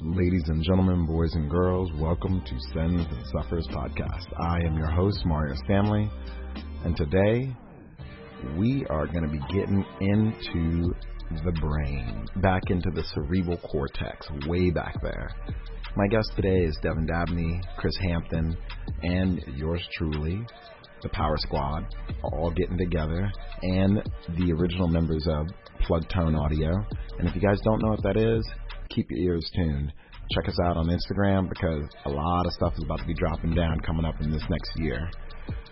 Ladies and gentlemen, boys and girls, welcome to Sends and Suffers podcast. I am your host, Mario Stanley, and today we are going to be getting into the brain, back into the cerebral cortex, way back there. My guest today is Devin Dabney, Kris Hampton, and yours truly, the Power Squad, all getting together, and the original members of Plug Tone Audio. And if you guys don't know what that is, keep your ears tuned. Check us out on Instagram because a lot of stuff is about to be dropping down coming up in this next year.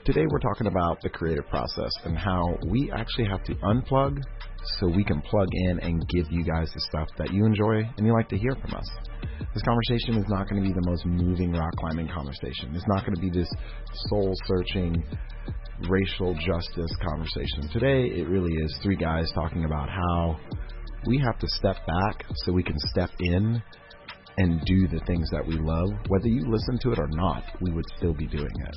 Today we're talking about the creative process and how we actually have to unplug so we can plug in and give you guys the stuff that you enjoy and you like to hear from us. This conversation is not going to be the most moving rock climbing conversation. It's not going to be this soul searching racial justice conversation. Today it really is three guys talking about how we have to step back so we can step in and do the things that we love. Whether you listen to it or not, we would still be doing it.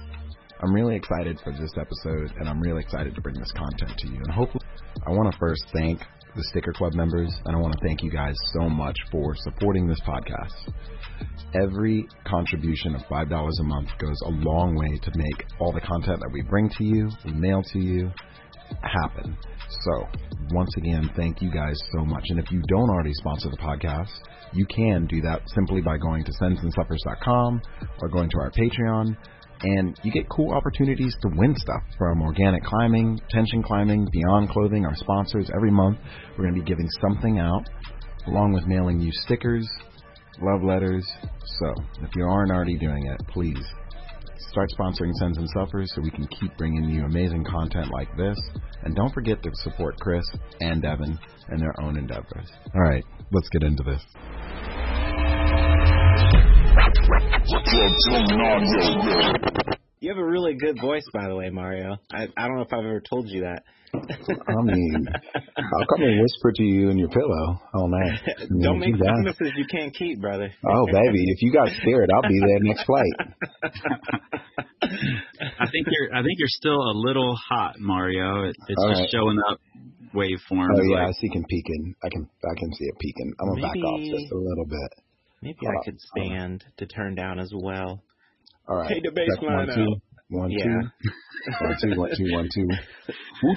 I'm really excited for this episode, and I'm really excited to bring this content to you. And hopefully, I want to first thank the Sticker Club members, and I want to thank you guys so much for supporting this podcast. Every contribution of $5 a month goes a long way to make all the content that we bring to you, we mail to you, happen. So, once again, thank you guys so much. And if you don't already sponsor the podcast, you can do that simply by going to sendsandsuffers.com or going to our Patreon. And you get cool opportunities to win stuff from organic climbing, tension climbing, beyond clothing, our sponsors. Every month, we're going to be giving something out, along with mailing you stickers, love letters. So, if you aren't already doing it, please start sponsoring Sends and Suffers so we can keep bringing you amazing content like this. And don't forget to support Kris and Devin in their own endeavors. All right, let's get into this. You have a really good voice, by the way, Mario. I, I don't know if I've ever told you that. I mean, I'll come and whisper to you in your pillow oh, all night. I mean, don't make you down. promises you can't keep, brother. Oh, baby, if you got spirit, I'll be there next flight. I think you're. I think you're still a little hot, Mario. It, it's All just right. showing up waveforms. Oh yeah, I see him peeking. I can I can see it peeking. I'm gonna back off just a little bit. Maybe Hold I on, could hold on. stand to turn down as well. All right. Take the bass Check one, line two. out. One, Yeah. two. One, two, one, two, one, two.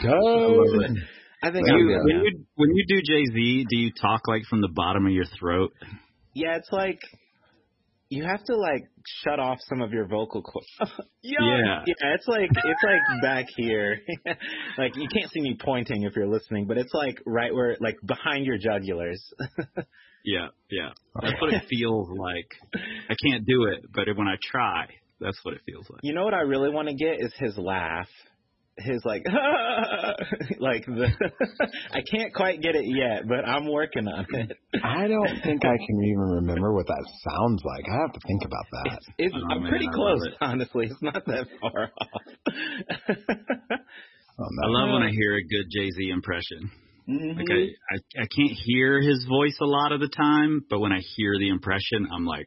love Wu-Tang. I think when you, good when you when you do Jay Z, do you talk like from the bottom of your throat? Yeah, it's like you have to like shut off some of your vocal cords. yeah, Yeah. yeah, it's like it's like back here. like you can't see me pointing if you're listening, but it's like right where like behind your jugulars. Yeah, yeah. That's what it feels like. I can't do it, but when I try, that's what it feels like. you know what I really want to get is his laugh. His like like the I can't quite get it yet, but I'm working on it. I don't think I can even remember what that sounds like. I have to think about that. It's, Oh, I'm man, pretty I close, it. honestly. It's not that far off. Oh, I no. love when I hear a good Jay Z impression. Mhm. Like I, I I can't hear his voice a lot of the time, but when I hear the impression, I'm like,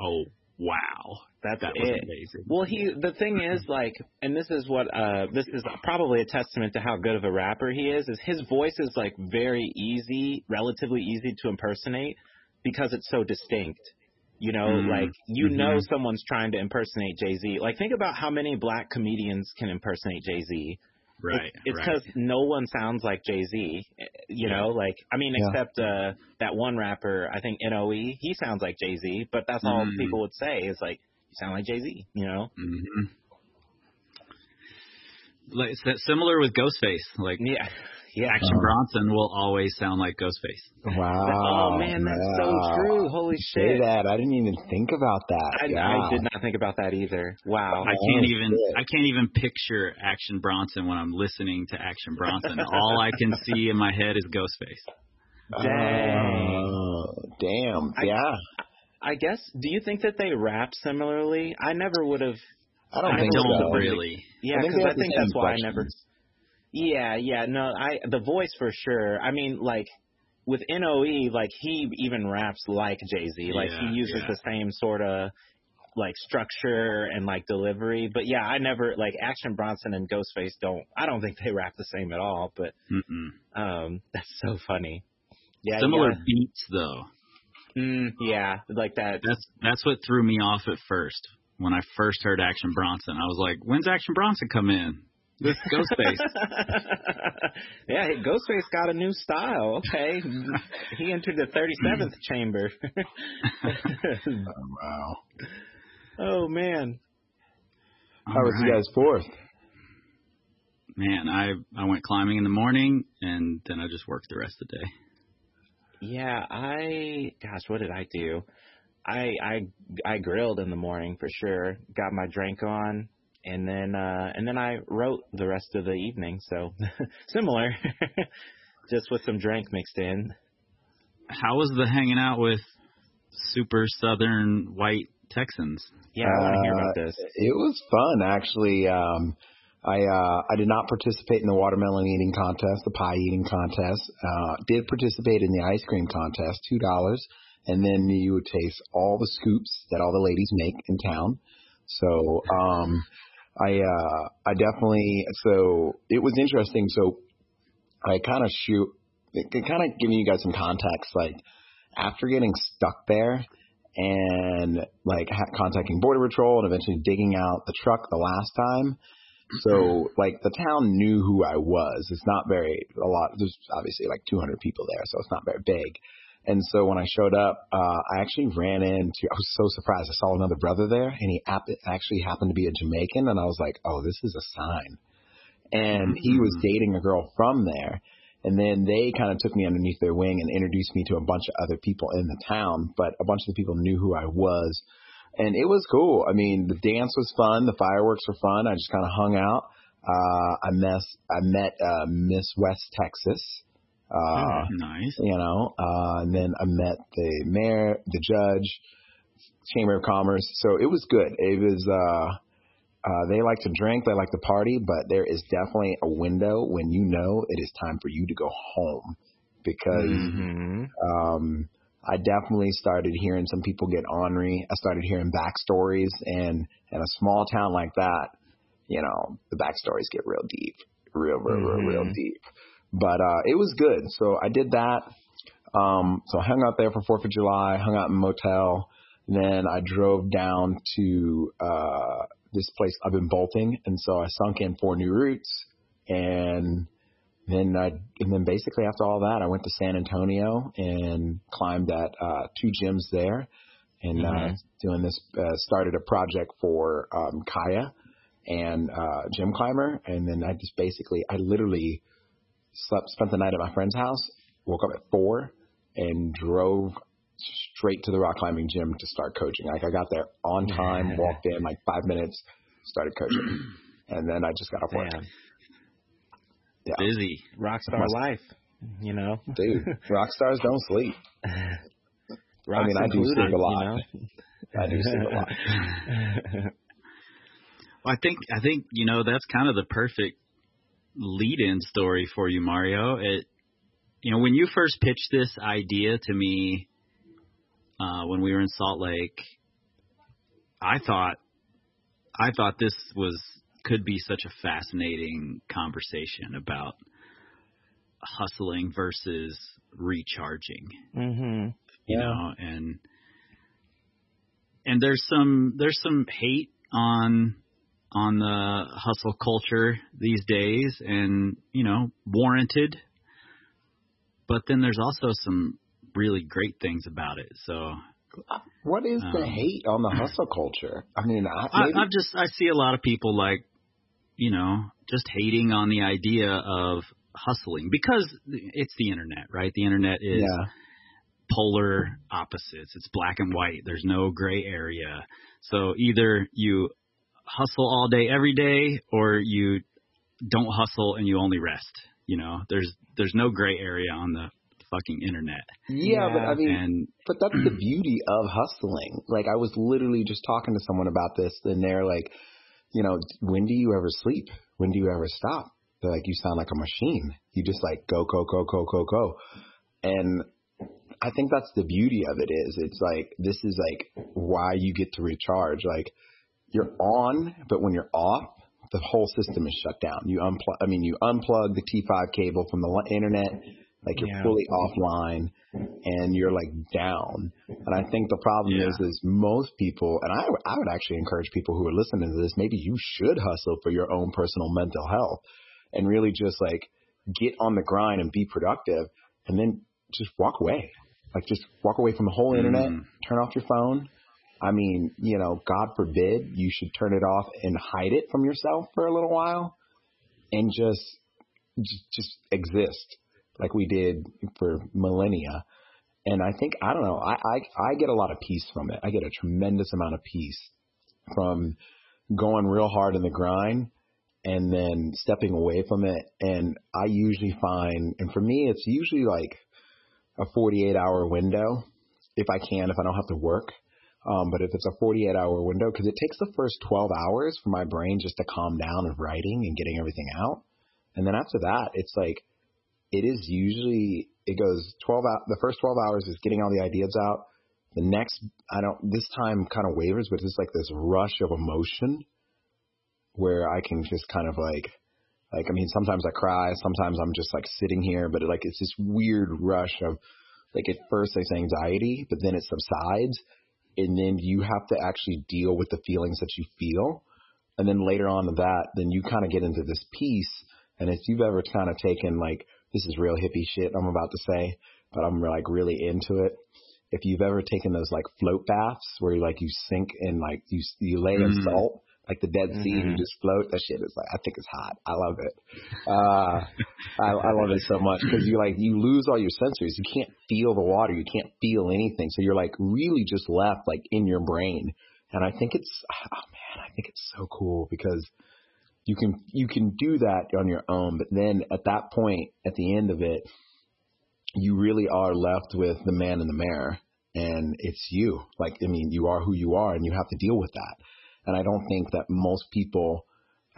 oh wow, That's that was it. amazing. Well, he the thing is like, and this is what uh this is probably a testament to how good of a rapper he is. Is his voice is like very easy, relatively easy to impersonate because it's so distinct. You know, Mhm. like you Mhm. know someone's trying to impersonate Jay Z. Like think about how many black comedians can impersonate Jay Z. Right. It's right. because no one sounds like Jay Z. You Yeah. know, like I mean, Yeah. except uh that one rapper, I think Noe. He sounds like Jay Z, but that's all Mhm. people would say is like, you sound like Jay Z. You know? Mm-hmm. Like it's that similar with Ghostface. Like Yeah, yeah. Action Uh-huh. Bronson will always sound like Ghostface. Wow. oh man, that's so true. Holy shit. Say that. I didn't even think about that. I, yeah. I did not think about that either. Wow. I can't Oh, even shit. I can't even picture Action Bronson when I'm listening to Action Bronson. All I can see in my head is Ghostface. Dang. Oh, damn. Yeah. I guess. Do you think that they rap similarly? I never would have. I don't I think don't so. really. Yeah, I think because they I think same that's why I never. Yeah, yeah, no, I the voice for sure. I mean, like with Noe, like he even raps like Jay Z. Like Yeah, he uses yeah. the same sort of like structure and like delivery. But yeah, I never like Action Bronson and Ghostface don't. I don't think they rap the same at all. But Mm-mm. um, that's so funny. Yeah, Similar yeah. beats though. Mm, yeah, like that. That's that's what threw me off at first. When I first heard Action Bronson, I was like, "When's Action Bronson come in?" This Ghostface. yeah, Ghostface got a new style. Okay, he entered the 37th chamber. oh, wow. Oh man. How was right. you guys fourth? Man, I I went climbing in the morning and then I just worked the rest of the day. Yeah, I gosh, what did I do? I I I grilled in the morning for sure. Got my drink on, and then uh and then I wrote the rest of the evening. So similar, just with some drink mixed in. How was the hanging out with super southern white Texans? Yeah, I want to hear about uh, this. It was fun actually. Um I uh, I did not participate in the watermelon eating contest, the pie eating contest. Uh, did participate in the ice cream contest, two dollars, and then you would taste all the scoops that all the ladies make in town. So um, I uh, I definitely so it was interesting. So I kind of shoot, kind of giving you guys some context. Like after getting stuck there and like ha- contacting border patrol and eventually digging out the truck the last time. So like the town knew who I was. It's not very a lot. There's obviously like 200 people there, so it's not very big. And so when I showed up, uh, I actually ran into, I was so surprised. I saw another brother there and he ap- actually happened to be a Jamaican. And I was like, oh, this is a sign. And he was mm-hmm. dating a girl from there. And then they kind of took me underneath their wing and introduced me to a bunch of other people in the town. But a bunch of the people knew who I was. And it was cool. I mean, the dance was fun. The fireworks were fun. I just kind of hung out. Uh, I met, I met, uh, Miss West Texas. Uh, nice. You know, uh, and then I met the mayor, the judge, Chamber of Commerce. So it was good. It was, uh, uh, they like to drink, they like to party, but there is definitely a window when you know it is time for you to go home because, mm-hmm. um, I definitely started hearing some people get ornery. I started hearing backstories and in a small town like that, you know, the backstories get real deep, real, real, mm-hmm. real, real deep. But uh, it was good. So I did that. Um, so I hung out there for Fourth of July, hung out in a motel. Then I drove down to uh, this place up in Bolting, and so I sunk in four new routes. And then I, and then basically after all that, I went to San Antonio and climbed at uh, two gyms there, and uh, mm-hmm. uh, doing this uh, started a project for um, Kaya and uh, gym climber, and then I just basically I literally slept, spent the night at my friend's house, woke up at four, and drove straight to the rock climbing gym to start coaching. Like I got there on time, walked in like five minutes, started coaching, and then I just got off work. Yeah. Busy rock star life, you know, dude. Rock stars don't sleep. Rocks I mean, I do sleep a lot. You know? I do sleep a lot. well, I think I think you know that's kind of the perfect lead-in story for you, Mario. It, you know, when you first pitched this idea to me uh, when we were in Salt Lake, I thought, I thought this was could be such a fascinating conversation about hustling versus recharging. Mm-hmm. You yeah. know, and and there's some there's some hate on on the hustle culture these days and, you know, warranted. But then there's also some really great things about it. So what is um, the hate on the hustle culture? I mean, I, maybe... I, I've just I see a lot of people like, you know, just hating on the idea of hustling because it's the internet, right? The internet is yeah. polar opposites. It's black and white. There's no gray area. So either you hustle all day every day or you don't hustle and you only rest. You know, there's there's no gray area on the fucking internet. Yeah, yeah. but I mean, and, but that's the beauty of hustling. Like I was literally just talking to someone about this, and they're like, you know, when do you ever sleep? When do you ever stop? They're like, you sound like a machine. You just like go, go, go, go, go, go. And I think that's the beauty of it is it's like this is like why you get to recharge. Like you're on, but when you're off, the whole system is shut down. You unplug, I mean, you unplug the T5 cable from the internet, like you're yeah. fully offline. and you're like down. And I think the problem Yeah. is, is most people, and I, I would actually encourage people who are listening to this, maybe you should hustle for your own personal mental health and really just like get on the grind and be productive and then just walk away. Like just walk away from the whole internet, Mm. turn off your phone. I mean, you know, God forbid you should turn it off and hide it from yourself for a little while and just just, just exist like we did for millennia. And I think I don't know, I, I I get a lot of peace from it. I get a tremendous amount of peace from going real hard in the grind and then stepping away from it. And I usually find, and for me, it's usually like a 48 hour window if I can, if I don't have to work. Um, but if it's a 48 hour window, because it takes the first 12 hours for my brain just to calm down of writing and getting everything out. And then after that, it's like, it is usually, it goes 12 out, the first 12 hours is getting all the ideas out. The next, I don't, this time kind of wavers, but it's like this rush of emotion where I can just kind of like, like, I mean, sometimes I cry, sometimes I'm just like sitting here, but like, it's this weird rush of like at first it's anxiety, but then it subsides and then you have to actually deal with the feelings that you feel. And then later on to that, then you kind of get into this peace. And if you've ever kind of taken like, this is real hippie shit I'm about to say, but I'm like really into it. If you've ever taken those like float baths where you like you sink in like you you lay in Mm. salt like the Dead Sea and you Mhm. just float, that shit is like I think it's hot. I love it. Uh, I, I love it so much because you like you lose all your sensories. You can't feel the water. You can't feel anything. So you're like really just left like in your brain. And I think it's oh man, I think it's so cool because you can you can do that on your own, but then at that point, at the end of it, you really are left with the man in the mirror, and it's you. Like I mean, you are who you are, and you have to deal with that. And I don't think that most people.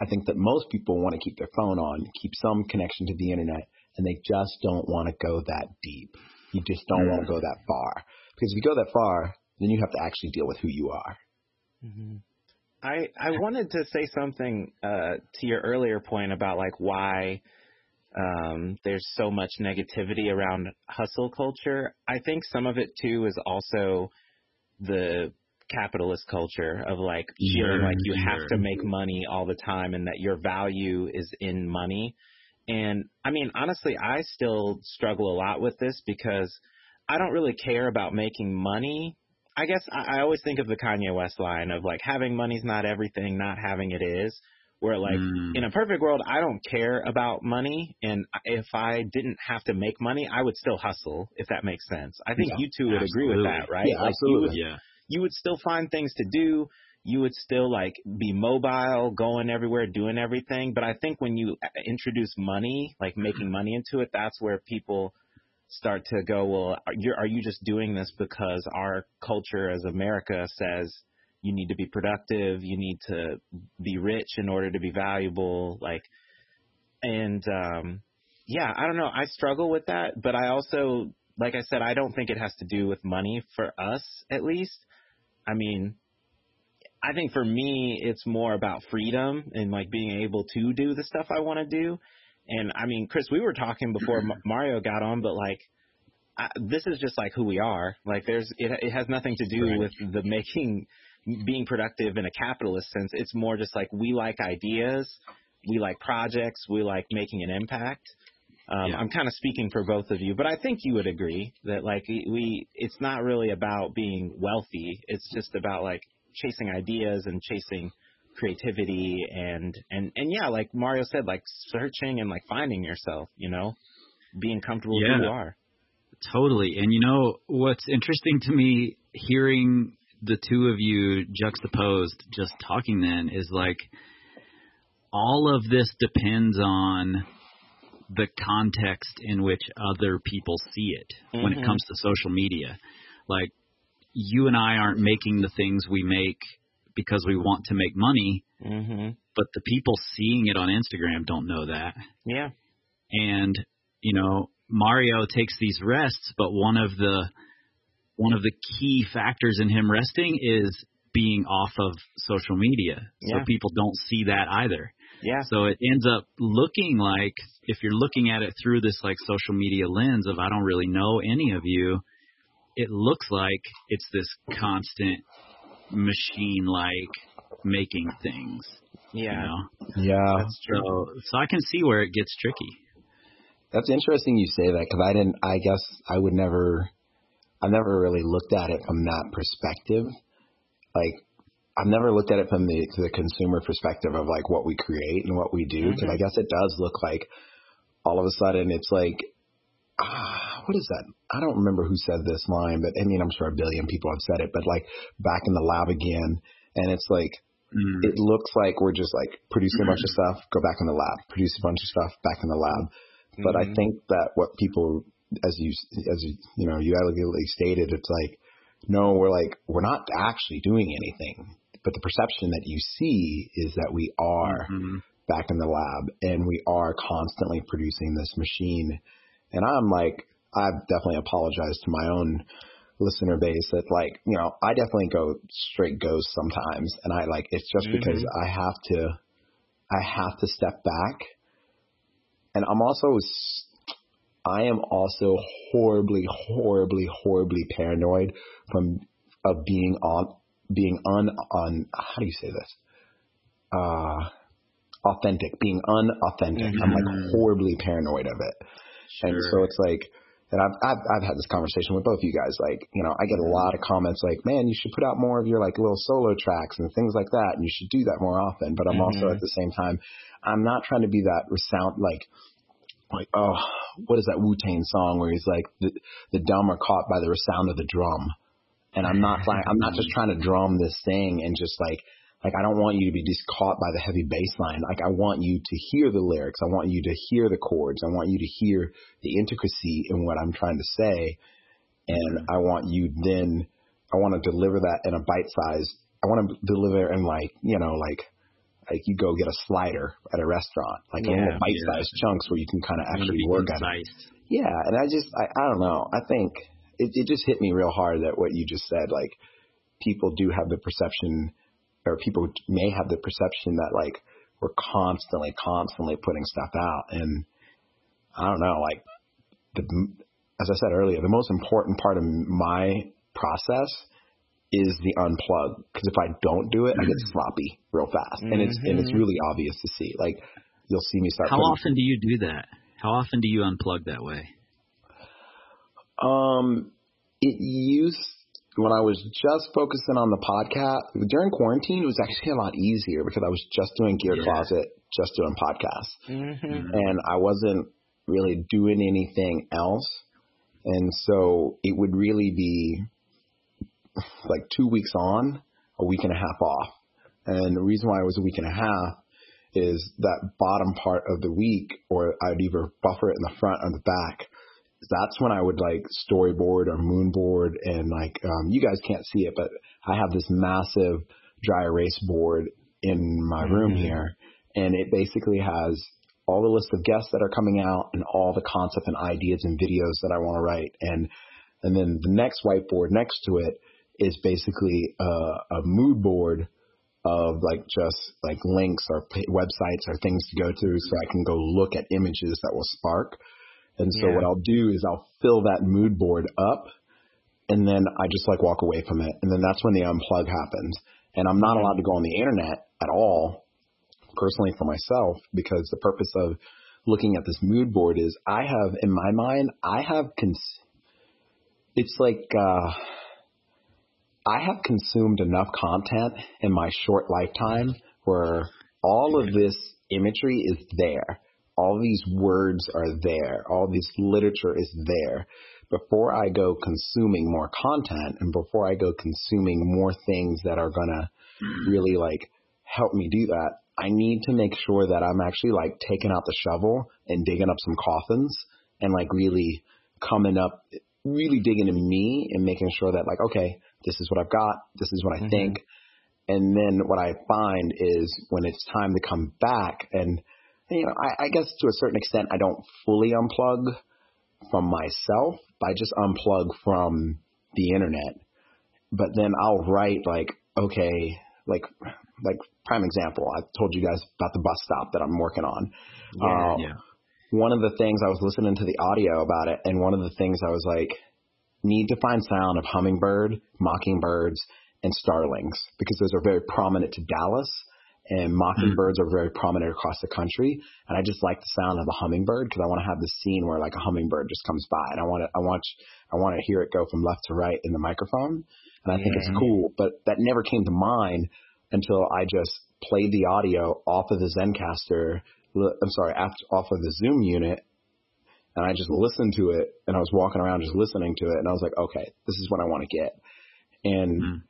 I think that most people want to keep their phone on, keep some connection to the internet, and they just don't want to go that deep. You just don't want to go that far because if you go that far, then you have to actually deal with who you are. Mhm. I I wanted to say something uh, to your earlier point about like why um, there's so much negativity around hustle culture. I think some of it too is also the capitalist culture of like feeling Sure, like you have to make money all the time and that your value is in money. And I mean, honestly, I still struggle a lot with this because I don't really care about making money. I guess I, I always think of the Kanye West line of like having money's not everything, not having it is. Where like Mm. in a perfect world, I don't care about money, and if I didn't have to make money, I would still hustle. If that makes sense, I think Yeah, you two would agree with that, right? Yeah, like absolutely. You would, yeah. you would still find things to do. You would still like be mobile, going everywhere, doing everything. But I think when you uh, introduce money, like making money into it, that's where people start to go, well, are you, are you just doing this because our culture as America says you need to be productive, you need to be rich in order to be valuable, like, and um, yeah, I don't know. I struggle with that, but I also, like I said, I don't think it has to do with money for us, at least. I mean, I think for me, it's more about freedom and like being able to do the stuff I want to do. And I mean, Kris, we were talking before Ma- Mario got on, but like, I, this is just like who we are. Like, there's it, it has nothing to do Right. with the making being productive in a capitalist sense. It's more just like we like ideas, we like projects, we like making an impact. Um, Yeah. I'm kind of speaking for both of you, but I think you would agree that like we, it's not really about being wealthy. It's just about like chasing ideas and chasing creativity and and and yeah, like Mario said, like searching and like finding yourself. You know, being comfortable with who you are. Totally. And you know what's interesting to me hearing the two of you juxtaposed just talking then is like all of this depends on the context in which other people see it when it Mhm. comes to social media. Like you and I aren't making the things we make because we want to make money, Mhm. but the people seeing it on Instagram don't know that Yeah. and you know Mario takes these rests, but one of the one of the key factors in him resting is being off of social media, so Yeah. people don't see that either. Yeah. So it ends up looking like if you're looking at it through this like social media lens of I don't really know any of you, it looks like it's this constant machine like making things. Yeah. You know? Yeah. That's true. So so I can see where it gets tricky. That's interesting you say that because I didn't. I guess I would never. I never really looked at it from that perspective. Like I've never looked at it from the the consumer perspective of like what we create and what we do because mm-hmm. I guess it does look like all of a sudden it's like ah, what is that? I don't remember who said this line, but I mean I'm sure a billion people have said it, but like back in the lab again, and it's like Mm. it looks like we're just like producing a bunch of stuff, go back in the lab, produce a bunch of stuff, back in the lab. But I Mhm. think that what people, as you as you you know you elegantly stated, it's like no, we're like we're not actually doing anything, but the perception that you see is that we are Mhm. back in the lab and we are constantly producing this machine. And I'm like, I've definitely apologized to my own listener base that like, you know, I definitely go straight ghost sometimes. And I like, it's just because I have to, I have to step back. And I'm also, I am also horribly, horribly, horribly paranoid from, of being on, being un, on, how do you say this? Uh, authentic, being unauthentic. I'm like Mhm. horribly paranoid of it. And so it's like, and I've, I've I've had this conversation with both of you guys. Like, you know, I get a lot of comments like, "Man, you should put out more of your like little solo tracks and things like that, and you should do that more often." But I'm also Mhm. at the same time, I'm not trying to be that resound like, like, oh, what is that Wu Tang song where he's like, the the dumb are caught by the resound of the drum, and I'm not like, I'm not just trying to drum this thing and just like. Like I don't want you to be just caught by the heavy bass line. Like I want you to hear the lyrics. I want you to hear the chords. I want you to hear the intricacy in what I'm trying to say. And I want you then, I want to deliver that in a bite size. I want to deliver in like, you know, like, like you go get a slider at a restaurant, like in Yeah, little bite sized chunks where you can kind of actually work at it. Yeah. And I just, I, I don't know. I think it, it just hit me real hard that what you just said, like people do have the perception or people may have the perception that like we're constantly, constantly putting stuff out. And I don't know, like the, as I said earlier, the most important part of my process is the unplug. Because if I don't do it, I get sloppy real fast, and it's and it's Mhm. really obvious to see. Like you'll see me start. How putting, often do you do that? How often do you unplug that way? Um, it used when I was just focusing on the podcast during quarantine. It was actually a lot easier because I was just doing Gear Yeah. Closet, just doing podcasts. Mhm. and I wasn't really doing anything else. And so it would really be like two weeks on, a week and a half off. And the reason why it was a week and a half is that bottom part of the week, or I'd either buffer it in the front or the back. That's when I would like storyboard or moonboard, and like um, you guys can't see it, but I have this massive dry erase board in my room Mhm. here, and it basically has all the list of guests that are coming out and all the concept and ideas and videos that I want to write, and and then the next whiteboard next to it is basically a, a mood board of like just like links or websites or things to go to so I can go look at images that will spark. And so Yeah. what I'll do is I'll fill that mood board up and then I just like walk away from it. And then that's when the unplug happens. And I'm not allowed to go on the internet at all personally for myself because the purpose of looking at this mood board is I have in my mind, I have cons- it's like, uh, I have consumed enough content in my short lifetime where all of this imagery is there. All these words are there. All this literature is there. Before I go consuming more content and before I go consuming more things that are going to really like help me do that, I need to make sure that I'm actually like taking out the shovel and digging up some coffins and like really coming up, really digging in me and making sure that like, okay, this is what I've got. This is what I Mhm. think. And then what I find is when it's time to come back and, you know, I, I guess to a certain extent, I don't fully unplug from myself, but I just unplug from the internet. But then I'll write like, okay, like like prime example. I told you guys about the bus stop that I'm working on. Yeah, um, yeah. One of the things I was listening to the audio about it, and one of the things I was like, need to find sound of hummingbird, mockingbirds, and starlings because those are very prominent to Dallas and mockingbirds mm. are very prominent across the country. And I just like the sound of the hummingbird because I want to have this scene where like a hummingbird just comes by and I want to, I want, I want to hear it go from left to right in the microphone. And I yeah. think it's cool, but that never came to mind until I just played the audio off of the Zencastr. I'm sorry, after, off of the Zoom unit. And I just listened to it and I was walking around just listening to it. And I was like, okay, this is what I want to get. And mm.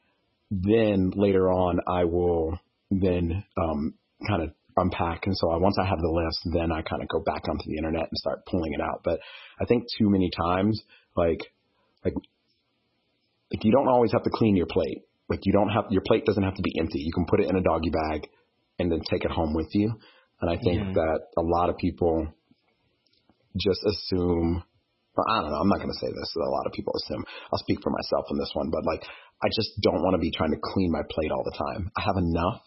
then later on, I will then um, kind of unpack. And so I, once I have the list, then I kind of go back onto the internet and start pulling it out. But I think too many times, like, like, like you don't always have to clean your plate. Like you don't have, your plate doesn't have to be empty. You can put it in a doggy bag and then take it home with you. And I think yeah. that a lot of people just assume, well, I don't know, I'm not going to say this, that a lot of people assume. I'll speak for myself in this one, but like, I just don't want to be trying to clean my plate all the time. I have enough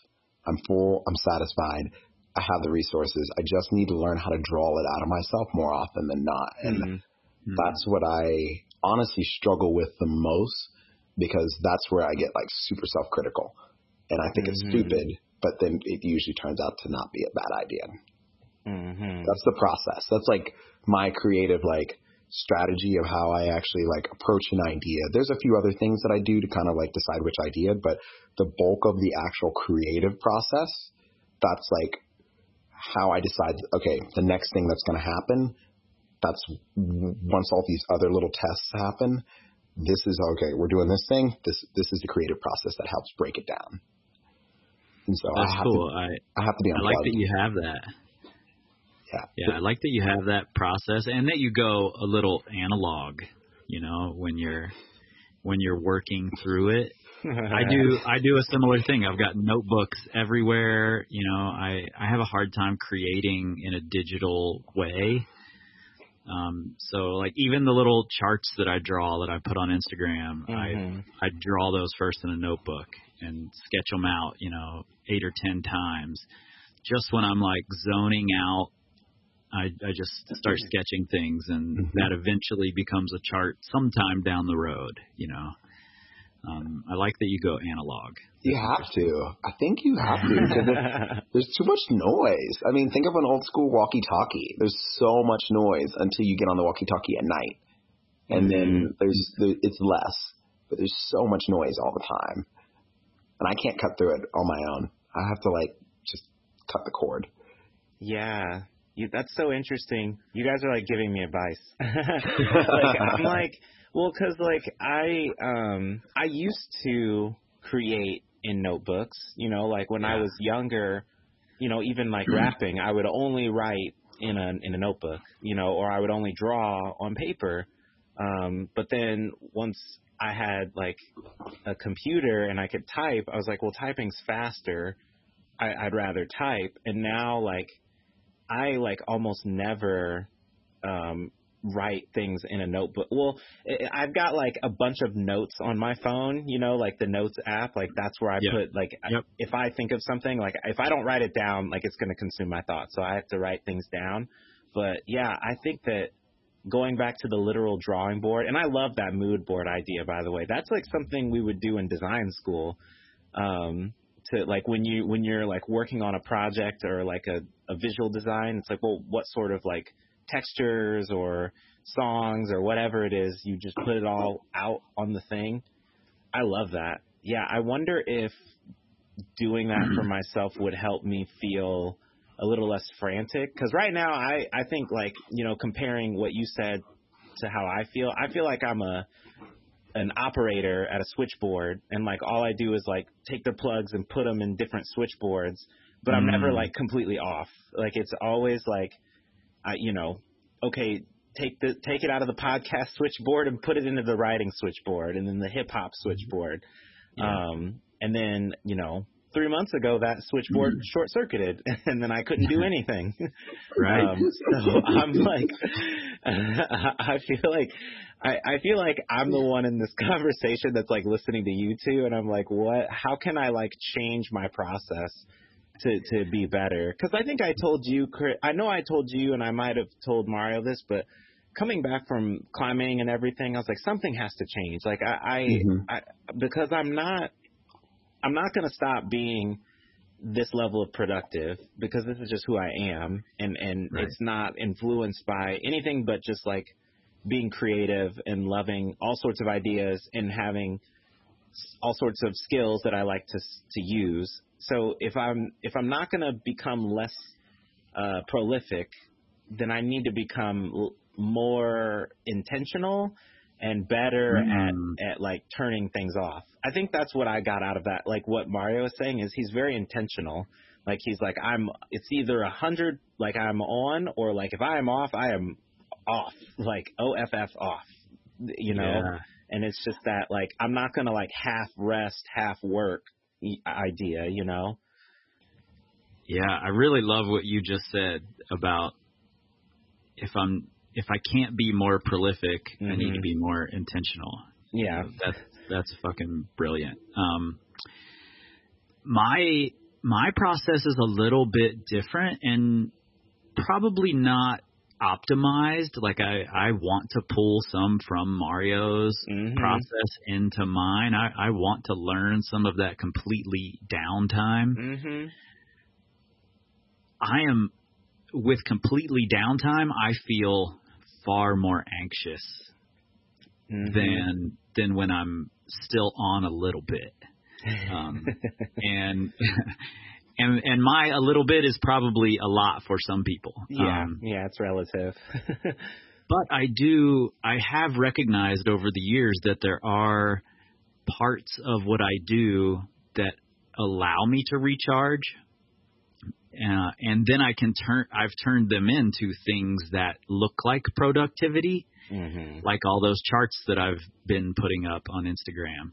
I'm full. I'm satisfied. I have the resources. I just need to learn how to draw it out of myself more often than not. And mm-hmm. that's what I honestly struggle with the most because that's where I get like super self critical. And I think mm-hmm. it's stupid, but then it usually turns out to not be a bad idea. Mm-hmm. That's the process. That's like my creative like strategy of how I actually like approach an idea. There's a few other things that I do to kind of like decide which idea, but the bulk of the actual creative process, that's like how I decide, okay, the next thing that's going to happen, that's once all these other little tests happen, this is okay, we're doing this thing. This this is the creative process that helps break it down. And so that's I have cool. To, I I have to be I like that you have that. Yeah. Yeah, I like that you have that process and that you go a little analog, you know, when you're when you're working through it. I do I do a similar thing. I've got notebooks everywhere, you know, I I have a hard time creating in a digital way. Um so like even the little charts that I draw that I put on Instagram, mm-hmm. I I draw those first in a notebook and sketch them out, you know, 8 or 10 times just when I'm like zoning out I, I just start sketching things, and mm-hmm. that eventually becomes a chart sometime down the road. You know, um, I like that you go analog. You have to. I think you have to because there's too much noise. I mean, think of an old school walkie-talkie. There's so much noise until you get on the walkie-talkie at night, and then mm-hmm. there's it's less. But there's so much noise all the time, and I can't cut through it on my own. I have to like just cut the cord. Yeah, you, that's so interesting. You guys are like giving me advice. like I'm like, well, cause like I um I used to create in notebooks. You know, like when yeah. I was younger, you know, even like rapping, I would only write in a in a notebook. You know, or I would only draw on paper. Um, but then once I had like a computer and I could type, I was like, well, typing's faster. I, I'd rather type. And now like I like almost never um write things in a notebook. Well, I've got like a bunch of notes on my phone, you know, like the notes app, like that's where I yep. put like yep. if I think of something, like if I don't write it down, like it's going to consume my thoughts. So I have to write things down. But yeah, I think that going back to the literal drawing board, and I love that mood board idea by the way. That's like something we would do in design school. Um to like when you when you're like working on a project or like a, a visual design, it's like well what sort of like textures or songs or whatever it is, you just put it all out on the thing. I love that. Yeah, I wonder if doing that for myself would help me feel a little less frantic because right now I I think like you know comparing what you said to how I feel, I feel like I'm a an operator at a switchboard and like all I do is like take the plugs and put them in different switchboards, but I'm never mm. like completely off. Like it's always like I you know, okay, take the take it out of the podcast switchboard and put it into the writing switchboard and then the hip hop switchboard. Yeah. Um and then, you know, three months ago that switchboard Mm. short circuited, and then I couldn't do anything. Right. Um, so I'm like, I feel like, I, I feel like I'm the one in this conversation that's like listening to you two, and I'm like, what? How can I like change my process to to be better? Because I think I told you, I know I told you, and I might have told Mario this, but coming back from climbing and everything, I was like, something has to change. Like I, I, Mhm. I because I'm not, I'm not gonna stop being this level of productive because this is just who I am and and Right. it's not influenced by anything but just like being creative and loving all sorts of ideas and having s- all sorts of skills that I like to s- to use. So if I'm if I'm not going to become less uh, prolific, then I need to become l- more intentional and better Mm. at at like turning things off. I think that's what I got out of that. Like what Mario is saying is he's very intentional. Like he's like I'm. It's either a hundred, like I'm on, or like if I am off, I am off. Like OFF off. You know. Yeah. And it's just that like I'm not gonna like half rest, half work idea. You know. Yeah, I really love what you just said about if I'm if I can't be more prolific, I need to Mhm. be more intentional. Yeah. That's that's fucking brilliant. Um my my process is a little bit different and probably not optimized. Like I I want to pull some from Mario's Mhm. process into mine. I I want to learn some of that completely downtime. Mhm. I am with completely downtime. I feel far more anxious Mhm. than than when I'm still on a little bit. Um, and and and my a little bit is probably a lot for some people. yeah. Um, yeah. It's relative. but I do I have recognized over the years that there are parts of what I do that allow me to recharge. Uh, and then I can turn I've turned them into things that look like productivity, mhm. like all those charts that I've been putting up on Instagram.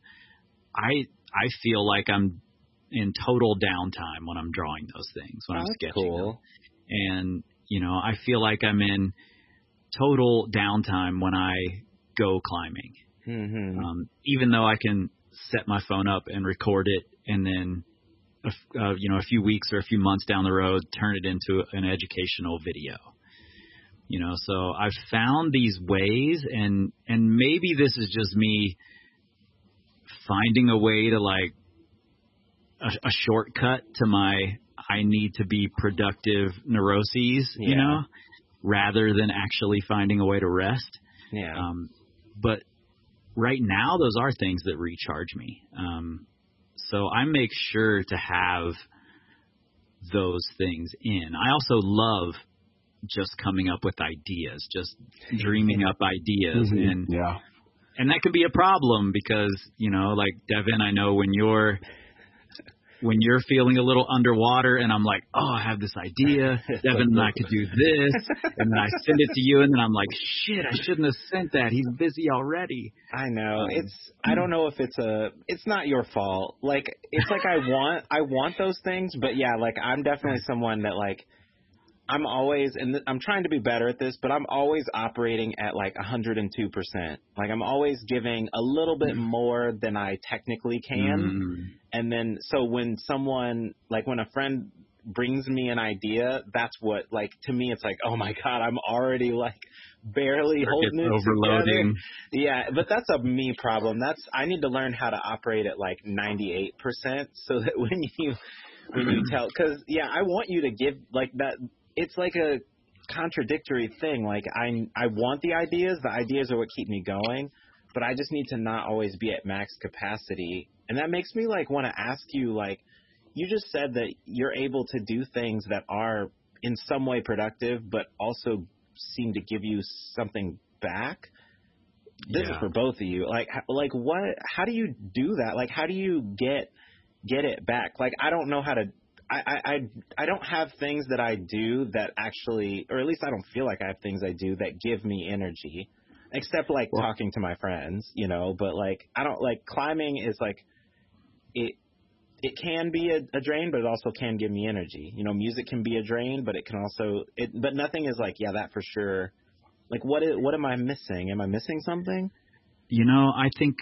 I I feel like I'm in total downtime when I'm drawing those things, when Oh, I'm that's sketching them and you know I feel like I'm in total downtime when I go climbing. Mhm. Um, even though I can set my phone up and record it, and then uh, you know a few weeks or a few months down the road turn it into an educational video. You know, so I've found these ways, and and maybe this is just me finding a way to like a, a shortcut to my I need to be productive neuroses, you know, rather than actually finding a way to rest. yeah. Um, but right now, those are things that recharge me. Um, so I make sure to have those things in. I also love just coming up with ideas, just dreaming up ideas, Mhm. and yeah. and that can be a problem because you know, like Devin, I know when you're when you're feeling a little underwater and I'm like, oh, I have this idea, Devin and I could do this, and then I send it to you, and then I'm like, shit, I shouldn't have sent that. He's busy already. I know. Um, It's I don't know if it's a it's not your fault. Like it's like I want I want those things, but yeah, like I'm definitely someone that like I'm always and th- I'm trying to be better at this, but I'm always operating at like 102%. Like I'm always giving a little bit more than I technically can. Mm, And then so when someone like when a friend brings me an idea, that's what like to me it's like, "Oh my god, I'm already like barely it's holding it together." overloading. Yeah, but that's a me problem. That's I need to learn how to operate at like 98% so that when you when you tell cuz yeah, I want you to give like that it's like a contradictory thing. Like I I want the ideas, the ideas are what keep me going, but I just need to not always be at max capacity. And that makes me like want to ask you like you just said that you're able to do things that are in some way productive but also seem to give you something back this is for both of you. Like, like what? How do you do that? Like, how do you get get it back? Like, I don't know how to. I, I I I don't have things that I do that actually, or at least I don't feel like I have things I do that give me energy, except like Well- talking to my friends, you know. But like, I don't like climbing is like it. it can be a, a drain, but it also can give me energy. You know, music can be a drain, but it can also it. But nothing is like, yeah, that for sure. Like, what is what am I missing? Am I missing something? You know, I think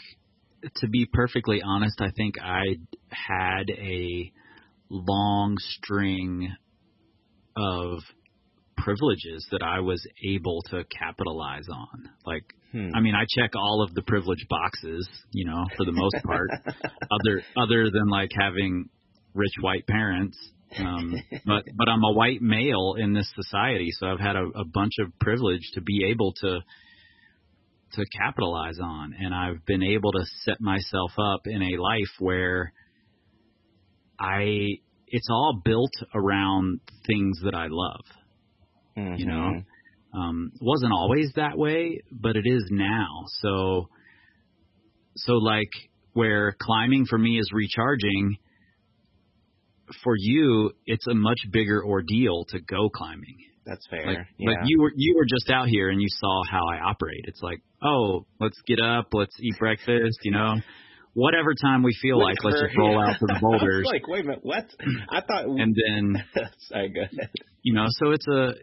to be perfectly honest, I think I had a long string of privileges that I was able to capitalize on. Like, hmm. I mean, I check all of the privilege boxes, you know, for the most part, other other than like having rich white parents. Um, but but I'm a white male in this society, so I've had a, a bunch of privilege to be able to to capitalize on, and I've been able to set myself up in a life where I it's all built around things that I love. Mm-hmm. You know, um, wasn't always that way, but it is now. So, so like where climbing for me is recharging. For you, it's a much bigger ordeal to go climbing. That's fair. Like, yeah. like you were you were just out here and you saw how I operate. It's like, oh, let's get up, let's eat breakfast, you know whatever time we feel like, let's just roll out to the boulders. like, wait a minute, what? I thought. And then, sorry, go ahead. You know, so it's a,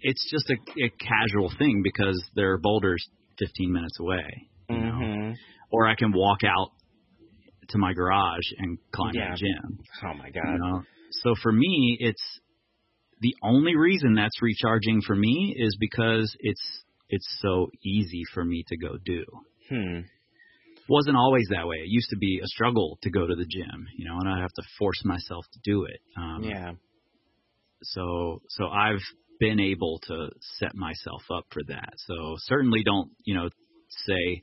it's just a, a casual thing because there are boulders 15 minutes away. You mm-hmm. Or I can walk out to my garage and climb yeah. the gym. Oh my god. You know? So for me, it's the only reason that's recharging for me is because it's it's so easy for me to go do. Hmm wasn't always that way. It used to be a struggle to go to the gym, you know, and I have to force myself to do it. Um, yeah. So so I've been able to set myself up for that. So certainly don't you know say,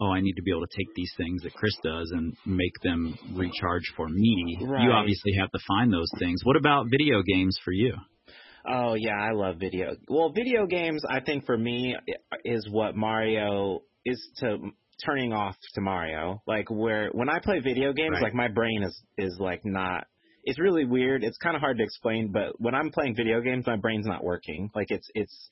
oh, I need to be able to take these things that Kris does and make them recharge for me. Right. You obviously have to find those things. What about video games for you? Oh yeah, I love video. Well, video games I think for me is what Mario is to turning off to Mario. Like where when I play video games, right. like my brain is is like not. It's really weird. It's kind of hard to explain, but when I'm playing video games, my brain's not working. Like it's it's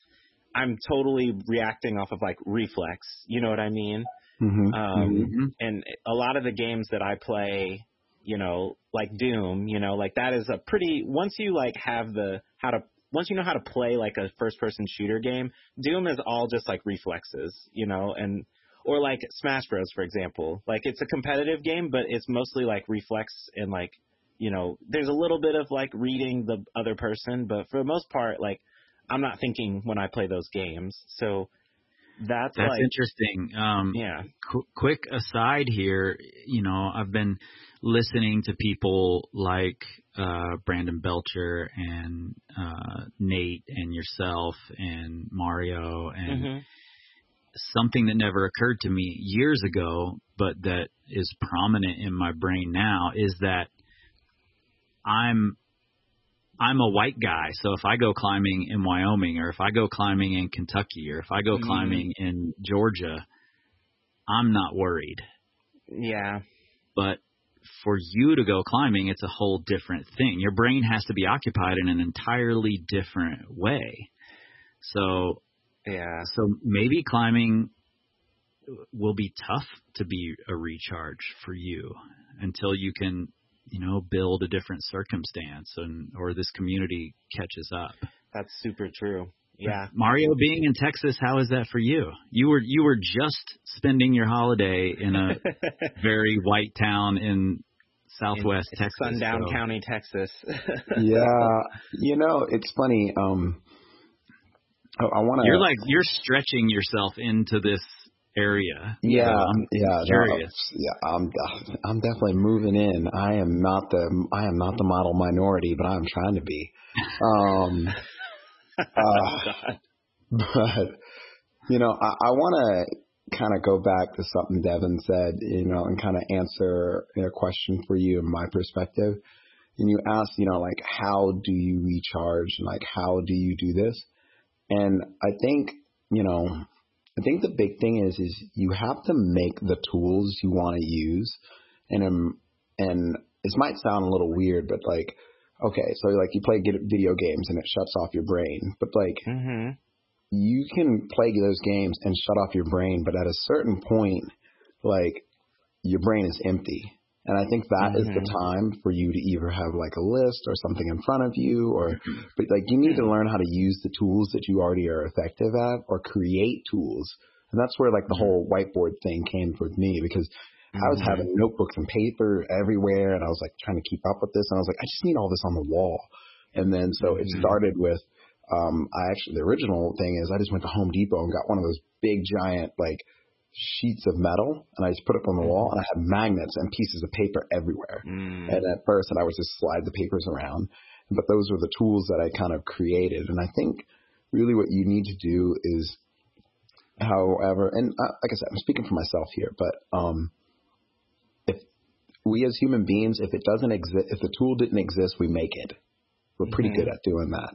I'm totally reacting off of like reflex. You know what I mean? Mm-hmm. Um, mm-hmm. And a lot of the games that I play, you know, like Doom, you know, like that is a pretty. Once you like have the how to once you know how to play like a first person shooter game, Doom is all just like reflexes, you know, and or like Smash Bros, for example. Like it's a competitive game, but it's mostly like reflex and like you know, there's a little bit of like reading the other person, but for the most part, like I'm not thinking when I play those games. So that's that's like, interesting. Um, yeah. Qu- quick aside here, you know, I've been listening to people like uh, Brandon Belcher and uh, Nate and yourself and Mario and. Mm-hmm something that never occurred to me years ago, but that is prominent in my brain now is that I'm I'm a white guy, so if I go climbing in Wyoming or if I go climbing in Kentucky or if I go mm-hmm. climbing in Georgia, I'm not worried. Yeah. But for you to go climbing, it's a whole different thing. Your brain has to be occupied in an entirely different way. So yeah. So maybe climbing will be tough to be a recharge for you until you can, you know, build a different circumstance and or this community catches up. That's super true. Yeah. Mario being in Texas, how is that for you? You were you were just spending your holiday in a very white town in southwest in Texas. Sundown so. County, Texas. yeah. You know, it's funny, um Oh, I want to. You're like you're stretching yourself into this area. Yeah, so I'm yeah, curious. Yeah, I'm I'm definitely moving in. I am not the I am not the model minority, but I'm trying to be. Um, uh, but you know, I, I want to kind of go back to something Devin said, you know, and kind of answer a question for you in my perspective. And you asked, you know, like how do you recharge and like how do you do this? And I think, you know, I think the big thing is is you have to make the tools you want to use, and um, and this might sound a little weird, but like, okay, so like you play video games and it shuts off your brain, but like, mm-hmm. you can play those games and shut off your brain, but at a certain point, like, your brain is empty. And I think that mm-hmm. is the mm-hmm. time for you to either have like a list or something in front of you or but like you need to learn how to use the tools that you already are effective at or create tools. And that's where like the mm-hmm. whole whiteboard thing came with me because. I was mm-hmm. having notebooks and paper everywhere and I was like trying to keep up with this and I was like, I just need all this on the wall. And then so it started with um I actually the original thing is I just went to Home Depot and got one of those big giant like sheets of metal and I just put it on the wall and I had magnets and pieces of paper everywhere. Mm. And at first, and I would just slide the papers around. But those were the tools that I kind of created. And I think really what you need to do is, however, and uh, like I said, I'm speaking for myself here, but um, if we as human beings, if it doesn't exist, if the tool didn't exist, we make it. We're pretty mm-hmm. good at doing that.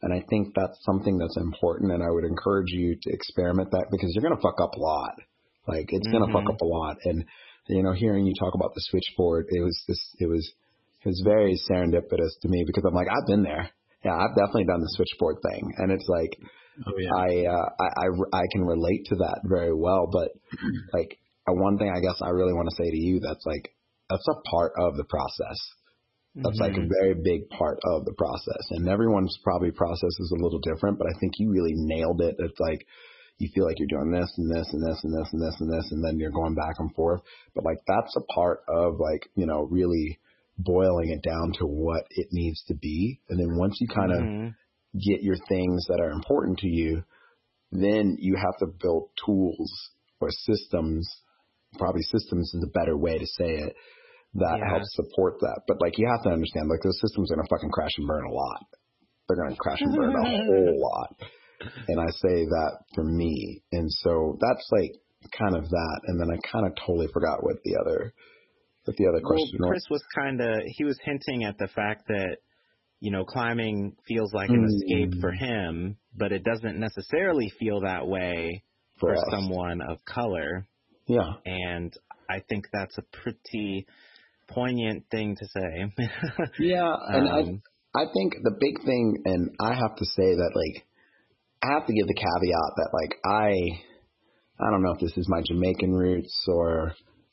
And I think that's something that's important. And I would encourage you to experiment that because you're going to fuck up a lot. Like it's mm-hmm. gonna fuck up a lot. And you know, hearing you talk about the switchboard, it was this, it was, it was very serendipitous to me because I'm like, I've been there. Yeah, I've definitely done the switchboard thing, and it's like, oh, yeah. I, uh, I, I, I can relate to that very well. But like, one thing I guess I really want to say to you that's like, that's a part of the process. That's mm-hmm. like a mm-hmm. very big part of the process, and everyone's probably process is a little different. But I think you really nailed it. It's like you feel like you're doing this and this and this and this and this and this and then you're going back and forth. But like that's a part of like, you know, really boiling it down to what it needs to be. And then once you kind of mm-hmm. get your things that are important to you, then you have to build tools or systems. Probably systems is a better way to say it that yeah. helps support that. But like you have to understand, like those systems are gonna fucking crash and burn a lot. They're gonna crash and burn a whole lot and I say that for me. And so that's like kind of that. And then I kind of totally forgot what the other, what the other question well, Kris was. kind of, he was hinting at the fact that, you know, climbing feels like an mm. escape for him, but it doesn't necessarily feel that way for, for someone of color. Yeah. And I think that's a pretty poignant thing to say. yeah. And um, I, I think the big thing, and I have to say that like, I have to give the caveat that like I I don't know if this is my Jamaican roots or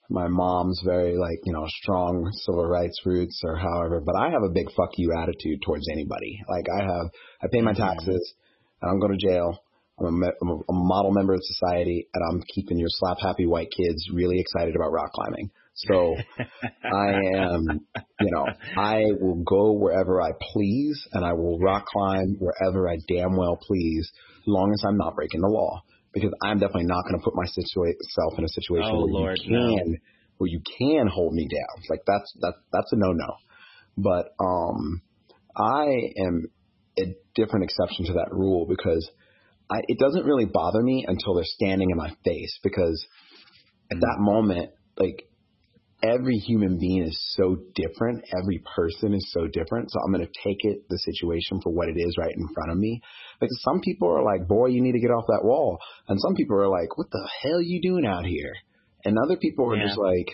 my mom's very like, you know, strong civil rights roots or however, but I have a big fuck you attitude towards anybody. Like I have I pay my mm-hmm. taxes, I don't go to jail. I'm a, I'm a model member of society, and I'm keeping your slap happy white kids really excited about rock climbing. So I am, you know, I will go wherever I please and I will rock climb wherever I damn well please, as long as I'm not breaking the law. Because I'm definitely not going to put myself in a situation oh, where Lord, you can, no. where you can hold me down. Like that's that that's a no no. But um, I am a different exception to that rule because I, it doesn't really bother me until they're standing in my face because at that moment, like every human being is so different. Every person is so different. So I'm going to take it, the situation for what it is right in front of me. Because some people are like, boy, you need to get off that wall. And some people are like, what the hell are you doing out here? And other people are yeah. just like,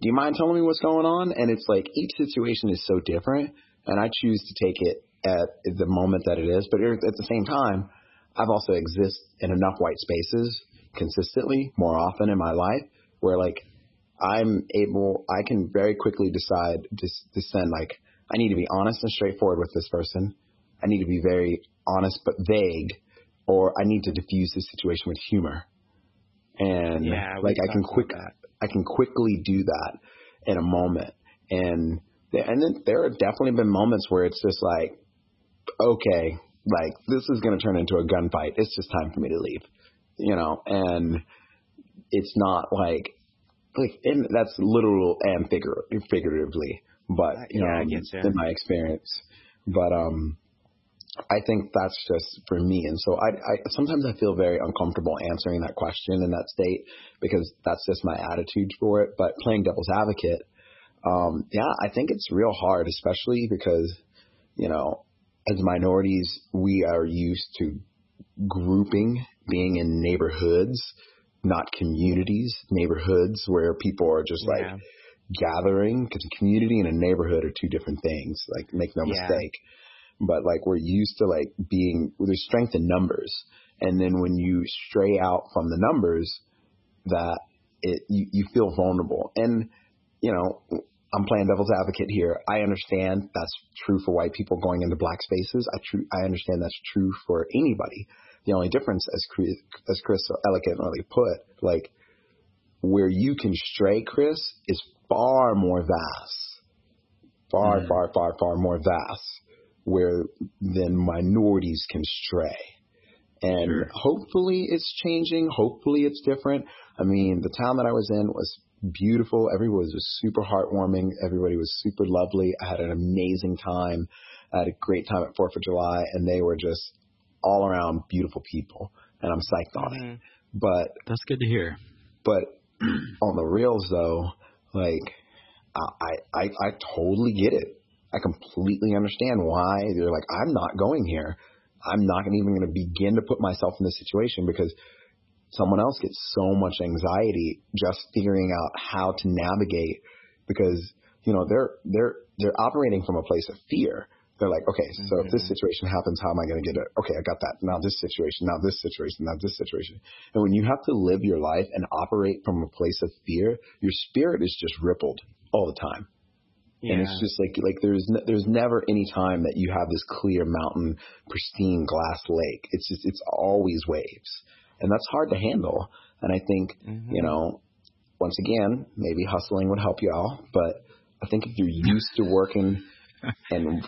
do you mind telling me what's going on? And it's like each situation is so different. And I choose to take it at the moment that it is. But at the same time, I've also exist in enough white spaces consistently more often in my life where like I'm able, I can very quickly decide to, to send like, I need to be honest and straightforward with this person. I need to be very honest but vague, or I need to diffuse this situation with humor. And yeah, like I can quick, I can quickly do that in a moment. And and then there have definitely been moments where it's just like, okay, like this is going to turn into a gunfight. It's just time for me to leave, you know. And it's not like like and that's literal and figure, figuratively, but you know, yeah, um, in my experience. But um, I think that's just for me, and so I, I sometimes I feel very uncomfortable answering that question in that state because that's just my attitude for it. But playing devil's advocate, um, yeah, I think it's real hard, especially because you know, as minorities, we are used to grouping, being in neighborhoods not communities, neighborhoods where people are just like yeah. gathering. Because a community and a neighborhood are two different things. Like, make no yeah. mistake. But like, we're used to like being there's strength in numbers, and then when you stray out from the numbers, that it you, you feel vulnerable. And you know, I'm playing devil's advocate here. I understand that's true for white people going into black spaces. I true I understand that's true for anybody. The only difference, as Kris, as Kris so elegantly put, like where you can stray, Kris, is far more vast, far, mm. far, far, far more vast, where than minorities can stray. And sure. hopefully it's changing. Hopefully it's different. I mean, the town that I was in was beautiful. Everybody was super heartwarming. Everybody was super lovely. I had an amazing time. I had a great time at Fourth of July, and they were just all around beautiful people, and I'm psyched on mm-hmm. it. But that's good to hear. But on the reals, though, like I, I, I totally get it. I completely understand why they're like, I'm not going here. I'm not even going to begin to put myself in this situation because someone else gets so much anxiety just figuring out how to navigate because you know they're they're they're operating from a place of fear they're like, okay, so mm-hmm. if this mm-hmm. situation happens, how am I going to get it? Okay, I got that. Now this situation, now this situation, now this situation. And when you have to live your life and operate from a place of fear, your spirit is just rippled all the time. Yeah. And it's just like like there's ne- there's never any time that you have this clear mountain, pristine glass lake. It's just it's always waves, and that's hard to handle. And I think mm-hmm. you know, once again, maybe hustling would help y'all, but I think if you're used to working and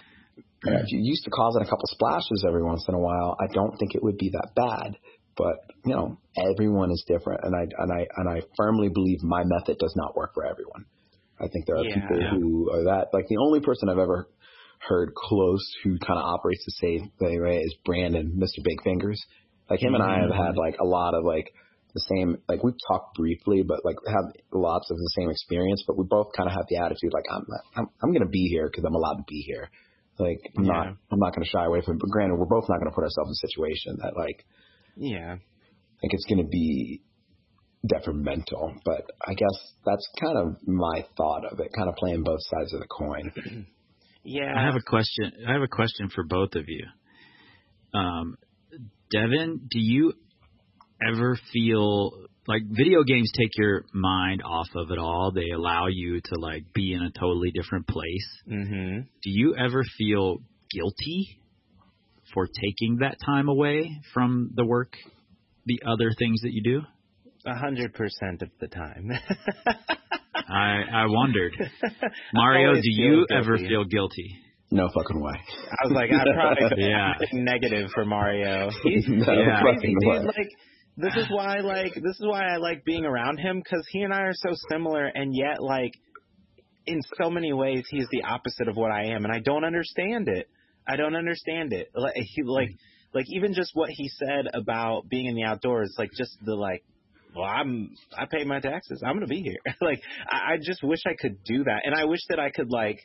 uh, if you're used to causing a couple splashes every once in a while, I don't think it would be that bad. But you know, everyone is different, and I and I and I firmly believe my method does not work for everyone. I think there are yeah. people who are that. Like the only person I've ever heard close who kind of operates the same way is Brandon, Mr. Big Fingers. Like him mm-hmm. and I have had like a lot of like the same like we've talked briefly but like have lots of the same experience but we both kind of have the attitude like i'm i'm, I'm going to be here because i'm allowed to be here like I'm yeah. not I'm not going to shy away from it. But granted, we're both not going to put ourselves in a situation that like yeah, I think it's going to be detrimental. But I guess that's kind of my thought of it, kind of playing both sides of the coin. yeah. I have a question. I have a question for both of you. Um, Devin, do you ever feel like video games take your mind off of it all. They allow you to like be in a totally different place. Mm-hmm. Do you ever feel guilty for taking that time away from the work, the other things that you do? A hundred percent of the time. I I wondered, Mario, do you guilty. ever feel guilty? No fucking way. I was like, I probably yeah negative for Mario. He's, no he's crazy, dude. Like this is why like this is why I like being around him because he and I are so similar, and yet like in so many ways he's the opposite of what I am, and I don't understand it. I don't understand it. Like he like like even just what he said about being in the outdoors, like just the like. Well, I'm I pay my taxes. I'm gonna be here. like I, I just wish I could do that, and I wish that I could like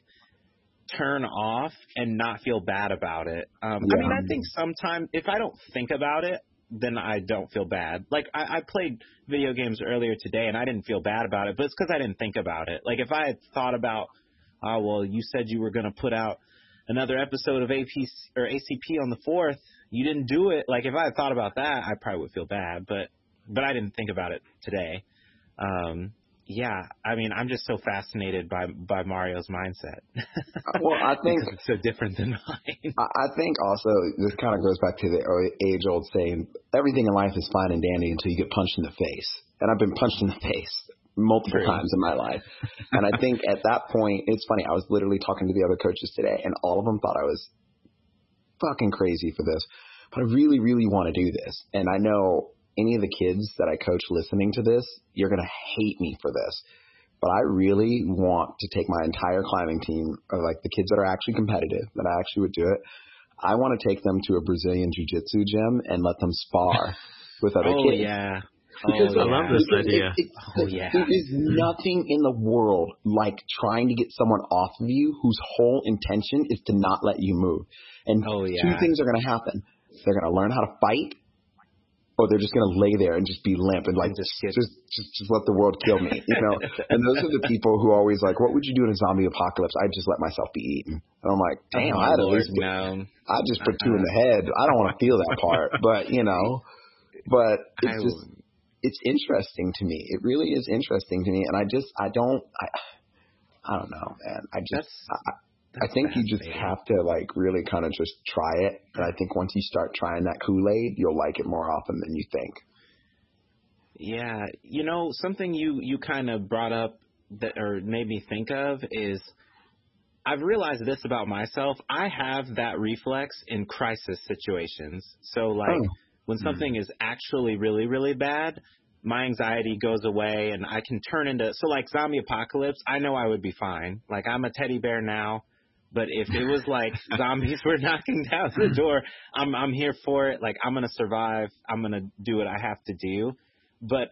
turn off and not feel bad about it. Um, yeah. I mean, I think sometimes if I don't think about it, then I don't feel bad. Like I, I played video games earlier today and I didn't feel bad about it, but it's because I didn't think about it. Like if I had thought about, oh well, you said you were going to put out another episode of AP or ACP on the fourth, you didn't do it. Like if I had thought about that, I probably would feel bad, but but I didn't think about it today. Um, yeah, I mean, I'm just so fascinated by by Mario's mindset. Uh, well, I think it's so different than mine. I think also this kind of goes back to the age old saying, everything in life is fine and dandy until you get punched in the face. And I've been punched in the face multiple True. times in my life. and I think at that point, it's funny. I was literally talking to the other coaches today, and all of them thought I was fucking crazy for this. But I really, really want to do this. And I know any of the kids that I coach listening to this, you're going to hate me for this. But I really want to take my entire climbing team, or like the kids that are actually competitive, that I actually would do it. I want to take them to a Brazilian jiu jitsu gym and let them spar with other oh, kids. Yeah. Because oh, I love this idea. It, it, oh, yeah. There is nothing in the world like trying to get someone off of you whose whole intention is to not let you move. And oh, yeah. two things are going to happen. They're going to learn how to fight or they're just going to lay there and just be limp and like just just just, just let the world kill me, you know. and those are the people who are always like, what would you do in a zombie apocalypse? I'd just let myself be eaten. And I'm like, damn, oh, I'd at least no. I just put two in the head. I don't want to feel that part, but you know, but it's just it's interesting to me. It really is interesting to me, and I just I don't I I don't know, man. I just I, I think you just have to like really kind of just try it, and I think once you start trying that Kool Aid, you'll like it more often than you think. Yeah, you know something you you kind of brought up that or made me think of is I've realized this about myself. I have that reflex in crisis situations. So like oh. when hmm. something mm. is actually really really bad, my anxiety goes away and I can turn into so like zombie apocalypse, I know I would be fine. Like I'm a teddy bear now, but if it was like zombies were knocking down the door, I'm I'm here for it. Like I'm going to survive. I'm going to do what I have to do. But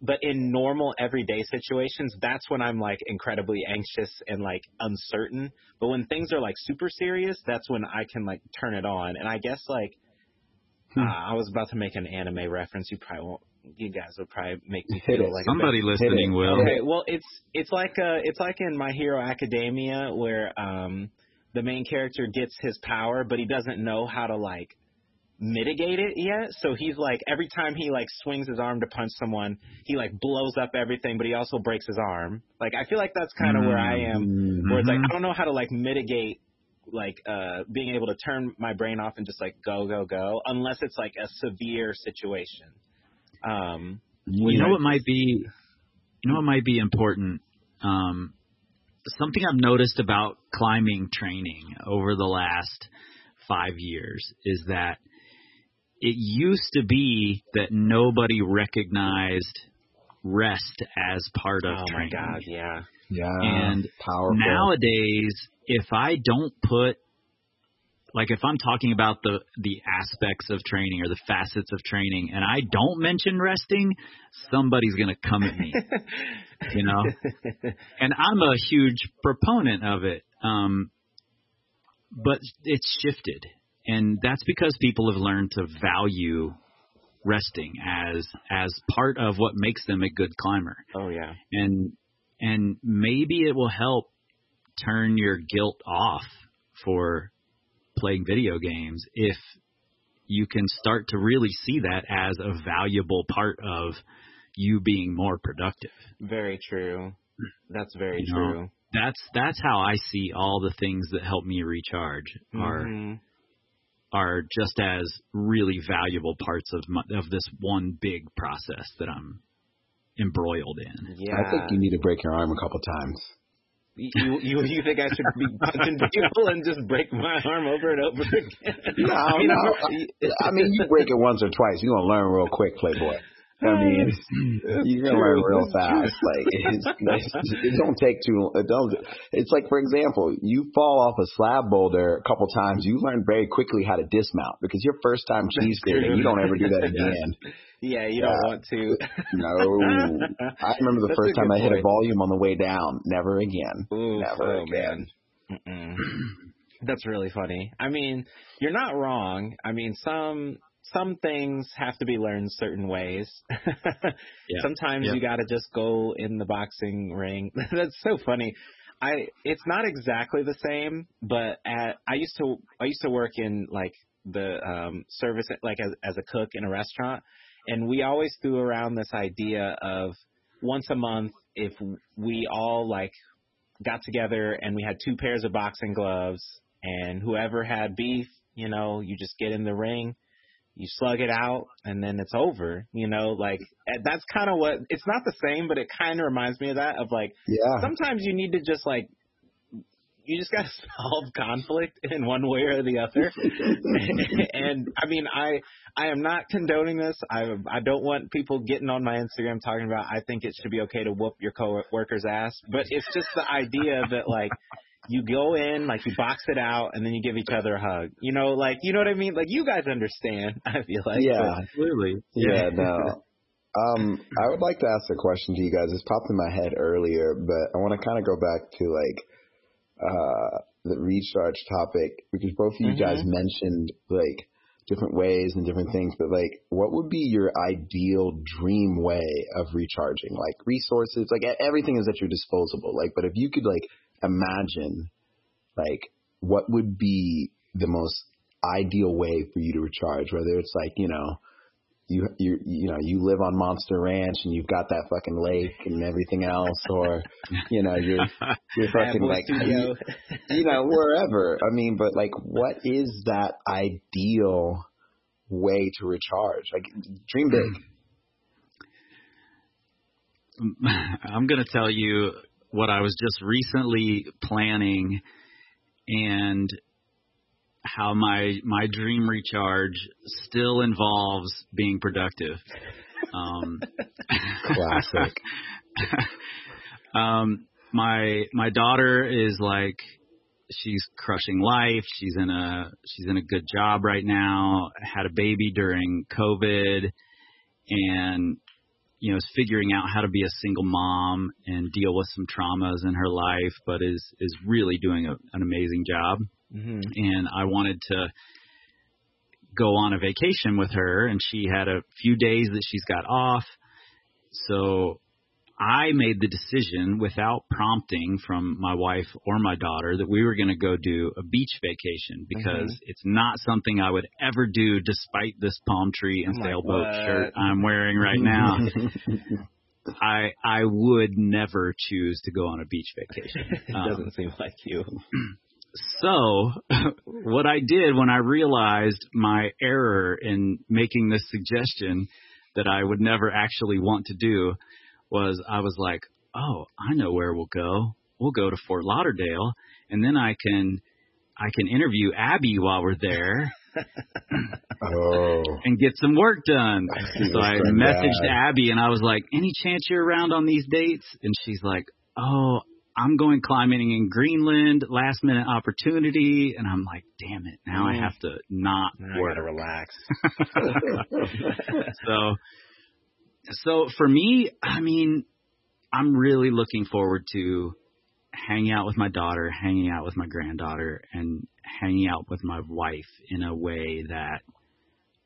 but in normal everyday situations that's when i'm like incredibly anxious and like uncertain. But when things are like super serious that's when i can like turn it on. And i guess like hmm. uh, i was about to make an anime reference. You probably won't you guys would probably make me feel like somebody listening will. Okay well it's it's like uh it's like in my hero academia where um the main character gets his power but he doesn't know how to like mitigate it yet. So he's like every time he like swings his arm to punch someone, he like blows up everything, but he also breaks his arm. Like I feel like that's kind of mm-hmm. where I am, mm-hmm. where it's like I don't know how to like mitigate like uh being able to turn my brain off and just like go go go unless it's like a severe situation. Um, you know what might be, you know what might be important. Um, something I've noticed about climbing training over the last five years is that it used to be that nobody recognized rest as part of oh training. Oh my god, yeah. Yeah. And powerful. nowadays, if I don't put like if I'm talking about the the aspects of training or the facets of training and I don't mention resting, somebody's going to come at me. you know? And I'm a huge proponent of it. Um but it's shifted and that's because people have learned to value resting as as part of what makes them a good climber. Oh yeah. And and maybe it will help turn your guilt off for playing video games if you can start to really see that as a valuable part of you being more productive. Very true. That's very you true. Know, that's that's how I see all the things that help me recharge are mm-hmm are just as really valuable parts of my, of this one big process that I'm embroiled in. Yeah. I think you need to break your arm a couple times. You you you think I should be punching people and just break my arm over and over again? No, I mean, no. I mean, you break it once or twice, you're gonna learn real quick, Playboy. I mean, you're gonna learn real fast. Like it's, it don't take too. It don't. It's like for example, you fall off a slab boulder a couple times. You learn very quickly how to dismount because your first time cheese skating, you don't ever do that again. Yeah, you don't want to. no, I remember the That's first time I hit a volume on the way down. Never again. Ooh, Never oh, again. Man. That's really funny. I mean, you're not wrong. I mean, some some things have to be learned certain ways. yeah. Sometimes you got to just go in the boxing ring. That's so funny. I it's not exactly the same, but at I used to I used to work in like the um service like as as a cook in a restaurant and we always threw around this idea of once a month if we all like got together and we had two pairs of boxing gloves and whoever had beef, you know, you just get in the ring you slug it out and then it's over you know like eh, that's kind of what it's not the same but it kind of reminds me of that of like yeah. sometimes you need to just like you just got to solve conflict in one way or the other. And i mean i i am not condoning this. I i don't want people getting on my instagram talking about i think it should be okay to whoop your coworker's ass. But it's just the idea that like you go in, like you box it out, and then you give each other a hug. You know, like you know what I mean? Like you guys understand. I feel like yeah, clearly. Yeah, no. Um, I would like to ask a question to you guys. It's popped in my head earlier, but I want to kind of go back to like uh the recharge topic because both of you mm-hmm. guys mentioned like different ways and different things, but like what would be your ideal dream way of recharging? Like resources, like everything is at your disposal. Like, but if you could like imagine like what would be the most ideal way for you to recharge, whether it's like, you know, you you you know you live on Monster Ranch and you've got that fucking lake and everything else, or you know you're you're fucking like you, you know wherever. I mean, but like, what is that ideal way to recharge? Like, dream big. I'm gonna tell you what I was just recently planning, and how my my dream recharge still involves being productive. Um, Classic. um, my my daughter is like she's crushing life. She's in a she's in a good job right now. Had a baby during COVID, and you know is figuring out how to be a single mom and deal with some traumas in her life, but is is really doing a, an amazing job mm-hmm. and I wanted to go on a vacation with her, and she had a few days that she's got off. So I made the decision without prompting from my wife or my daughter that we were going to go do a beach vacation because mm-hmm. it's not something I would ever do despite this palm tree and sailboat shirt I'm wearing right now. I I would never choose to go on a beach vacation. it doesn't um, seem like you. So, what I did when I realized my error in making this suggestion that I would never actually want to do was I was like, "Oh, I know where we'll go. We'll go to Fort Lauderdale, and then I can I can interview Abby while we're there." oh. And get some work done. so I messaged bad. Abby and I was like, "Any chance you're around on these dates?" And she's like, "Oh, I'm going climbing in Greenland, last minute opportunity, and I'm like, damn it, now mm. I have to not now work. I gotta relax. so, so for me, I mean, I'm really looking forward to hanging out with my daughter, hanging out with my granddaughter, and hanging out with my wife in a way that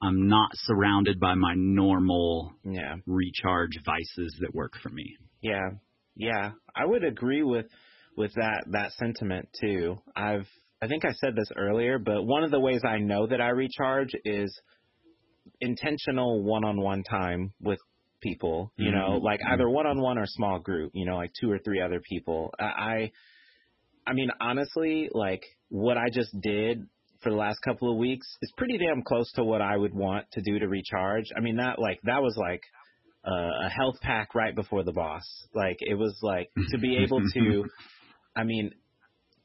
I'm not surrounded by my normal yeah. recharge vices that work for me. Yeah, yeah, I would agree with with that that sentiment too. I've I think I said this earlier, but one of the ways I know that I recharge is intentional one-on-one time with people, you mm-hmm. know, like either one-on-one or small group, you know, like two or three other people. I I mean, honestly, like what I just did for the last couple of weeks is pretty damn close to what I would want to do to recharge. I mean, that like that was like uh, a health pack right before the boss. Like it was like to be able to, I mean,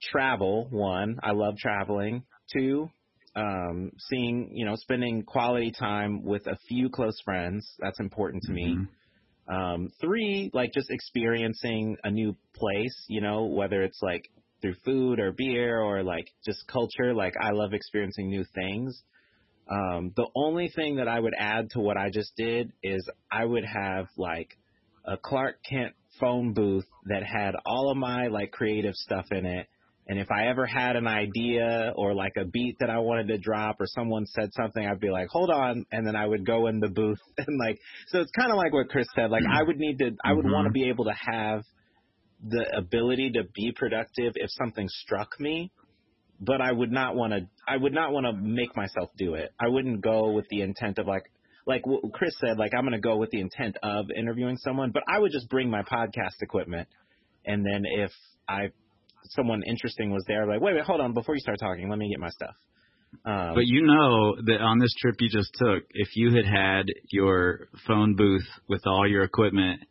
travel. One, I love traveling. Two, um, seeing you know spending quality time with a few close friends. That's important to mm-hmm. me. Um, three, like just experiencing a new place. You know, whether it's like through food or beer or like just culture. Like I love experiencing new things. Um, the only thing that I would add to what I just did is I would have like a Clark Kent phone booth that had all of my like creative stuff in it. And if I ever had an idea or like a beat that I wanted to drop or someone said something, I'd be like, hold on. And then I would go in the booth and like, so it's kind of like what Kris said. Like I would need to, I would mm-hmm. want to be able to have the ability to be productive if something struck me but I would not want to. I would not want to make myself do it. I wouldn't go with the intent of like, like what Kris said, like I'm going to go with the intent of interviewing someone, but I would just bring my podcast equipment, and then if I someone interesting was there, like wait, wait, hold on, before you start talking, let me get my stuff. Um, but you know that on this trip you just took, if you had had your phone booth with all your equipment,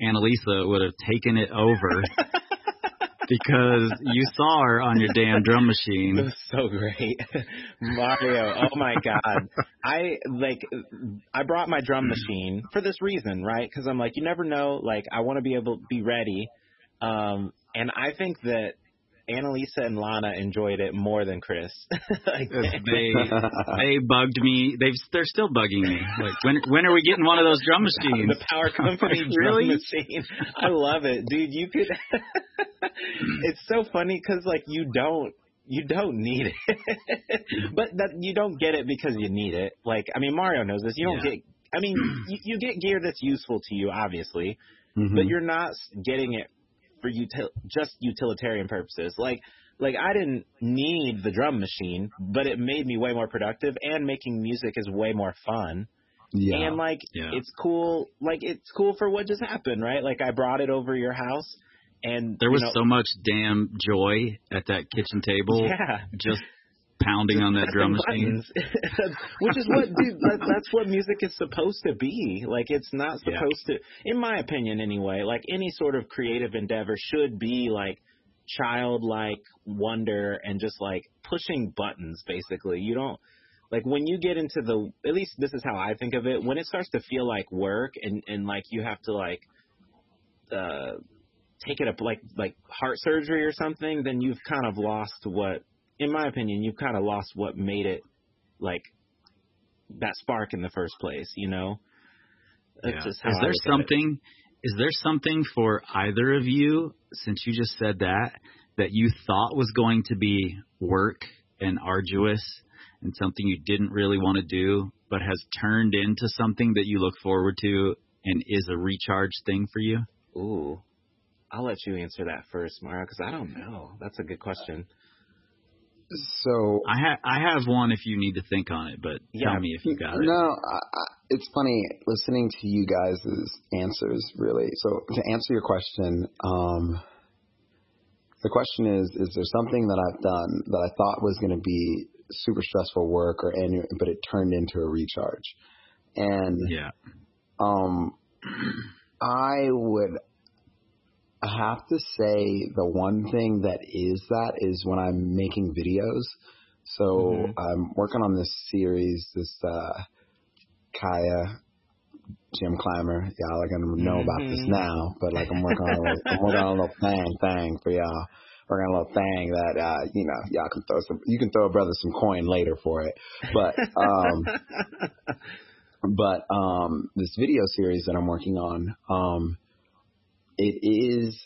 Annalisa would have taken it over because you saw her on your damn drum machine. It was so great. Mario, oh my god. I like I brought my drum machine for this reason, right? Cuz I'm like you never know, like I want to be able to be ready. Um and I think that Annalisa and Lana enjoyed it more than Kris. like, they they bugged me. They they're still bugging me. Like when when are we getting one of those drum machines? The Power Company drum machine. I love it, dude. You could. it's so funny because like you don't you don't need it, but that you don't get it because you need it. Like I mean, Mario knows this. You don't yeah. get. I mean, you, you get gear that's useful to you, obviously, mm-hmm. but you're not getting it for util- just utilitarian purposes. Like like I didn't need the drum machine, but it made me way more productive and making music is way more fun. Yeah. And like Yeah. it's cool like it's cool for what just happened, right? Like I brought it over your house and There you was know, so much damn joy at that kitchen table, Yeah. just pounding on that drum machine. Which is what, dude. That, that's what music is supposed to be. Like, it's not Yeah. supposed to, in my opinion, anyway. Like any sort of creative endeavor should be like childlike wonder and just like pushing buttons. Basically, you don't like when you get into the. At least this is how I think of it. When it starts to feel like work and and like you have to like. uh take it up like like heart surgery or something, then you've kind of lost what in my opinion, you've kind of lost what made it like that spark in the first place, you know? Yeah. Is I there look at it. something? Is there something for either of you, since you just said that, that you thought was going to be work and arduous and something you didn't really want to do, but has turned into something that you look forward to and is a recharge thing for you? Ooh. I'll let you answer that first, Mario, because I don't know. That's a good question. So I ha- I have one if you need to think on it, but Yeah. tell me if you got it. No, I, I, it's funny listening to you guys' answers. Really, so to answer your question, um, the question is: Is there something that I've done that I thought was going to be super stressful work, or any, but it turned into a recharge? And Yeah. um, I would have to say the one thing that is that is when I'm making videos. So Mhm. I'm working on this series, this uh, Kaya Jim Climber. Y'all are gonna know about this Mhm. now, but like I'm working on a little, I'm working on a little thing thing for y'all. Working on a little thing that uh, you know y'all can throw some. You can throw a brother some coin later for it, but um, but um, this video series that I'm working on, um, it is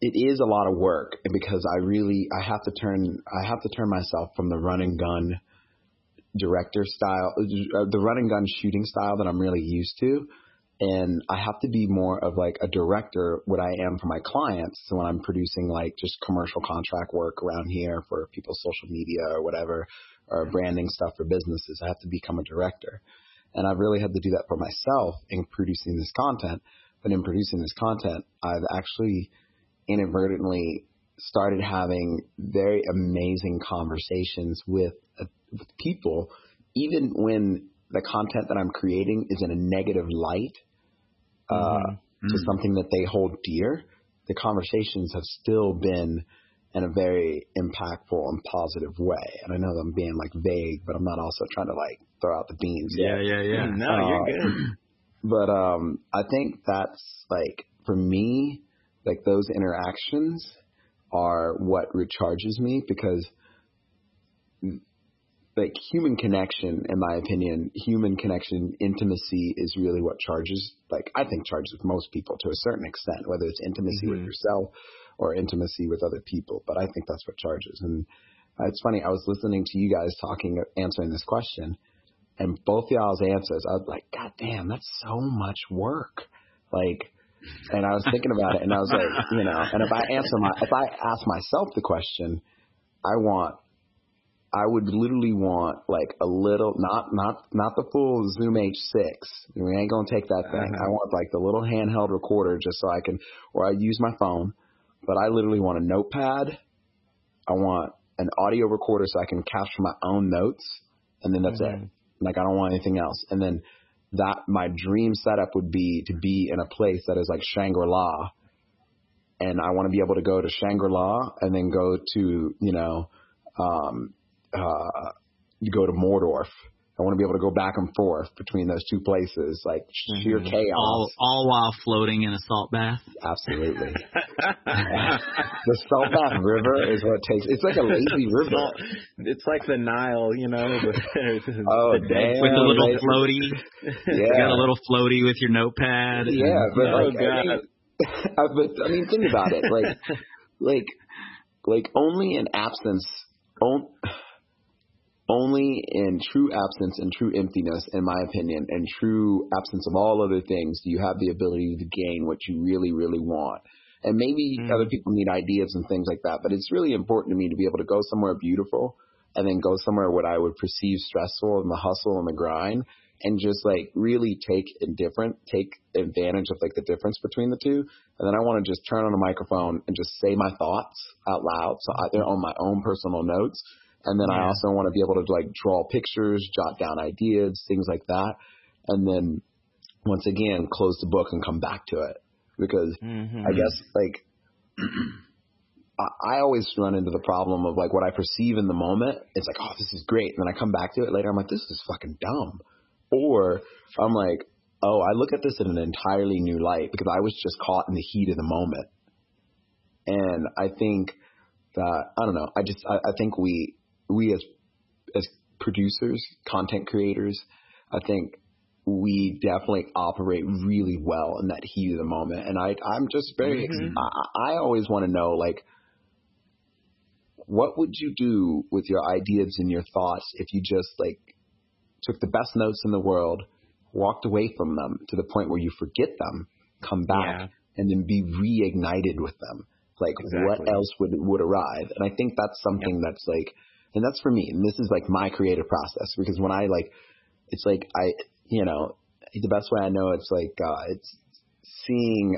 it is a lot of work because I really I have to turn I have to turn myself from the run and gun director style, uh, the run and gun shooting style that I'm really used to, and I have to be more of like a director what I am for my clients. So when I'm producing like just commercial contract work around here for people's social media or whatever, or branding stuff for businesses, I have to become a director. And I've really had to do that for myself in producing this content. But in producing this content, I've actually inadvertently started having very amazing conversations with, uh, with people, even when the content that I'm creating is in a negative light uh, Mhm. to Mm. something that they hold dear. The conversations have still been in a very impactful and positive way. And I know that I'm being like vague, but I'm not also trying to like throw out the beans. Yeah, yet. yeah, yeah. No, Uh, you're good. But um, I think that's like for me, like those interactions are what recharges me because like human connection, in my opinion, human connection, intimacy is really what charges. Like I think charges with most people to a certain extent, whether it's intimacy with Mhm. yourself or intimacy with other people. But I think that's what charges. And uh, it's funny. I was listening to you guys talking, answering this question, and both y'all's answers, I was like, God damn, that's so much work. Like, and I was thinking about it, and I was like, you know, and if I answer my, if I ask myself the question, I want, I would literally want like a little, not not not the full Zoom H6. We ain't gonna take that thing. Uh-huh. I want like the little handheld recorder, just so I can, or I use my phone, but I literally want a notepad. I want an audio recorder so I can capture my own notes, and then that's mm-hmm. it. Like I don't want anything else. And then that my dream setup would be to be in a place that is like Shangri La, and I want to be able to go to Shangri La and then go to you know, um, uh, go to Mordor. I want to be able to go back and forth between those two places, like sheer Mhm. chaos. all all while floating in a salt bath. Absolutely. the Salt Bath River is what it takes. It's like a lazy river. It's like the Nile, you know. The, Oh, the damn. with a little they- floaty. You Yeah. got a little floaty with your notepad. and- Yeah, but Oh, like, I mean, but I mean, think about it. Like, like, like only in absence, on, only in true absence and true emptiness, in my opinion, and true absence of all other things, do you have the ability to gain what you really, really want. And maybe Mm. other people need ideas and things like that, but it's really important to me to be able to go somewhere beautiful and then go somewhere what I would perceive stressful and the hustle and the grind and just like really take indifferent, take advantage of like the difference between the two. And then I want to just turn on a microphone and just say my thoughts out loud. So I, they're on my own personal notes. And then yeah. I also want to be able to like draw pictures, jot down ideas, things like that. And then once again, close the book and come back to it. Because mm-hmm. I guess like I always run into the problem of like what I perceive in the moment. It's like, oh, this is great. And then I come back to it later. I'm like, this is fucking dumb. Or I'm like, oh, I look at this in an entirely new light because I was just caught in the heat of the moment. And I think that, I don't know, I just, I, I think we, we as, as producers, content creators, I think we definitely operate really well in that heat of the moment. And I, I'm just very, mm-hmm. I, I always want to know, like, what would you do with your ideas and your thoughts if you just like took the best notes in the world, walked away from them to the point where you forget them, come back, yeah. and then be reignited with them? Like exactly. what else would would arrive? And I think that's something yep. that's like, and that's for me. And this is like my creative process because when I like, it's like I, you know, the best way I know it's like uh, it's seeing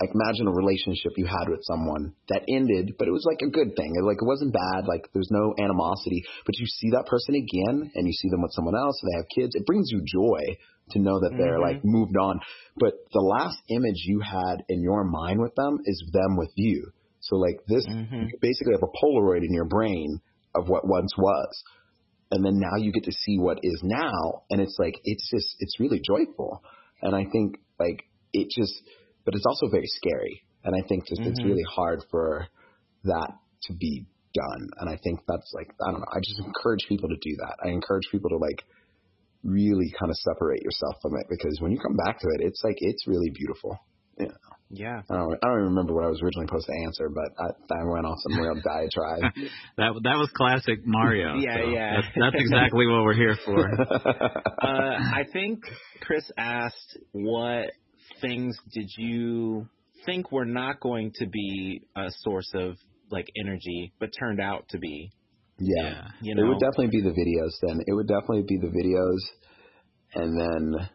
like imagine a relationship you had with someone that ended, but it was like a good thing. It, like it wasn't bad. Like there's no animosity, but you see that person again and you see them with someone else and they have kids. It brings you joy to know that they're mm-hmm. like moved on. But the last image you had in your mind with them is them with you. So like this, mm-hmm. you basically have a Polaroid in your brain of what once was. And then now you get to see what is now. And it's like, it's just, it's really joyful. And I think like it just, but it's also very scary. And I think just mm-hmm. it's really hard for that to be done. And I think that's like, I don't know, I just encourage people to do that. I encourage people to like really kind of separate yourself from it because when you come back to it, it's like, it's really beautiful. Yeah. Yeah. I don't, I don't remember what I was originally supposed to answer, but I, I went off some real diatribe. that that was classic Mario. yeah, so yeah. That's, that's exactly what we're here for. uh, I think Kris asked what things did you think were not going to be a source of like energy, but turned out to be? Yeah, you know? it would definitely be the videos. Then it would definitely be the videos, and then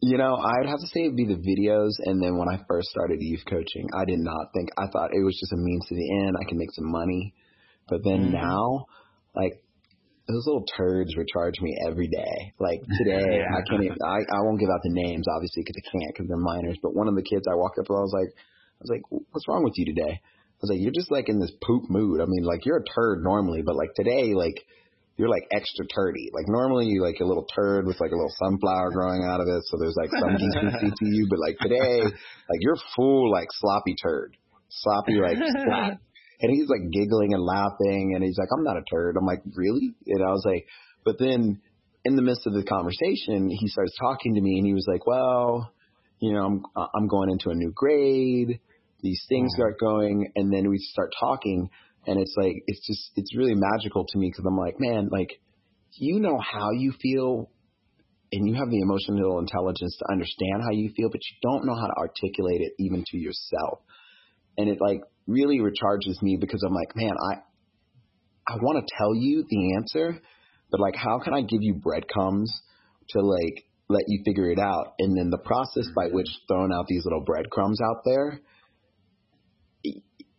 you know, I'd have to say it'd be the videos. And then when I first started youth coaching, I did not think, I thought it was just a means to the end. I can make some money. But then mm-hmm. now, like, those little turds recharge me every day. Like today, yeah. I can't even, I, I won't give out the names obviously because I can't because they're minors. But one of the kids I walked up to, I was like, I was like, what's wrong with you today? I was like, you're just like in this poop mood. I mean, like you're a turd normally, but like today, like you're like extra turdy. Like normally you like a little turd with like a little sunflower growing out of it, so there's like some decency to you. But like today, like you're full like sloppy turd, sloppy like splat. And he's like giggling and laughing, and he's like, "I'm not a turd." I'm like, "Really?" And I was like, but then in the midst of the conversation, he starts talking to me, and he was like, "Well, you know, I'm I'm going into a new grade. These things mm. start going, and then we start talking." And it's like, it's just, it's really magical to me because I'm like, man, like, you know how you feel and you have the emotional intelligence to understand how you feel, but you don't know how to articulate it even to yourself. And it like really recharges me because I'm like, man, I, I want to tell you the answer, but like, how can I give you breadcrumbs to like let you figure it out? And then the process by which throwing out these little breadcrumbs out there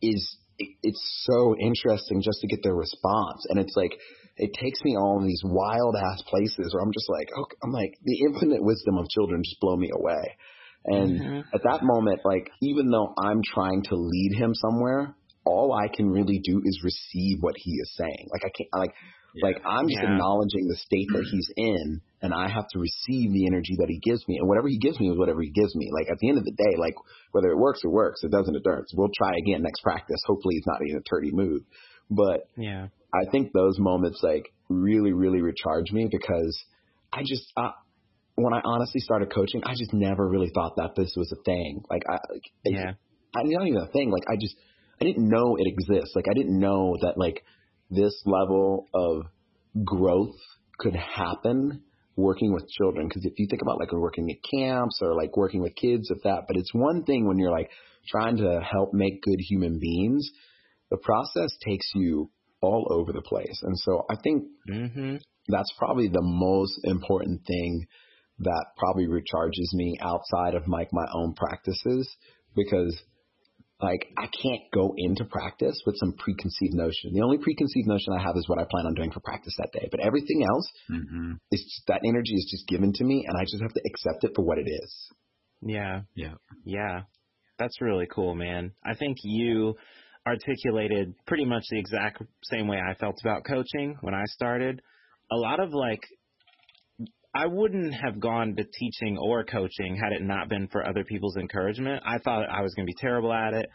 is it's so interesting just to get their response. And it's like, it takes me all in these wild ass places where I'm just like, okay, I'm like, the infinite wisdom of children just blow me away. And mm-hmm. at that moment, like, even though I'm trying to lead him somewhere, all I can really do is receive what he is saying. Like, I can't, like, yeah. like I'm just yeah. acknowledging the state that he's in and I have to receive the energy that he gives me. And whatever he gives me is whatever he gives me. Like at the end of the day, like whether it works, it works. It doesn't, it doesn't. We'll try again next practice. Hopefully he's not in a turdy mood. But yeah, I think those moments like really, really recharge me because I just, uh, when I honestly started coaching, I just never really thought that this was a thing. Like I, like, yeah, I, not even a thing. Like I just, I didn't know it exists. Like I didn't know that like this level of growth could happen working with children. Because if you think about like working at camps or like working with kids, if that, but it's one thing when you're like trying to help make good human beings. The process takes you all over the place, and so I think mm-hmm. that's probably the most important thing that probably recharges me outside of like my own practices because like I can't go into practice with some preconceived notion. The only preconceived notion I have is what I plan on doing for practice that day. But everything else mm-hmm. is just, that energy is just given to me, and I just have to accept it for what it is. Yeah, yeah, yeah. That's really cool, man. I think you articulated pretty much the exact same way I felt about coaching when I started. A lot of like I wouldn't have gone to teaching or coaching had it not been for other people's encouragement. I thought I was going to be terrible at it.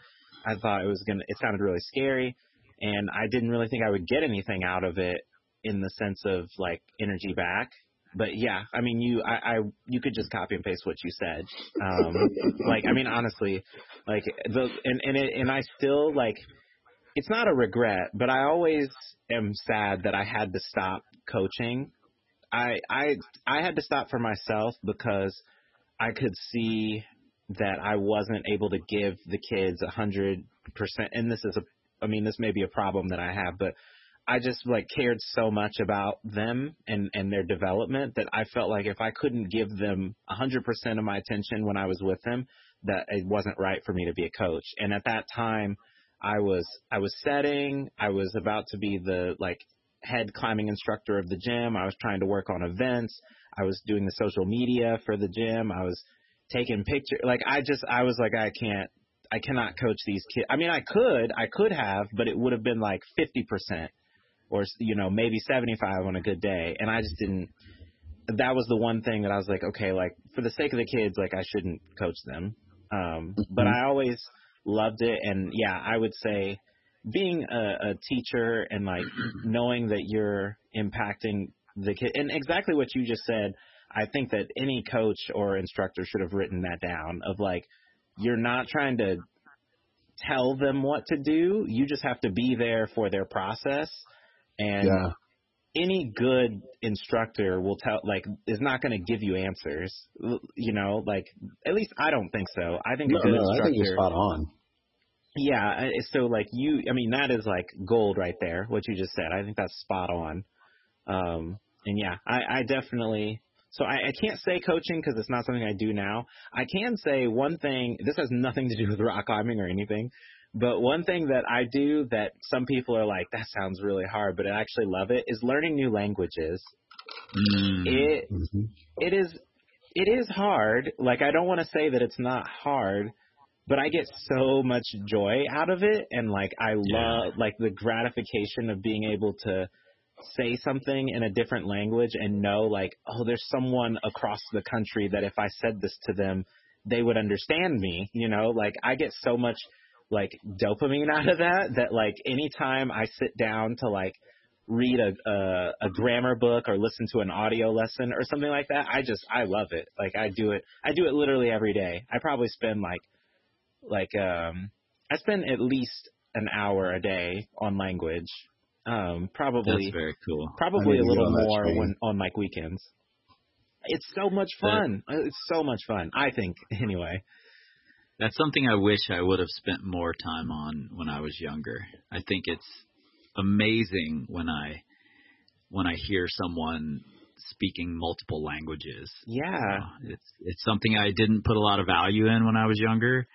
I thought it was going to, it sounded really scary. And I didn't really think I would get anything out of it in the sense of like energy back. But yeah, I mean, you, I, I, you could just copy and paste what you said. Um, like, I mean, honestly, like the, and, and it, and I still like, it's not a regret, but I always am sad that I had to stop coaching I I I had to stop for myself because I could see that I wasn't able to give the kids a hundred percent. And this is a, I mean, this may be a problem that I have, but I just like cared so much about them and and their development that I felt like if I couldn't give them a hundred percent of my attention when I was with them, that it wasn't right for me to be a coach. And at that time, I was I was setting, I was about to be the like head climbing instructor of the gym. I was trying to work on events. I was doing the social media for the gym. I was taking pictures. Like I just, I was like, I can't, I cannot coach these kids. I mean, I could, I could have, but it would have been like 50% or, you know, maybe 75 on a good day. And I just didn't, that was the one thing that I was like, okay, like for the sake of the kids, like I shouldn't coach them. Um, but mm-hmm. I always loved it. And yeah, I would say, being a, a teacher and like knowing that you're impacting the kid and exactly what you just said i think that any coach or instructor should have written that down of like you're not trying to tell them what to do. You just have to be there for their process. And yeah. any good instructor will tell like is not going to give you answers you know? Like at least i don't think so. I think no, a good no, instructor I think you're spot on yeah, so like you, I mean, that is like gold right there. What you just said, I think that's spot on. Um, and yeah, I, I definitely. So I, I can't say coaching because it's not something I do now. I can say one thing. This has nothing to do with rock climbing or anything, but one thing that I do that some people are like, that sounds really hard, but I actually love it is learning new languages. Mm. It mm-hmm. it is it is hard. Like I don't want to say that it's not hard but I get so much joy out of it and like I love yeah. like the gratification of being able to say something in a different language and know like oh there's someone across the country that if I said this to them they would understand me you know? Like I get so much like dopamine out of that that like anytime I sit down to like read a, a a grammar book or listen to an audio lesson or something like that I just I love it. Like I do it I do it literally every day. I probably spend like like um I spend at least an hour a day on language. Um probably That's very cool. Probably a little more when on like weekends. It's so much fun. That, it's so much fun. I think anyway. That's something I wish I would have spent more time on when I was younger. I think it's amazing when I when I hear someone speaking multiple languages. Yeah. Uh, it's it's something I didn't put a lot of value in when I was younger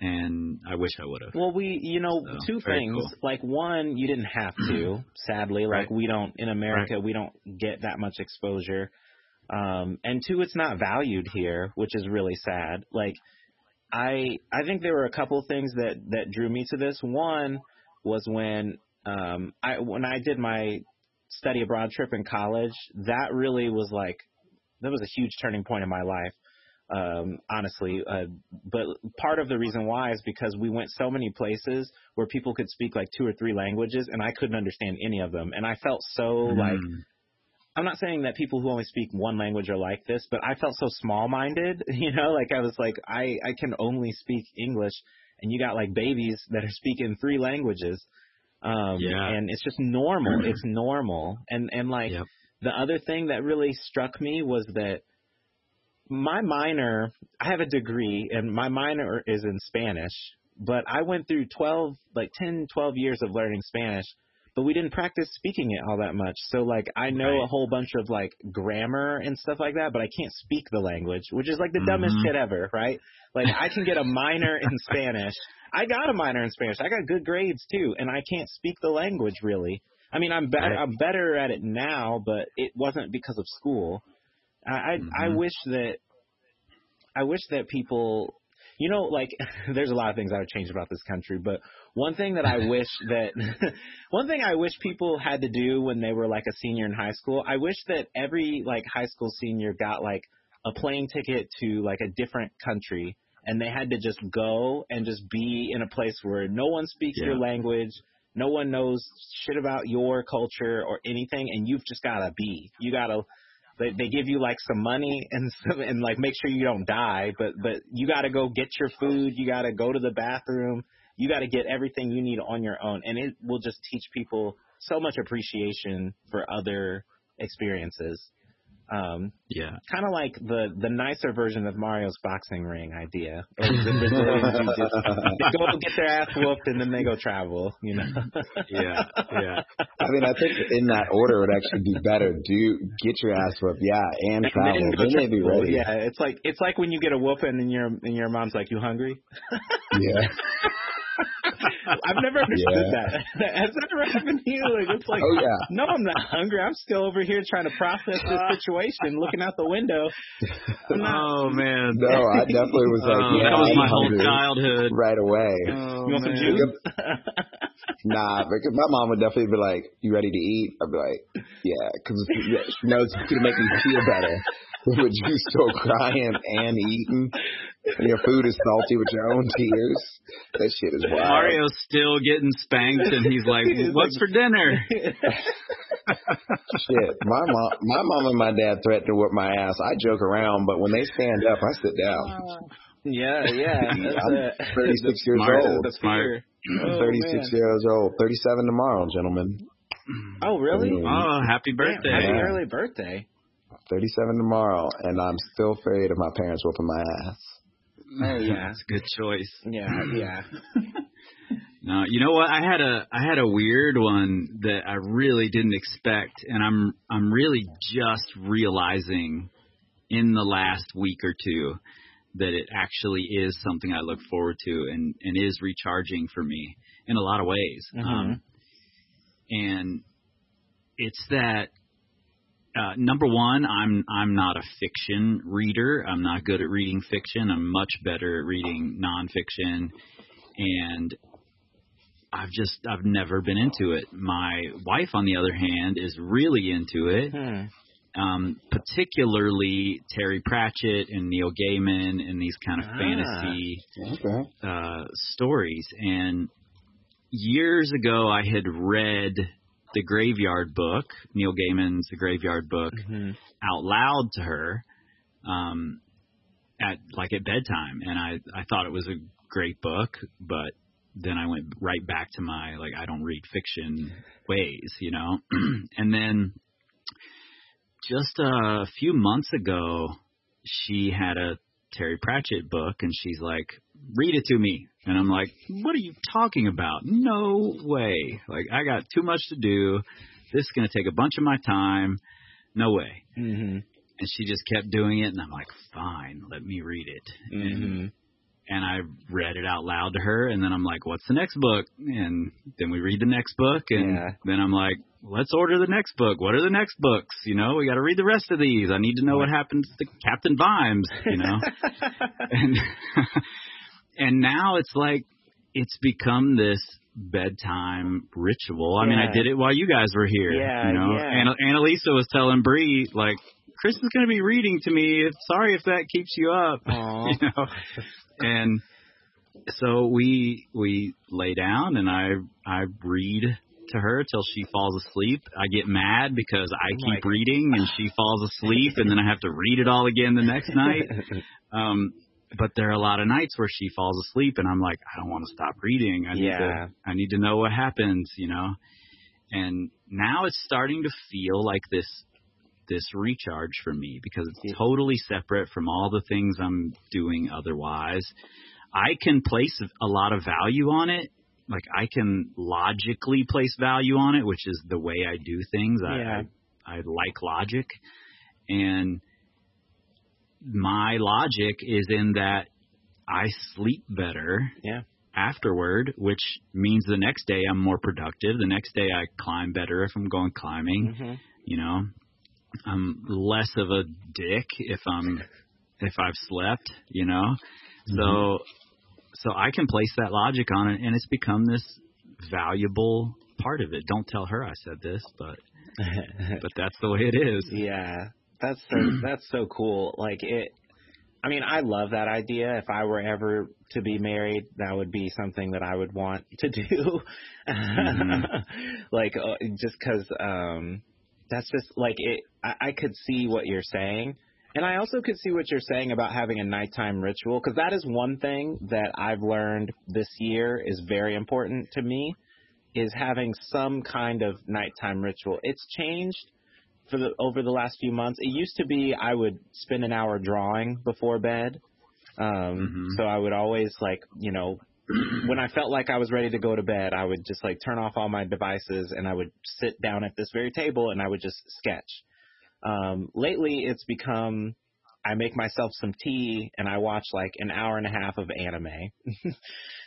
and I wish I would have. Well, we, you know, so, two things. Cool. Like one, you didn't have to. sadly, like right. we don't in America, right. we don't get that much exposure. Um, and two, it's not valued here, which is really sad. Like, I, I think there were a couple of things that that drew me to this. One was when, um, I when I did my study abroad trip in college. That really was like, that was a huge turning point in my life um, honestly. Uh, but part of the reason why is because we went so many places where people could speak like two or three languages, and I couldn't understand any of them. And I felt so mm. like I'm not saying that people who only speak one language are like this, but I felt so small-minded. You know, like I was like I I can only speak English, and you got like babies that are speaking three languages. Um, yeah. And it's just normal. it's normal. And and like yep. the other thing that really struck me was that my minor, I have a degree, and my minor is in Spanish, but I went through 12, like 10, 12 years of learning Spanish but we didn't practice speaking it all that much. So like I know Right. a whole bunch of like grammar and stuff like that, but I can't speak the language, which is like the dumbest Mhm. shit ever, right? Like I can get a minor in Spanish. I got a minor in Spanish. I got good grades too, and I can't speak the language really. I mean, I'm better. Right. I'm better at it now, but it wasn't because of school. I I, I mm-hmm. wish that I wish that people, you know, like there's a lot of things I would change about this country, but one thing that I wish that one thing I wish people had to do when they were like a senior in high school, I wish that every like high school senior got like a plane ticket to like a different country and they had to just go and just be in a place where no one speaks your language, no one knows shit about your culture or anything and you've just got to be. You got to they they give you like some money and some, and like make sure you don't die, but but you got to go get your food, you got to go to the bathroom, you got to get everything you need on your own, and it will just teach people so much appreciation for other experiences. Um, Yeah. kind of like the the nicer version of Mario's boxing ring idea. Like the Brazilians who just they go get their ass whooped and then they go travel, you know. Yeah. Yeah. I mean, I think in that order it would actually be better. Do get your ass whooped, yeah, and And travel. then go Then they'd be ready. Yeah, it's like it's like when you get a whooping and your and your mom's like, "You hungry?" Yeah. I've never understood Yeah. that. Has that ever happened to you? Like, it's like, Oh yeah. no, I'm not hungry. I'm still over here trying to process this situation, looking out the window. I'm not, Oh man. No, I definitely was like, Oh, yeah, that was I'm my whole childhood. right away. Oh, you want some juice? Nah, because my mom would definitely be like, "You ready to eat?" I'd be like, "Yeah," because she knows it's gonna make me feel better. But you still crying and eating, and your food is salty with your own tears. That shit is wild. Mario's still getting spanked, and he's like, "What's for dinner?" Shit, my mom, my mom and my dad threaten to whip my ass. I joke around, but when they stand up, I sit down. yeah, yeah. That's I'm it. 36 years Smart. old. The Smart. I'm Oh, 36 man. years old. 37 tomorrow, gentlemen. Oh, really? Mm. Oh, happy Damn, birthday! happy Yeah. early birthday. 37 tomorrow, and I'm still afraid of my parents whooping my ass. Oh, yeah. That's a good choice. Yeah, yeah. No, you know what? I had a I had a weird one that I really didn't expect, and I'm I'm really just realizing in the last week or two that it actually is something I look forward to and and is recharging for me in a lot of ways. Mhm. Um, and it's that uh, number one, I'm I'm not a fiction reader. I'm not good at reading fiction. I'm much better at reading nonfiction, and I've just I've never been into it. My wife, on the other hand, is really into it, Hmm. um, particularly Terry Pratchett and Neil Gaiman and these kind of Ah. fantasy Okay. uh, stories. And years ago, I had read the Graveyard Book, Neil Gaiman's The Graveyard Book, Mhm. out loud to her, um, at like at bedtime, and I I thought it was a great book, but then I went right back to my like I don't read fiction ways, you know, and then just a few months ago, she had a Terry Pratchett book, and she's like, "Read it to me," and I'm like, "What are you talking about? No way! Like I got too much to do. This is gonna take a bunch of my time. No way." Mhm. And she just kept doing it, and I'm like, "Fine, let me read it." And Mhm. and I read it out loud to her, and then I'm like, "What's the next book?" And then we read the next book, and Yeah. then I'm like, "Let's order the next book. What are the next books? You know, we got to read the rest of these. I need to know what happens to Captain Vimes. You know." and and now it's like it's become this bedtime ritual. I mean, I did it while you guys were here. Yeah, you know, yeah. Anna, Annalisa was telling Bree like. Kris is going to be reading to me. Sorry if that keeps you up. You know, and so we we lay down and I I read to her till she falls asleep. I get mad because I Oh keep reading and she falls asleep and then I have to read it all again the next night. Um but there are a lot of nights where she falls asleep and I'm like, I don't want to stop reading. I need Yeah. to I need to know what happens, you know. And now it's starting to feel like this this recharge for me because it's totally separate from all the things I'm doing otherwise. I can place a lot of value on it like I can logically place value on it, which is the way I do things. Yeah. I, I I like logic, and my logic is in that I sleep better Yeah. afterward, which means the next day I'm more productive. The next day I climb better if I'm going climbing. hmm You know, I'm less of a dick if I'm if I've slept. You know, so so I can place that logic on it, and it's become this valuable part of it. Don't tell her I said this, but but that's the way it is. Yeah, that's so that's so cool. Like it. I mean, I love that idea. If I were ever to be married, that would be something that I would want to do. like, uh, just because um, that's just like it. I, I could see what you're saying, and I also could see what you're saying about having a nighttime ritual because that is one thing that I've learned this year is very important to me. Is having some kind of nighttime ritual. It's changed for the over the last few months. It used to be I would spend an hour drawing before bed. Um Mhm. so I would always like, you know, when I felt like I was ready to go to bed, I would just like turn off all my devices and I would sit down at this very table and I would just sketch. Um lately it's become I make myself some tea and I watch like an hour and a half of anime.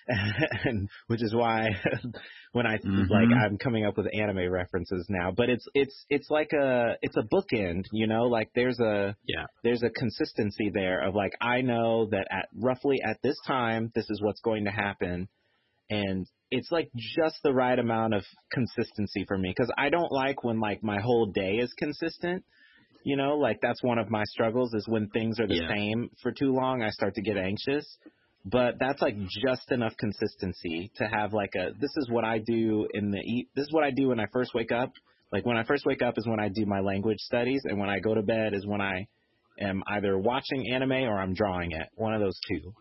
and which is why when I Mhm. like I'm coming up with anime references now, but it's it's it's like a it's a bookend, you know, like there's a Yeah. there's a consistency there of like I know that at roughly at this time this is what's going to happen and it's like just the right amount of consistency for me cuz I don't like when like my whole day is consistent. You know, like that's one of my struggles is when things are the Yeah. same for too long, I start to get anxious but that's like just enough consistency to have like a this is what I do in the e- this is what I do when I first wake up. Like when I first wake up is when I do my language studies, and when I go to bed is when I am either watching anime or I'm drawing it. One of those two.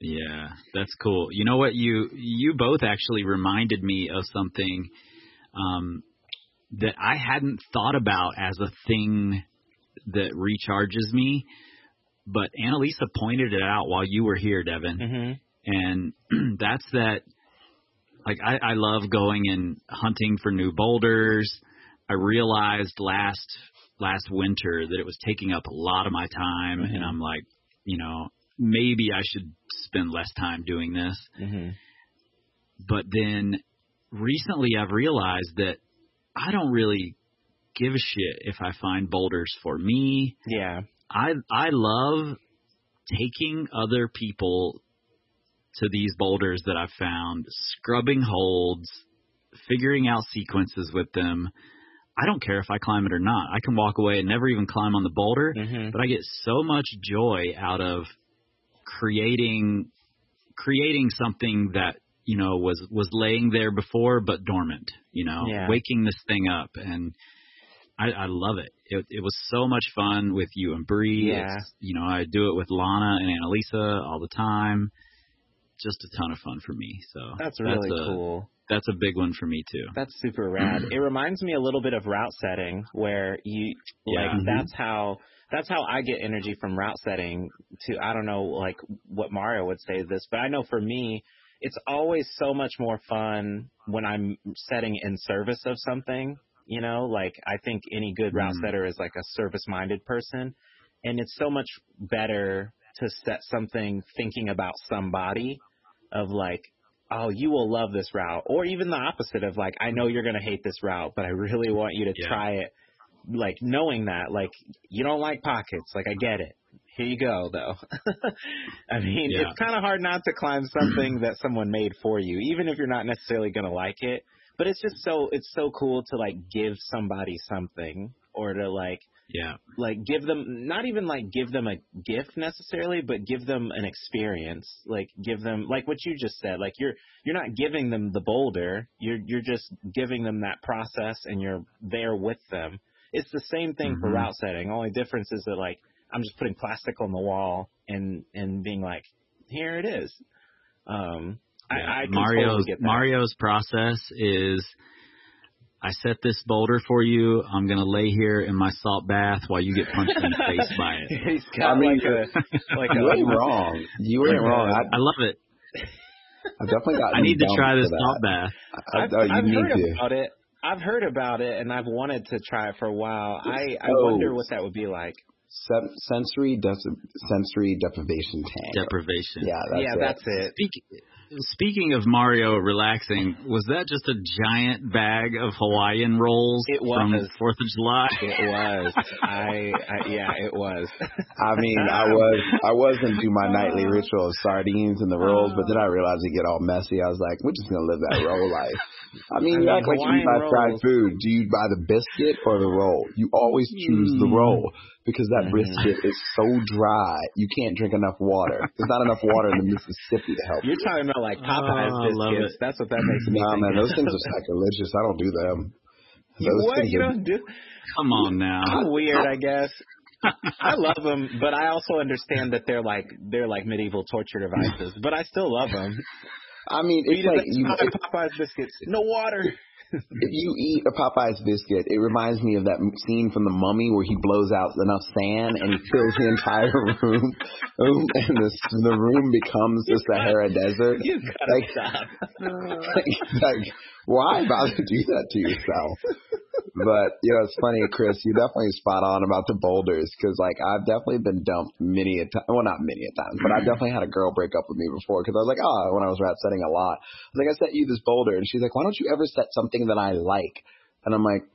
Yeah, that's cool. You know what? You you both actually reminded me of something um, that I hadn't thought about as a thing that recharges me, but Annalisa pointed it out while you were here, Devin, Mm-hmm. and that's that. Like I, I love going and hunting for new boulders. I realized last last winter that it was taking up a lot of my time, Mhm. and I'm like, you know, maybe I should spend less time doing this. Mm-hmm. But then recently I've realized that I don't really give a shit if I find boulders for me. Yeah. I I love taking other people to these boulders that I've found, scrubbing holds, figuring out sequences with them. I don't care if I climb it or not. I can walk away and never even climb on the boulder, Mm-hmm. but I get so much joy out of creating creating something that you know was was laying there before but dormant. You know, Yeah. waking this thing up, and I, I love it. it. It was so much fun with you and Bree. Yeah. It's, you know, I do it with Lana and Annalisa all the time. Just a ton of fun for me. So That's really a, cool. That's a big one for me too. That's super rad. it reminds me a little bit of route setting where you like Yeah. that's how that's how I get energy from route setting to I don't know like what Mario would say this, but I know for me it's always so much more fun when I'm setting in service of something, you know, like I think any good route Mhm. setter is like a service minded person and it's so much better to set something thinking about somebody of like oh, you will love this route, or even the opposite of like, I know you're gonna hate this route, but I really want you to Yeah. try it. Like knowing that, like you don't like pockets, like I get it. Here you go, though. I mean, Yeah. it's kind of hard not to climb something that someone made for you, even if you're not necessarily gonna like it. But it's just so it's so cool to like give somebody something, or to like Yeah. like give them not even like give them a gift necessarily but give them an experience like give them like what you just said like you're you're not giving them the boulder you're you're just giving them that process and you're there with them it's the same thing for Mhm. route setting only difference is that like i'm just putting plastic on the wall and and being like here it is um Yeah. I, I can Mario's totally get that. Mario's process is I set this boulder for you. I'm gonna lay here in my salt bath while you get punched in the face by it. He's got I mean, like a like You ain't a wrong. You ain't wrong. I, I love it. I've definitely got. I need to try this salt bath. I, I've, oh, you I've need heard to. about it. I've heard about it, and I've wanted to try it for a while. I I Oh. wonder what that would be like. Sen- sensory de- sensory deprivation tank. Deprivation. yeah, that's yeah, it. that's it. Speak, speaking of Mario relaxing, was that just a giant bag of Hawaiian rolls It was. from was. Fourth of July? It was. I, I yeah, it was. I mean, I um, was I was gonna do my nightly uh, ritual of sardines and the rolls, but then I uh, realized it get all messy. I was like, we're just gonna live that roll life. I mean, I you mean, act like you Hawaiian buy fried food. Do you buy the biscuit or the roll? You always choose the Mm. roll because that Mhm. brisket is so dry. You can't drink enough water. There's not enough water in the Mississippi to help. You're talking about like Popeye's Oh, biscuits. That's what that makes me Nah, man, those things are sacrilegious. I don't do them. You Those what? You don't do? Come on now. I'm weird, I guess. I love them, but I also understand that they're like they're like medieval torture devices. But I still love them. I mean, it's Eat like you. like Popeye's biscuits, no water. If you eat a Popeye's biscuit, it reminds me of that scene from The Mummy where he blows out enough sand and he fills the entire room, and the the room becomes the Sahara Desert. You gotta Like- stop. like, like, why bother to do that to yourself? But you know, it's funny, Kris. You're definitely spot on about the boulders because, like, I've definitely been dumped many a time. Well, not many a times, but I've mm-hmm. definitely had a girl break up with me before because I was like, oh, when I was route setting a lot, I was like, I set you this boulder, and she's like, why don't you ever set something that I like? And I'm like,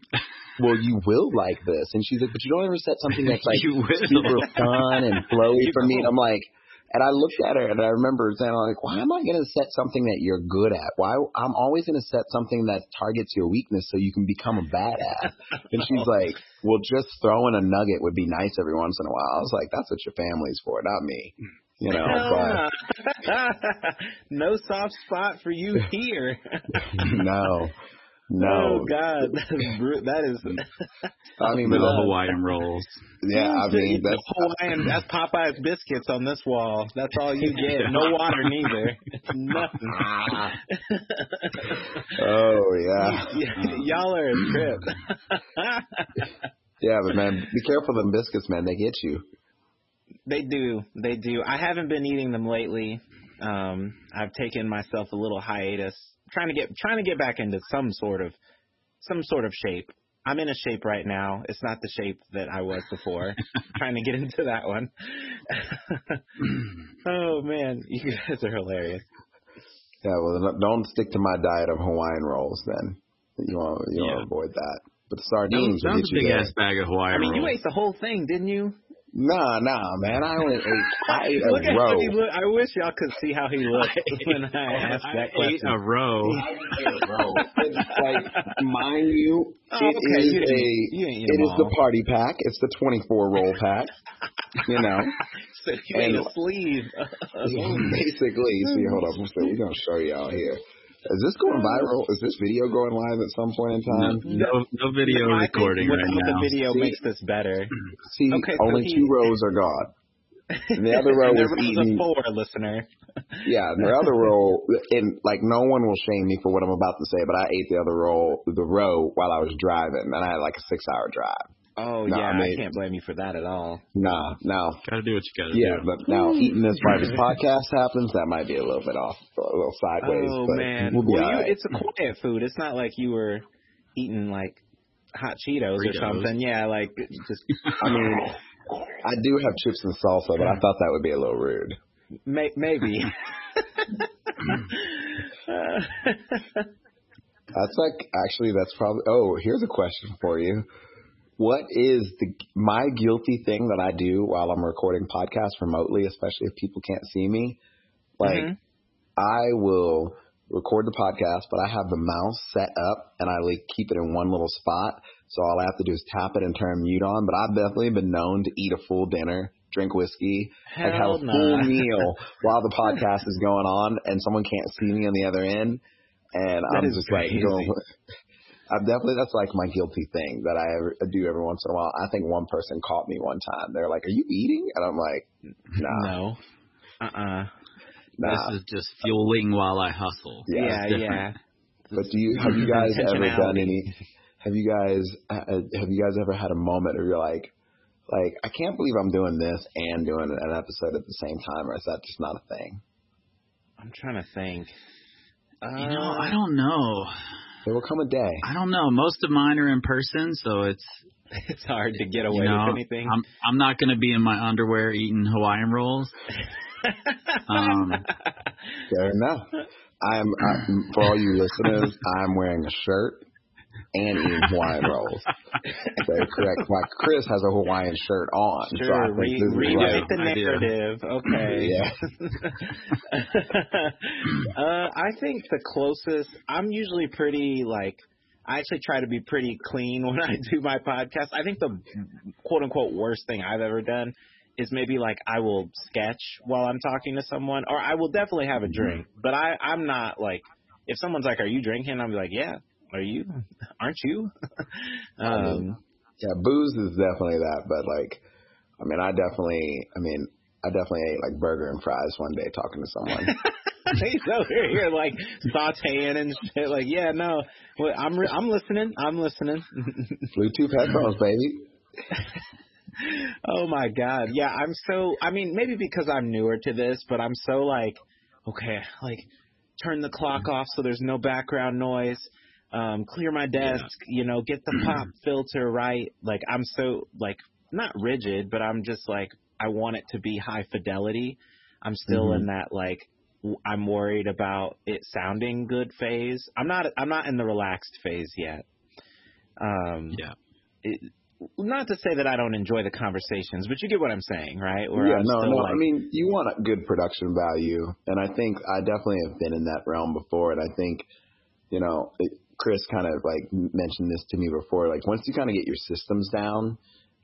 well, you will like this, and she's like, but you don't ever set something that's like you super fun and flowy You for me. And. I'm like, and I looked at her and I remember saying, I'm like, why am I going to set something that you're good at? Why I'm always going to set something that targets your weakness so you can become a badass. And she's like, well, just throwing a nugget would be nice every once in a while. I was like, that's what your family's for, not me. You know, but no soft spot for you here. no, Oh, no. Oh God, that's bru- that is. Mm. I mean, Little but, Hawaiian rolls. yeah, I mean, that's Hawaiian. That's Popeye's biscuits on this wall. That's all you get. No water neither. Nothing. Ah. oh yeah. Y- mm. Y'all are a trip. Yeah, but man, be careful of them biscuits, man. They get you. they do. They do. I haven't been eating them lately. Um, I've taken myself a little hiatus, trying to get trying to get back into some sort of some sort of shape. I'm in a shape right now. It's not the shape that I was before. trying to get into that one. oh man, you guys are hilarious. Yeah, well, then don't stick to my diet of Hawaiian rolls then. You want you want to avoid that. But the That was, sardines that was a you big there. ass bag of Hawaiian I mean, you ate the whole thing, didn't you? Nah, nah, man. I only ate I ate Look a row. look. I wish y'all could see how he looked when I asked I that ate question. a row. It's like, mind you, Oh, it okay, is you a you it is the party pack. It's the 24 roll pack. You know, So you ate And- a sleeve. basically. See, hold up. So we're gonna show y'all here. Is this going viral? Is this video going live at some point in time? no, no video I think recording right without now. The video See? makes this better. See, Okay, so only he- two rows are gone. And the other row And there was was eating. a four listener. Yeah, the other roll, and like no one will shame me for what I'm about to say, but I ate the other roll, the row, while I was driving, and I had like a six hour drive. Oh No, yeah, I mean- I can't blame you for that at all. Nah, now, Gotta do what you gotta yeah, do. but now eating this right as podcast happens, that might be a little bit off, a little sideways. oh but man, we'll be well, all you, right. it's a quiet food. It's not like you were eating like hot Cheetos, or something. Yeah, like just I mean, I do have chips and salsa, but I thought that would be a little rude. may, maybe. That's like actually that's probably. Oh, here's a question for you. What is the my guilty thing that I do while I'm recording podcasts remotely, especially if people can't see me? Like Mhm. I will record the podcast, but I have the mouse set up and I like keep it in one little spot. So all I have to do is tap it and turn mute on. But I've definitely been known to eat a full dinner, drink whiskey, like have Hell a full meal while the podcast is going on, and someone can't see me on the other end. And That I'm just like crazy. going. I'm definitely that's like my guilty thing that I ever, do every once in a while. I think one person caught me one time. They're like, "Are you eating?" And I'm like, "Nah, No. Uh uh nah." This is just fueling while I hustle. Yeah, Yeah, yeah. But do you have you guys ever done any? Have you guys uh, have you guys ever had a moment where you're like, like I can't believe I'm doing this and doing an episode at the same time, or is that just not a thing? I'm trying to think. You know, I don't know. There will come a day. I don't know. Most of mine are in person, so it's it's hard to get away you know, with anything. I'm I'm not going to be in my underwear eating Hawaiian rolls. um, Fair enough. I'm, I'm for all you listeners. I'm wearing a shirt and eating Hawaiian rolls. so correct. Like Kris has a Hawaiian shirt on. Sure, so I think re- this is rewrite right. the narrative. Okay. Yeah. uh, I think the closest. I'm usually pretty like. I actually try to be pretty clean when I do my podcast. I think the quote unquote worst thing I've ever done is maybe like I will sketch while I'm talking to someone, or I will definitely have a drink. But I I'm not like if someone's like, "Are you drinking?" I'm like, "Yeah." Are you? Aren't you? um, Yeah, booze is definitely that, but like, I mean, I definitely, I mean, I definitely ate like burger and fries one day talking to someone. Over here like sauteing and shit. Like, yeah, no, well, I'm re- I'm listening. I'm listening. Bluetooth headphones, baby. oh my god, yeah. I'm so. I mean, maybe because I'm newer to this, but I'm so like, okay, like turn the clock off so there's no background noise. Um, clear my desk, you know, get the pop filter right. Like I'm so like not rigid, but I'm just like I want it to be high fidelity. I'm still Mhm. in that like I'm worried about it sounding good phase. I'm not I'm not in the relaxed phase yet. Um yeah. it, not to say that I don't enjoy the conversations, but you get what I'm saying, right? Where yeah, I'm no, no. like, I mean, you want a good production value, and I think I definitely have been in that realm before. And I think, you know, it, Kris kind of like mentioned this to me before. Like once you kind of get your systems down,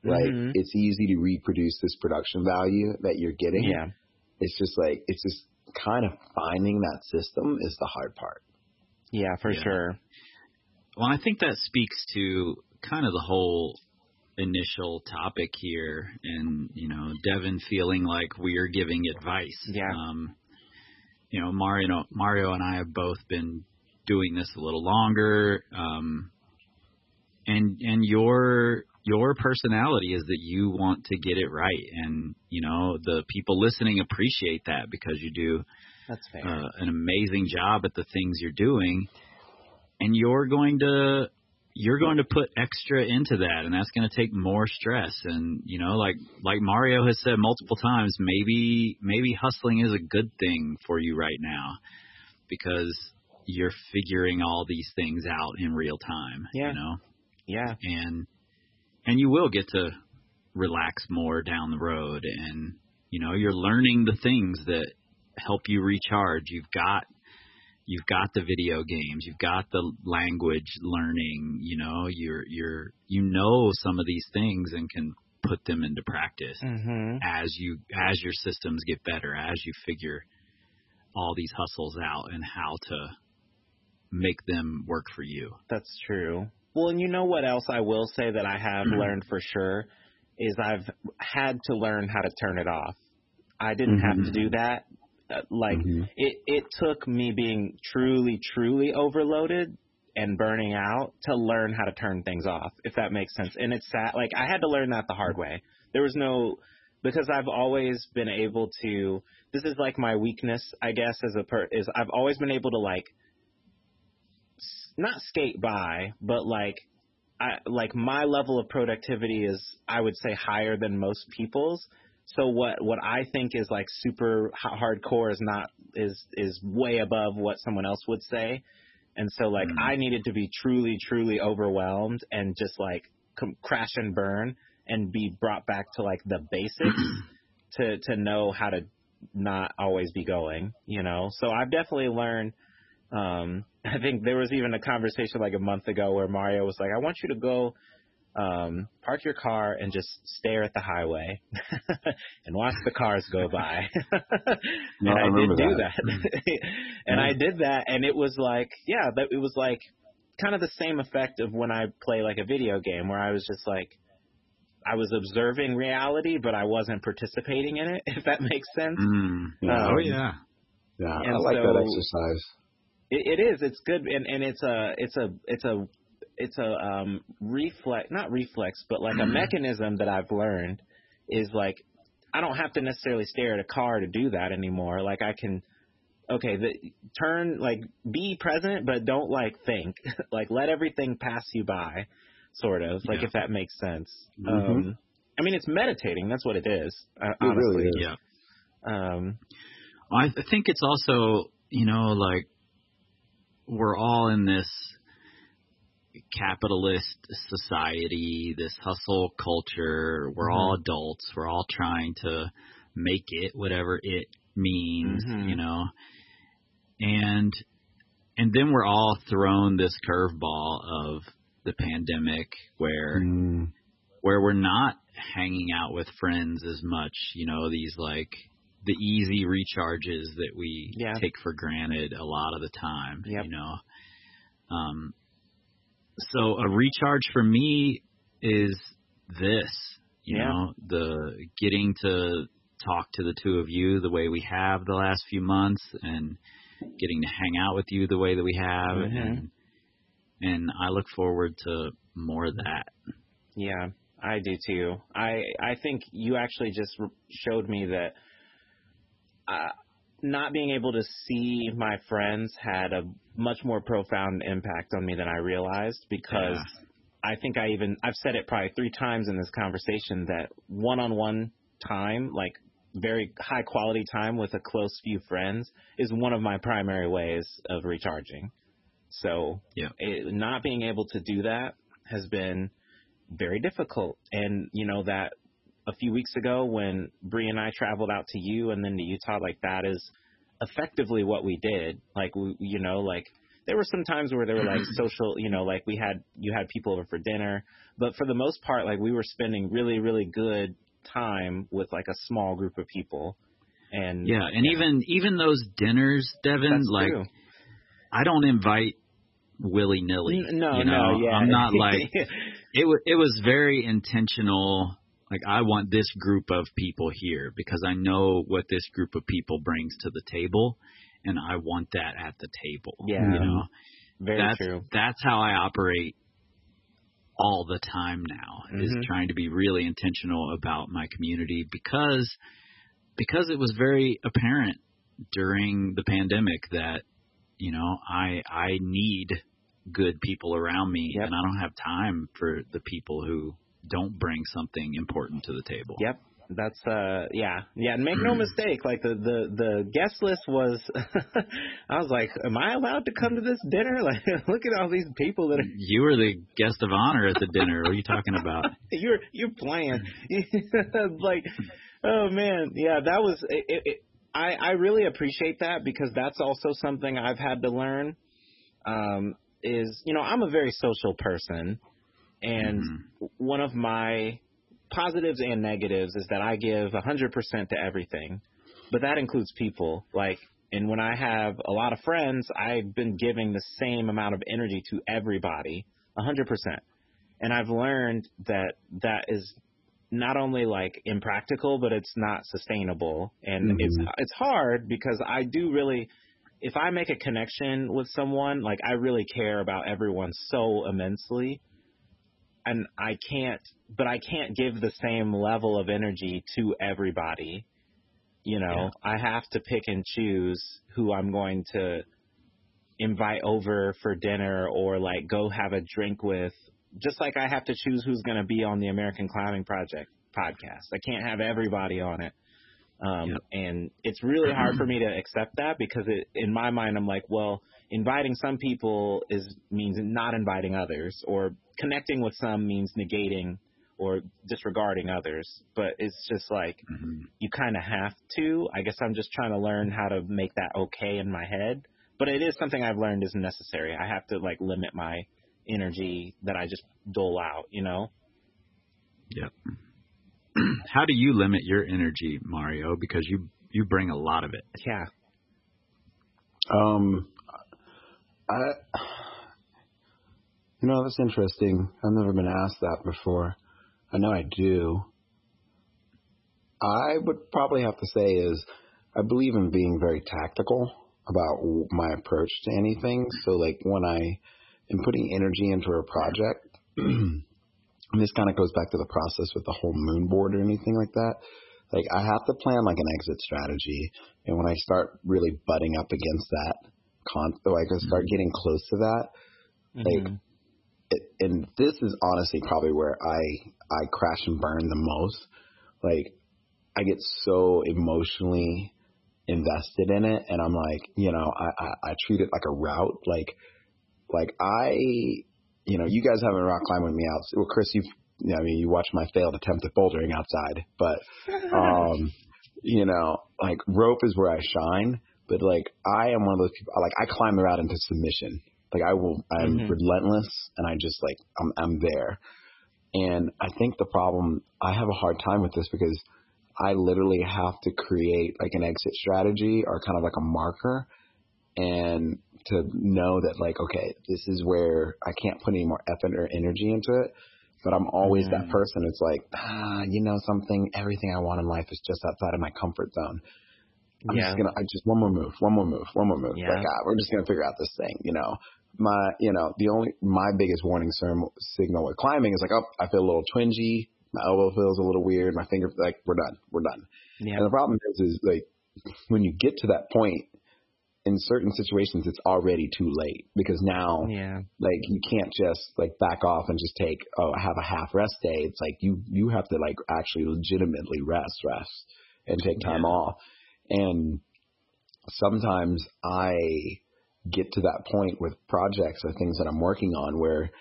like Mhm. it's easy to reproduce this production value that you're getting. yeah, It's just like it's just kind of finding that system is the hard part. yeah, for Yeah. sure. Well, I think that speaks to kind of the whole initial topic here, and you know, Devin feeling like we're giving advice. Yeah. Um, you know, Mario, Mario and I have both been doing this a little longer, um, and and your your personality is that you want to get it right, and you know, the people listening appreciate that because you do That's fair. uh, an amazing job at the things you're doing, and you're going to you're going to put extra into that, and that's going to take more stress. And you know, like like Mario has said multiple times, maybe maybe hustling is a good thing for you right now because you're figuring all these things out in real time. Yeah. You know, yeah, and and you will get to relax more down the road and you know you're learning the things that help you recharge. You've got you've got the video games. You've got the language learning you know? You're you're you know some of these things and can put them into practice hmm as you as your systems get better as you figure all these hustles out and how to make them work for you That's true. Well, and you know what else I will say that I have learned for sure is I've had to learn how to turn it off. I didn't have to do that. Uh, like Mhm. it, it took me being truly, truly overloaded and burning out to learn how to turn things off, if that makes sense. And it's sad. Like I had to learn that the hard way. There was no because I've always been able to. This is like my weakness, I guess, as a per is I've always been able to like not skate by, but like I like my level of productivity is I would say higher than most people's. So what what I think is like super hardcore is not is is way above what someone else would say. And so like Mm. I needed to be truly truly overwhelmed and just like com- crash and burn and be brought back to like the basics to to know how to not always be going, you know. So I've definitely learned um I think there was even a conversation like a month ago where Mario was like, I want you to go um park your car and just stare at the highway and watch the cars go by. and I I, did remember do that. that. and I did that and it was like, yeah, that it was like kind of the same effect of when I play like a video game where I was just like I was observing reality, but I wasn't participating in it, if that makes sense. mm. Yeah. oh yeah Yeah, I like so- that exercise. It, it is. It's good, and and it's a it's a it's a it's a um reflex, not reflex, but like a mechanism that I've learned is like I don't have to necessarily stare at a car to do that anymore. Like I can okay, the, turn like be present, but don't like think. like let everything pass you by, sort of. Like Yeah. if that makes sense. Mhm. Um, I mean, it's meditating. That's what it is. Uh, It really honestly. is. Yeah. Um, I th- think it's also, you know, like we're all in this capitalist society, this hustle culture. We're all adults. We're all trying to make it whatever it means, Mhm. you know. And and then we're all thrown this curveball of the pandemic where Mm. where we're not hanging out with friends as much, you know, these like the easy recharges that we Yeah. take for granted a lot of the time, Yep. you know. Um so a recharge for me is this, you Yeah. know, the getting to talk to the two of you the way we have the last few months and getting to hang out with you the way that we have Mhm. and and I look forward to more of that. Yeah, I do too. I I think you actually just showed me that uh, not being able to see my friends had a much more profound impact on me than I realized because I think I even I've said it probably three times in this conversation that one-on-one time, like very high quality time with a close few friends, is one of my primary ways of recharging. So, Yeah. it, not being able to do that has been very difficult. And you know that a few weeks ago when Bree and I traveled out to you and then to Utah, like that is effectively what we did. Like we, you know, like there were some times where there were like social, you know, like we had you had people over for dinner, but for the most part, like we were spending really, really good time with like a small group of people. And Yeah, and even even those dinners, Devin, that's like true. I don't invite willy nilly. No, you know? no, yeah, I'm not like it. wa it was very intentional. Like I want this group of people here because I know what this group of people brings to the table, and I want that at the table. Yeah. you know very that's true. that's how I operate all the time now. Is Mhm. trying to be really intentional about my community because because it was very apparent during the pandemic that you know I I need good people around me Yep. and I don't have time for the people who don't bring something important to the table. Yep. That's uh yeah. Yeah, and make no mistake, like the the the guest list was I was like, Am I allowed to come to this dinner? Like look at all these people that are You were the guest of honor at the dinner. What are you talking about? you're you're playing. like oh man, yeah, that was it, it, it, I I really appreciate that because that's also something I've had to learn. Um is, you know, I'm a very social person and Mhm. one of my positives and negatives is that I give 100% to everything, but that includes people. Like, and when I have a lot of friends, I've been giving the same amount of energy to everybody, 100%. And I've learned that that is not only like impractical, but it's not sustainable. And Mhm. it's, it's hard because I do really, if I make a connection with someone, like I really care about everyone so immensely and I can't, but I can't give the same level of energy to everybody. You know, Yeah. I have to pick and choose who I'm going to invite over for dinner or like go have a drink with. Just like I have to choose who's going to be on the American Climbing Project podcast. I can't have everybody on it. Um, Yep. and it's really hard for me to accept that because it, in my mind, I'm like, well, inviting some people is means not inviting others, or connecting with some means negating or disregarding others. But it's just like Mhm. you kind of have to. I guess I'm just trying to learn how to make that okay in my head. But it is something I've learned is necessary. I have to like limit my energy that I just dole out. You know? Yep. How do you limit your energy, Mario? Because you you bring a lot of it. Yeah. Um, I, you know, that's interesting. I've never been asked that before. I know I do. I would probably have to say is I believe in being very tactical about my approach to anything. So, like when I am putting energy into a project, and this kind of goes back to the process with the whole MoonBoard or anything like that. like I have to plan like an exit strategy, and when I start really butting up against that, con like I can start mm-hmm. getting close to that, like. Mm-hmm. It, and this is honestly probably where I I crash and burn the most. Like I get so emotionally invested in it, and I'm like, you know, I, I I treat it like a route. Like like I, you know, you guys haven't rock climbed with me out. Well, Kris, you've I mean, you watch my failed attempt at bouldering outside, but um, you know, like rope is where I shine. But like, I am one of those people. Like, I climb the route into submission. Like, I will. I'm mm-hmm. relentless, and I just like I'm I'm there. And I think the problem I have a hard time with this because I literally have to create like an exit strategy or kind of like a marker, and to know that like okay, this is where I can't put any more effort or energy into it but I'm always mm. that person. It's like, ah, you know something, everything I want in life is just outside of my comfort zone. I'm yeah. just gonna, I just one more move, one more move, one more move. Yeah. Like, ah, we're just gonna figure out this thing, you know. My, you know, the only, my biggest warning signal with climbing is like, oh, I feel a little twingy, my elbow feels a little weird, my finger, like, we're done, we're done. Yeah. And the problem is, is like, when you get to that point, in certain situations it's already too late because now yeah. like you can't just like back off and just take oh I have a half rest day. It's like you you have to like actually legitimately rest rest and take time yeah. off. And sometimes I get to that point with projects or things that I'm working on where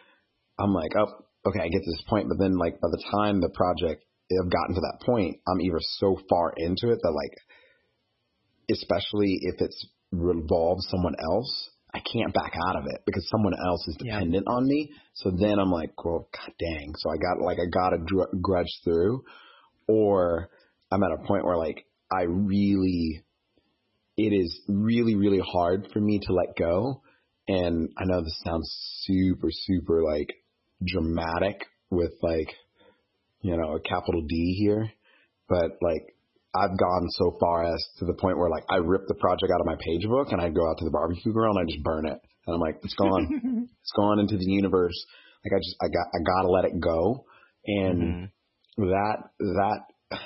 I'm like, oh, okay, I get to this point, but then like by the time the project I've gotten to that point, I'm either so far into it that like especially if it's revolves someone else, I can't back out of it because someone else is dependent yeah. on me. So then I'm like, well, god dang. So I got like I got to grudge through, or I'm at a point where like I really, it is really really hard for me to let go. And I know this sounds super super like dramatic with like, you know, a capital D here, but like I've gone so far as to the point where like I rip the project out of my page book and I go out to the barbecue grill and I just burn it. And I'm like, it's gone. it's gone into the universe. Like I just I got I gotta let it go. And mm-hmm. that that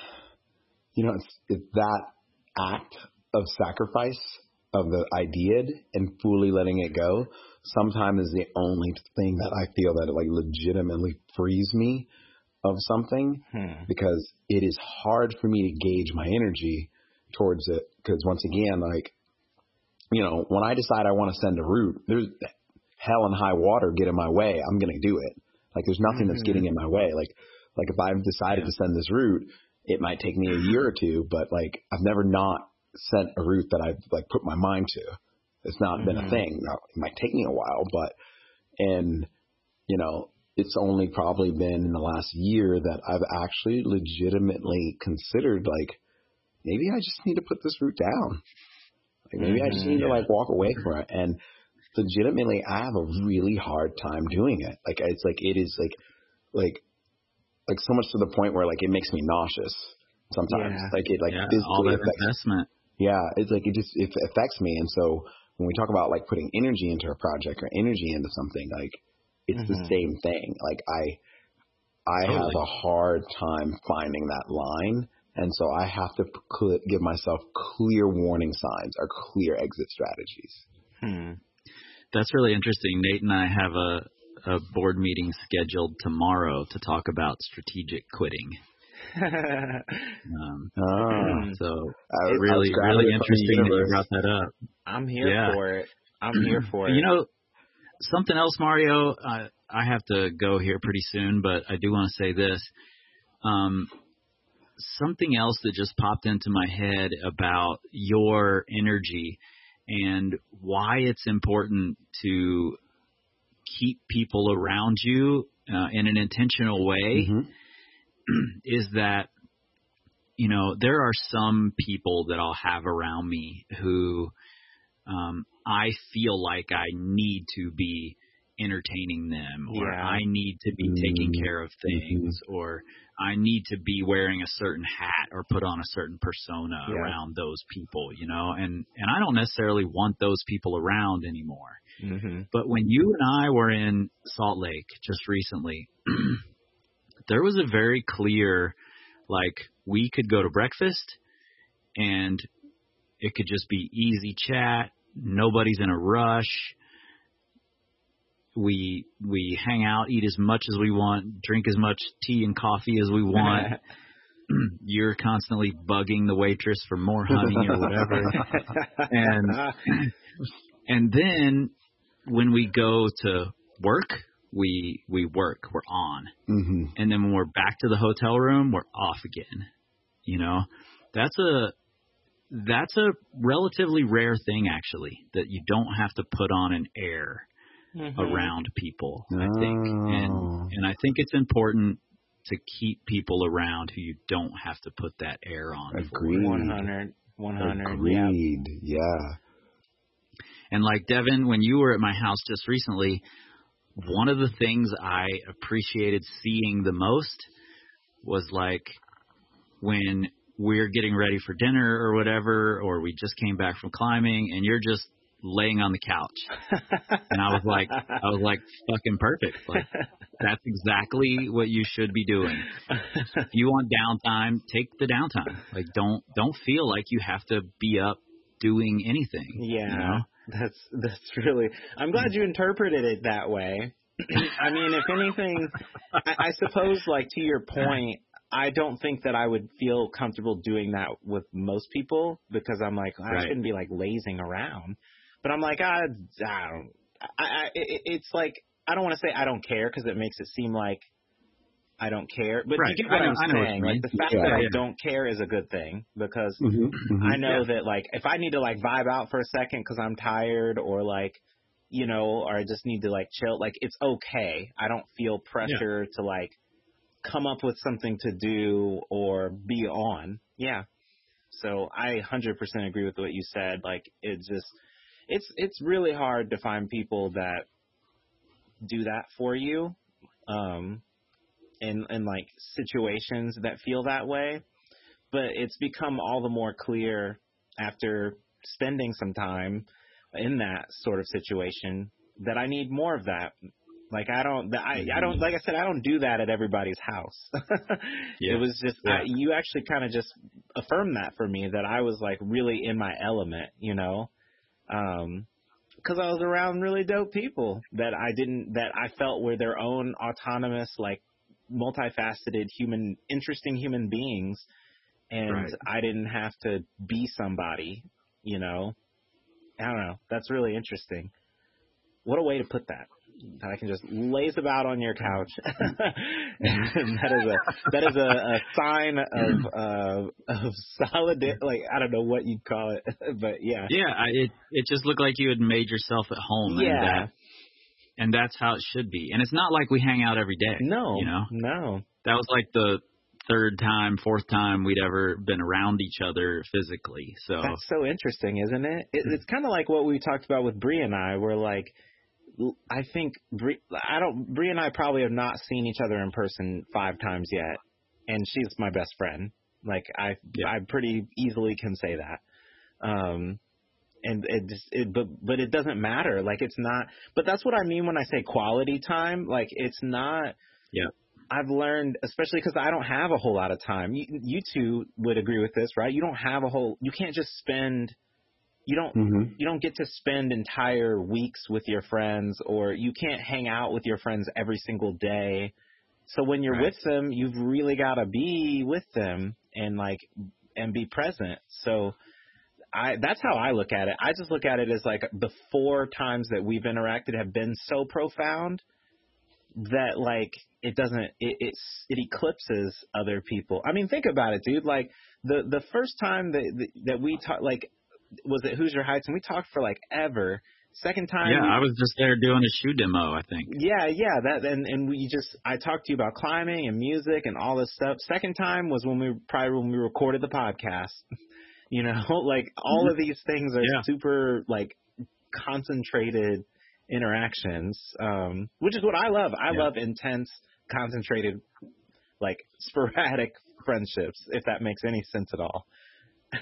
you know, it's it's that act of sacrifice of the I did and fully letting it go sometimes is the only thing that I feel that it like legitimately frees me of something hmm. because it is hard for me to gauge my energy towards it. Because once again, like, you know, when I decide I want to send a route, there's hell and high water get in my way. I'm going to do it. Like, there's nothing mm-hmm. that's getting in my way. Like, like if I've decided yeah. to send this route, it might take me a year or two, but like, I've never not sent a route that I've like put my mind to. It's not mm-hmm. been a mm-hmm. thing. Now, it might take me a while, but, and, you know, it's only probably been in the last year that I've actually legitimately considered like maybe I just need to put this route down. Like maybe mm-hmm, I just need yeah. to like walk away from it. And legitimately I have a really hard time doing it. Like it's like it is like like like so much to the point where like it makes me nauseous sometimes. Yeah. Like it like yeah, all that investment. Yeah, it's like it just it affects me. And so when we talk about like putting energy into a project or energy into something, like it's mm-hmm. the same thing. Like I, I totally. have a hard time finding that line. And so I have to cl- give myself clear warning signs or clear exit strategies. Hmm. That's really interesting. Nate and I have a, a board meeting scheduled tomorrow to talk about strategic quitting. um, oh, so I, really, really interesting that you brought that up. I'm here yeah. for it. I'm here for it. You know, something else, Mario. I I have to go here pretty soon, but I do want to say this. Um, something else that just popped into my head about your energy and why it's important to keep people around you uh, in an intentional way mm-hmm. is that you know there are some people that I'll have around me who um, I feel like I need to be entertaining them or yeah. I need to be taking mm-hmm. care of things mm-hmm. or I need to be wearing a certain hat or put on a certain persona yeah. around those people, you know, and and I don't necessarily want those people around anymore. Mm-hmm. But when you and I were in Salt Lake just recently, there was a very clear Like we could go to breakfast and it could just be easy chat. Nobody's in a rush. We we hang out, eat as much as we want, drink as much tea and coffee as we want. You're constantly bugging the waitress for more honey or whatever. and and then when we go to work, we we work, we're on. Mm-hmm. And then when we're back to the hotel room, we're off again. You know, that's a that's a relatively rare thing actually that you don't have to put on an air Mhm. around people. I think, Oh. and and I think it's important to keep people around who you don't have to put that air on. Agreed. 100, 100, yeah. Agreed. Yeah. And like Devin, when you were at my house just recently, one of the things I appreciated seeing the most was like when we're getting ready for dinner or whatever, or we just came back from climbing and you're just laying on the couch. And I was like, I was like, fucking perfect. Like, that's exactly what you should be doing. If you want downtime, take the downtime. Like, don't, don't feel like you have to be up doing anything. Yeah, You know? that's that's really. I'm glad you interpreted it that way. I mean, if anything, I, I suppose, like to your point, I don't think that I would feel comfortable doing that with most people because I'm like, I Right. shouldn't be like lazing around. But I'm like, I, I don't. I, I it, it's like I don't want to say I don't care because it makes it seem like I don't care. But Right. you get what I know- I'm saying. Like the fact Yeah. that I don't care is a good thing because Mm-hmm. I know that like if I need to like vibe out for a second because I'm tired or like you know or I just need to like chill like it's okay. I don't feel pressure to like come up with something to do or be on. Yeah. So I 100% agree with what you said. Like it's just it's it's really hard to find people that do that for you um in in like situations that feel that way but it's become all the more clear after spending some time in that sort of situation that I need more of that. Like I don't, I, I don't, like I said, I don't do that at everybody's house. Yeah. It was just, Yeah. I, you actually kind of just affirmed that for me that I was like really in my element, you know, um, because I was around really dope people that I didn't, that I felt were their own autonomous, like multifaceted human, interesting human beings and Right. I didn't have to be somebody, you know. I don't know. That's really interesting. What a way to put that. That I can just laze about on your couch. and that is a that is a, a sign of uh, of solid like I don't know what you'd call it, but yeah. Yeah, I, it it just looked like you had made yourself at home. And Yeah. And that's how it should be. And it's not like we hang out every day. No. you know, No. that was like the third time, fourth time we'd ever been around each other physically. So That's so interesting, isn't it? it it's kind of like what we talked about with Bree and I, We're like, I think Bree, I don't, Bree and I probably have not seen each other in person five times yet, and she's my best friend. Like I, Yeah. I pretty easily can say that. Um, and it just, it, but, but it doesn't matter. Like it's not, but that's what I mean when I say quality time. Like it's not, Yeah. I've learned, especially because I don't have a whole lot of time. You, you two would agree with this, right? You don't have a whole. You can't just spend. You don't. Mm-hmm. You don't get to spend entire weeks with your friends, or you can't hang out with your friends every single day. So when you're Right. with them, you've really got to be with them and like and be present. So I that's how I look at it. I just look at it as like the four times that we've interacted have been so profound that like it doesn't it it's, it eclipses other people. I mean, think about it, dude. Like the the first time that that, that we talked, like was it Hoosier Heights, and we talked for like ever. Second time, yeah, we- I was just there doing a shoe demo. I think. yeah, yeah, that and and we just I talked to you about climbing and music and all this stuff. Second time was when we probably when we recorded the podcast. You know, like all of these things are Yeah. super like concentrated interactions, um, which is what I love. I Yeah. love intense, concentrated, like sporadic friendships. If that makes any sense at all.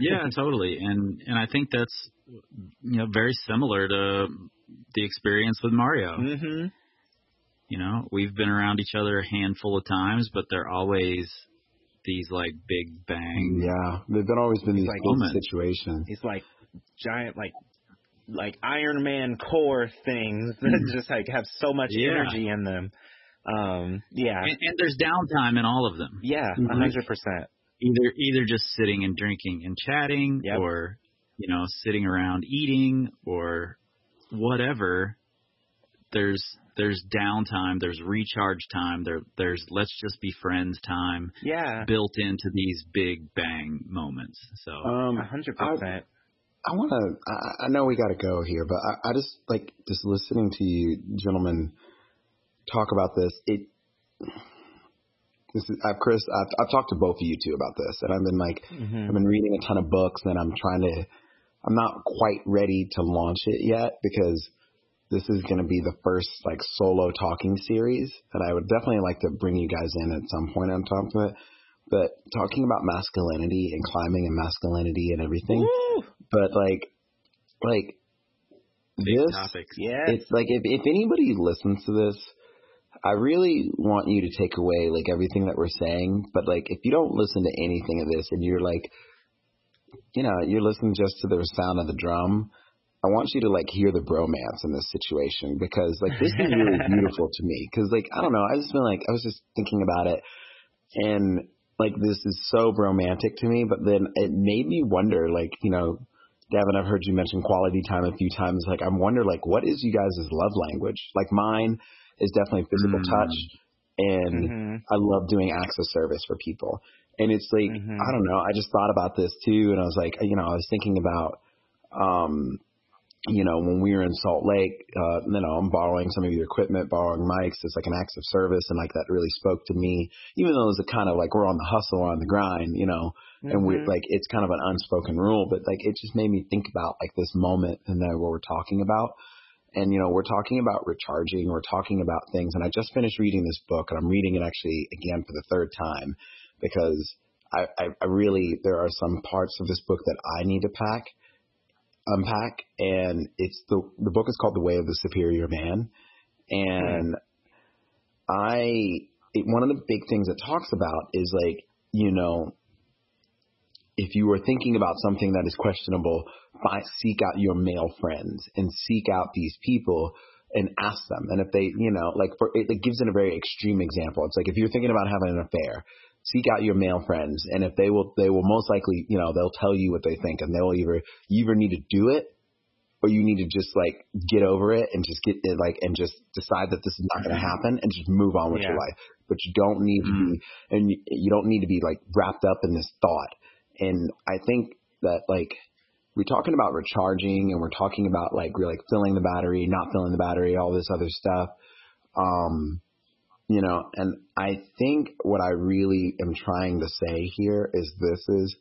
yeah, totally. And and I think that's you know very similar to the experience with Mario. Mm-hmm. You know, we've been around each other a handful of times, but they're always these like big bang. Yeah, they've been always been these like big moments. situations. It's like giant, like like Iron Man core things that just like have so much Yeah. energy in them. Um, yeah, And, and there's downtime in all of them. yeah, a Mhm. hundred percent. Either either just sitting and drinking and chatting, Yep. or you know sitting around eating, or whatever. There's there's downtime. There's recharge time. There there's let's just be friends time Yeah, built into these big bang moments. So Um, hundred I- percent. I want to. I, I know we got to go here, but I, I just like just listening to you gentlemen talk about this. It. This is I've Kris. I've, I've talked to both of you two about this, and I've been like, Mhm. I've been reading a ton of books, and I'm trying to. I'm not quite ready to launch it yet because this is going to be the first like solo talking series that I would definitely like to bring you guys in at some point on top of it. But talking about masculinity and climbing and masculinity and everything Woo! but like like big this topics. Yeah, it's like if if anybody listens to this I really want you to take away like everything that we're saying but like if you don't listen to anything of this and you're like you know you're listening just to the sound of the drum I want you to like hear the bromance in this situation because like this is really beautiful to me because like I don't know I just feel like I was just thinking about it and like this is so romantic to me but then it made me wonder like you know Devin, I've heard you mention quality time a few times. Like, I'm wonder, like, what is you guys' love language? Like, mine is definitely physical Mm. touch, and Mhm. I love doing acts of service for people. And it's like, Mhm. I don't know. I just thought about this too, and I was like, you know, I was thinking about, um, you know, when we were in Salt Lake, uh, you know, I'm borrowing some of your equipment, borrowing mics. It's like an acts of service, and like that really spoke to me. Even though it was a kind of like we're on the hustle, or on the grind, you know and we Mhm. like it's kind of an unspoken rule, but like it just made me think about like this moment and then what we're talking about. And you know, we're talking about recharging, we're talking about things, and I just finished reading this book, and I'm reading it actually again for the third time because I, I, I really there are some parts of this book that I need to pack, unpack, and it's the the book is called The Way of the Superior Man, and I it, one of the big things it talks about is like you know if you were thinking about something that is questionable, find, seek out your male friends and seek out these people and ask them. And if they, you know, like for it, it gives it a very extreme example. It's like if you're thinking about having an affair, seek out your male friends, and if they will, they will most likely, you know, they'll tell you what they think, and they'll either you either need to do it or you need to just like get over it and just get it like and just decide that this is not going to happen and just move on with your life. But you don't need to be, and you, you don't need to be like wrapped up in this thought. And I think that like we're talking about recharging and we're talking about like we're like filling the battery, not filling the battery, all this other stuff. Um, you know, and I think what I really am trying to say here is this is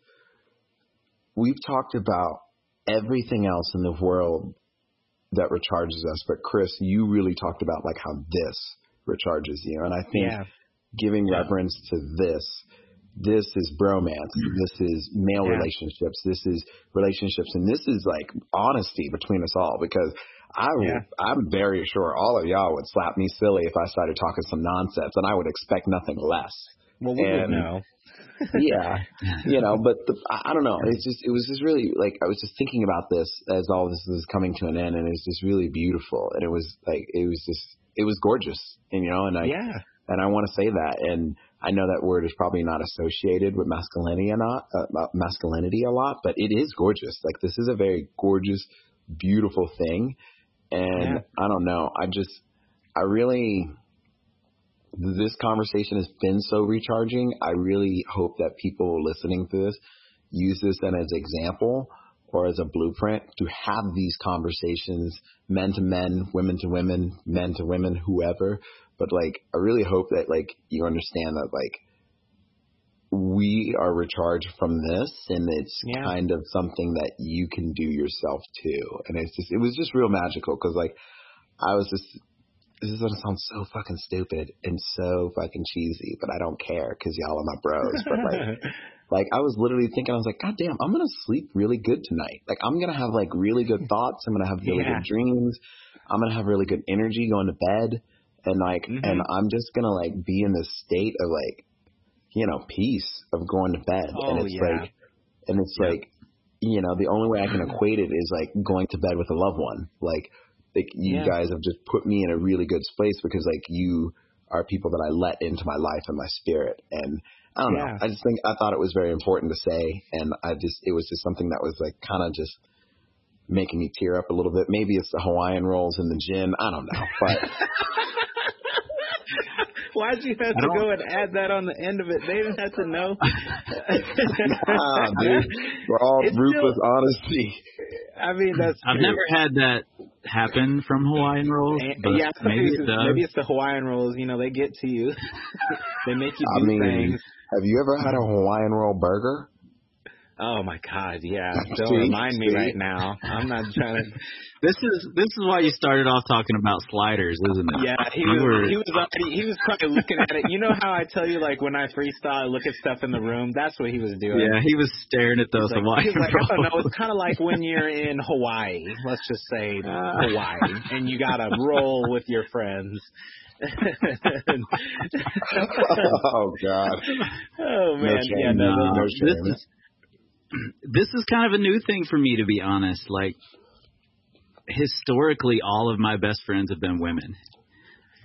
we've talked about everything else in the world that recharges us, but Kris, you really talked about like how this recharges you. And I think Yeah. giving Yeah. reverence to this. This is bromance. Mm-hmm. This is male Yeah. relationships. This is relationships, and this is like honesty between us all. Because I, Yeah. I'm very sure all of y'all would slap me silly if I started talking some nonsense, and I would expect nothing less. Well, we would And- know. yeah, you know, but the, I don't know. It's just it was just really like I was just thinking about this as all this was coming to an end, and it was just really beautiful, and it was like it was just it was gorgeous, and you know, and I yeah. and I want to say that, and I know that word is probably not associated with masculinity a not uh, uh, masculinity a lot, but it is gorgeous. Like this is a very gorgeous, beautiful thing, and Yeah. I don't know. I just I really this conversation has been so recharging. I really hope that people listening to this use this then as example or as a blueprint to have these conversations, men to men, women to women, men to women, whoever. But like, I really hope that like you understand that like we are recharged from this and it's Yeah. kind of something that you can do yourself too. And it's just, it was just real magical because like I was just, this is gonna sound so fucking stupid and so fucking cheesy, but I don't care because y'all are my bros. But like, like I was literally thinking, I was like, God damn, I'm gonna sleep really good tonight. Like I'm gonna have like really good thoughts. I'm gonna have really Yeah. good dreams. I'm gonna have really good energy going to bed, and like, Mhm. and I'm just gonna like be in this state of like you know, peace of going to bed. Oh, and it's yeah. like, and it's Yeah. like, you know, the only way I can equate it is like going to bed with a loved one. Like, like you Yeah. guys have just put me in a really good space because like you are people that I let into my life and my spirit. And I don't know. I just think I thought it was very important to say, and I just it was just something that was like kind of just making me tear up a little bit. Maybe it's the Hawaiian rolls and the gin. I don't know, but Why'd you have I to go and add that on the end of it? They didn't have to know. nah, dude, we're all It's ruthless still- honesty. I mean, that's I've true. never had that happen from Hawaiian rolls, but yeah, maybe it's, it does. maybe it's the Hawaiian rolls. You know, they get to you. they make you do I mean, things. have you ever had a Hawaiian roll burger? Oh my God, yeah. Don't See? remind me See? right now. I'm not trying to. This is this is why you started off talking about sliders, isn't it? Yeah, he was. were- He was already. He was probably looking at it. You know how I tell you, like when I freestyle, I look at stuff in the room. That's what he was doing. Yeah, he was staring at those He's like, he's like, I don't know. It's kind of like when you're in Hawaii. Let's just say Ah. Hawaii, and you gotta roll with your friends. oh God. oh man, shame. yeah, no, No, no, no this is this is kind of a new thing for me, to be honest. Like historically, all of my best friends have been women.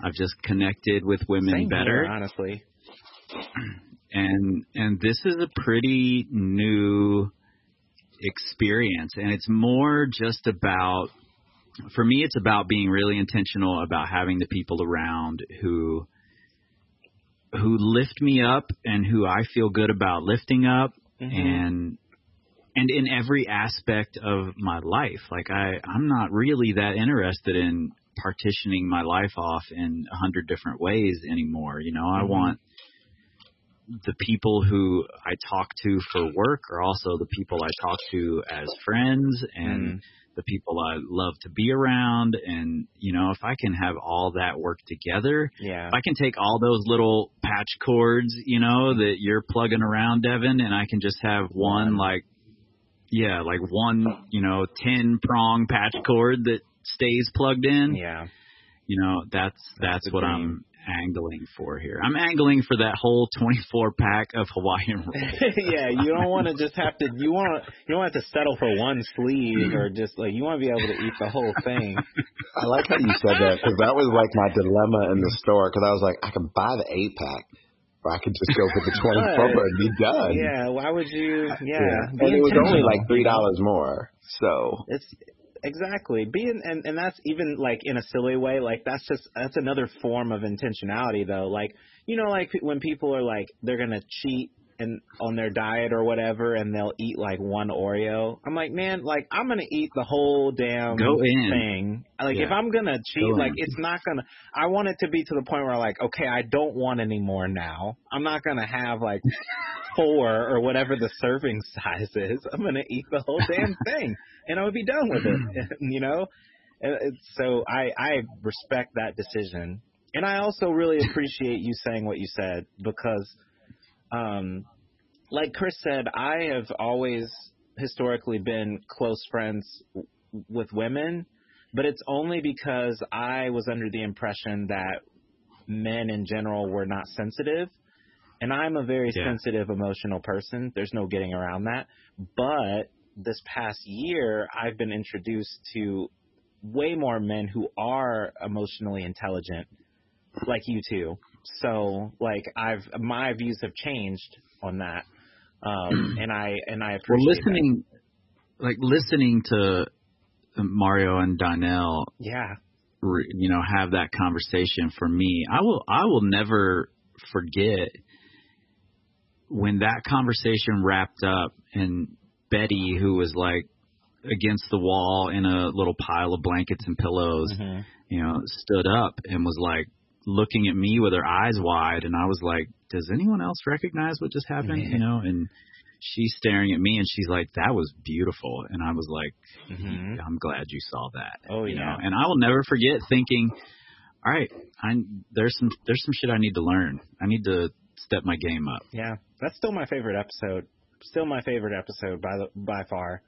I've just connected with women Same better. here, honestly. and and this is a pretty new experience and it's more just about for me it's about being really intentional about having the people around who who lift me up and who I feel good about lifting up Mhm. and and in every aspect of my life like I I'm not really that interested in partitioning my life off in a hundred different ways anymore you know I Mhm. want the people who I talk to for work are also the people I talk to as friends and Mm. the people I love to be around. And, you know, if I can have all that work together, Yeah. if I can take all those little patch cords, you know, that you're plugging around, Devin, and I can just have one, like, yeah, like one, you know, 10 prong patch cord that stays plugged in, Yeah. you know, that's, That's that's what dream. I'm angling for here. I'm angling for that whole 24 pack of Hawaiian rolls. yeah, you don't want to just have to. You want to. You don't have to settle for one sleeve or just like you want to be able to eat the whole thing. I like how you said that because that was like my dilemma in the store because I was like, I can buy the eight pack, or I could just go for the twenty four and be done. Yeah. Why would you? Yeah. Yeah. and it was only like three dollars more. So It's exactly being and and that's even like in a silly way like that's just that's another form of intentionality though like you know like when people are like they're gonna cheat and on their diet or whatever and they'll eat like one Oreo I'm like man like I'm gonna eat the whole damn thing like Yeah. if I'm gonna cheat Go like in. it's not gonna I want it to be to the point where like okay I don't want any more now I'm not gonna have like four or whatever the serving size is. I'm gonna eat the whole damn thing, and I would be done with it. you know, and so I I respect that decision, and I also really appreciate you saying what you said because, um, like Kris said, I have always historically been close friends w- with women, but it's only because I was under the impression that men in general were not sensitive. And I'm a very Yeah. sensitive, emotional person. There's no getting around that. But this past year, I've been introduced to way more men who are emotionally intelligent, like you two. So, like, I've my views have changed on that, um, and I and I appreciate Well, listening, like listening to Mario and Donnell, Yeah, re- you know, have that conversation for me, I will, I will never forget when that conversation wrapped up and Betty, who was like against the wall in a little pile of blankets and pillows, Mhm. you know, stood up and was like looking at me with her eyes wide and I was like, Does anyone else recognize what just happened? Yeah. You know, and she's staring at me and she's like, That was beautiful and I was like, Mhm. I'm glad you saw that. Oh, you yeah. know, and I will never forget thinking, All right, I there's some there's some shit I need to learn. I need to step my game up. yeah. That's still my favorite episode. Still my favorite episode by the by far.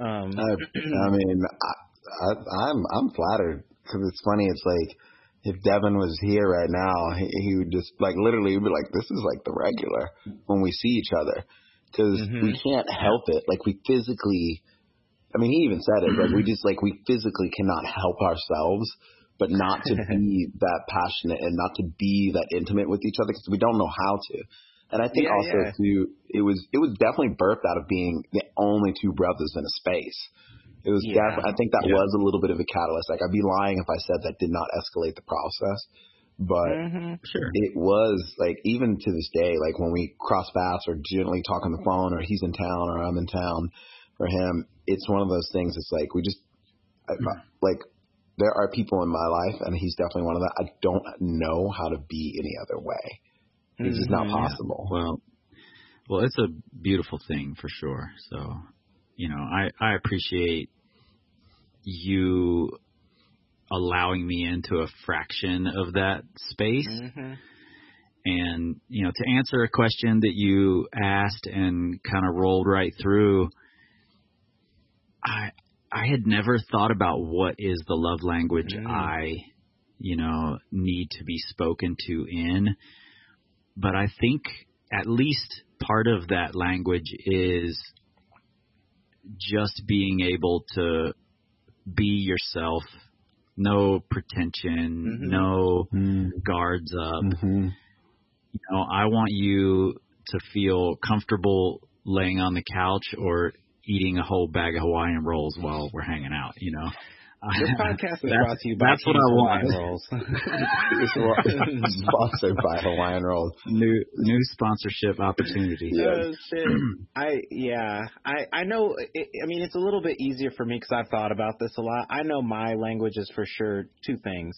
Um, I, I mean, I, I, I'm I'm flattered because it's funny. It's like if Devin was here right now, he, he would just like literally be like, "This is like the regular when we see each other," because mm-hmm. we can't help it. Like we physically, I mean, he even said it. Like we just like we physically cannot help ourselves, but not to be that passionate and not to be that intimate with each other because we don't know how to. And I think yeah, also yeah. too, it was it was definitely birthed out of being the only two brothers in a space. It was yeah. def- I think that yeah. was a little bit of a catalyst. Like I'd be lying if I said that did not escalate the process. But mm-hmm. sure. it was like even to this day, like when we cross paths or gently talk on the phone or he's in town or I'm in town for him, it's one of those things. It's like we just I, mm. like there are people in my life, and he's definitely one of them. I don't know how to be any other way. It's just not mm-hmm. possible. Well, well, it's a beautiful thing for sure. So you know, I, I appreciate you allowing me into a fraction of that space. Mm-hmm. And, you know, to answer a question that you asked and kind of rolled right through, I I had never thought about what is the love language mm. I, you know, need to be spoken to in. But I think at least part of that language is just being able to be yourself, no pretension, mm-hmm. no mm-hmm. guards up. Mm-hmm. You know, I want you to feel comfortable laying on the couch or eating a whole bag of Hawaiian rolls while we're hanging out, you know. This podcast is brought to you by That's what I want. Rolls. sponsored by Hawaiian Rolls. New new sponsorship opportunity. Yes. Oh. I yeah. I I know. It, I mean, it's a little bit easier for me because I've thought about this a lot. I know my language is for sure two things: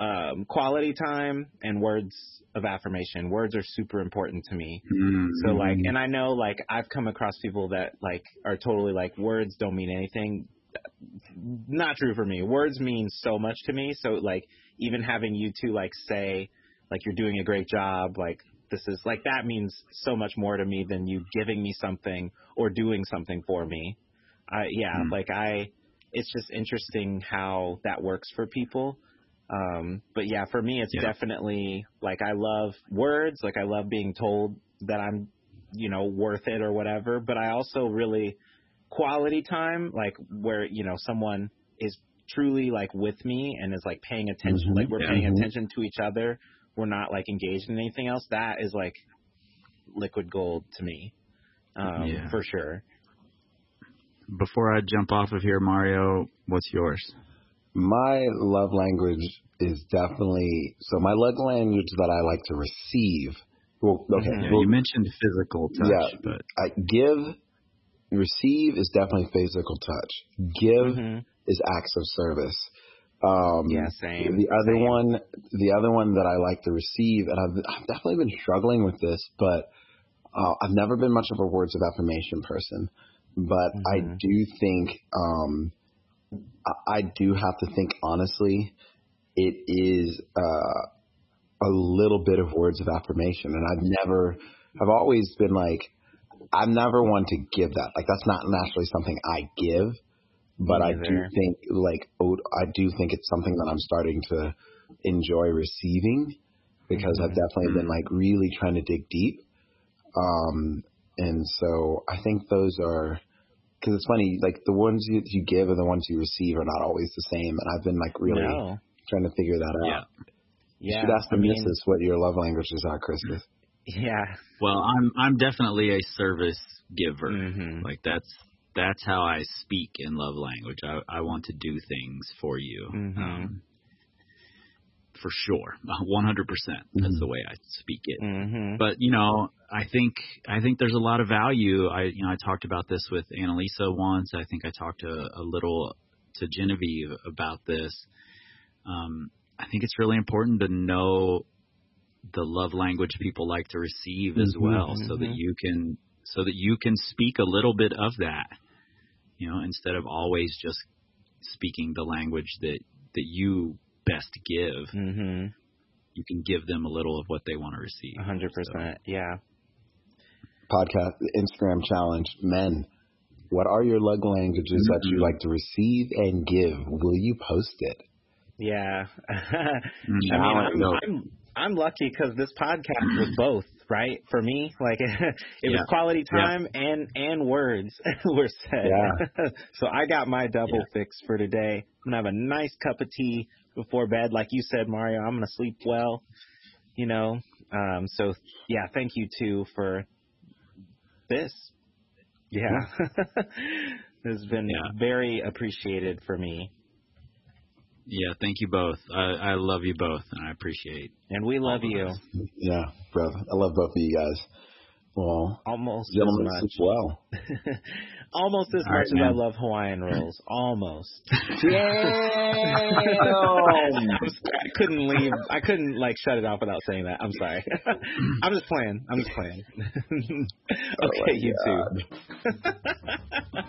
um, quality time and words of affirmation. Words are super important to me. Mm-hmm. So like, and I know like I've come across people that like are totally like words don't mean anything not true for me. Words mean so much to me. So like even having you two like say like you're doing a great job, like this is like that means so much more to me than you giving me something or doing something for me. I yeah, mm. like I it's just interesting how that works for people. Um but yeah, for me it's yeah. definitely like I love words, like I love being told that I'm you know worth it or whatever, but I also really quality time, like where you know someone is truly like with me and is like paying attention, mm-hmm. like we're yeah. paying mm-hmm. attention to each other. We're not like engaged in anything else. That is like liquid gold to me, um, yeah. for sure. Before I jump off of here, Mario, what's yours? My love language is definitely so. My love language that I like to receive. Well, okay. Yeah, well, you mentioned physical touch, yeah, but I give receive is definitely physical touch. Give mm-hmm. is acts of service. Um, yeah, same. The other same. one, the other one that I like to receive, and I've, I've definitely been struggling with this, but uh, I've never been much of a words of affirmation person. But mm-hmm. I do think, um, I, I do have to think honestly, it is uh, a little bit of words of affirmation, and I've never, I've always been like I'm never one to give that. Like that's not naturally something I give, but I do think like I do think it's something that I'm starting to enjoy receiving because mm-hmm. I've definitely been like really trying to dig deep. Um, and so I think those are because it's funny like the ones you, you give and the ones you receive are not always the same, and I've been like really no. trying to figure that out. Yeah, you should ask the I mean, missus what your love languages are, Christmas. Yeah. Well, I'm I'm definitely a service giver. Mm-hmm. Like that's that's how I speak in love language. I I want to do things for you. Mm-hmm. Um, for sure, 100. percent That's Mm-hmm. the way I speak it. Mm-hmm. But you know, I think I think there's a lot of value. I you know I talked about this with Annalisa once. I think I talked to a little to Genevieve about this. Um, I think it's really important to know the love language people like to receive as Mhm, well, so that mhm. you can so that you can speak a little bit of that. You know, instead of always just speaking the language that that you best give, Mm-hmm. you can give them a little of what they want to receive. Hundred percent. Yeah. podcast Instagram challenge. Men, what are your love languages that you Mhm. like to receive and give? Will you post it? Yeah. I mean, I'm, I'm, I'm lucky because this podcast was both, right? For me, like it yeah. was quality time yeah. and and words were said. Yeah. so I got my double fix for today. I'm gonna have a nice cup of tea before bed, like you said, Mario. I'm gonna sleep well. You know. Um. So yeah, thank you too for this. Yeah. has been very appreciated for me. Yeah, thank you both. I, I love you both, and I appreciate. And we love you. Yeah, brother. I love both of you guys. Well, almost gentlemen as much. well. almost as All much right, as I love Hawaiian rolls. Almost. Damn! I couldn't leave. I couldn't like shut it off without saying that. I'm sorry. I'm just playing. I'm just playing. Oh okay, oh you too.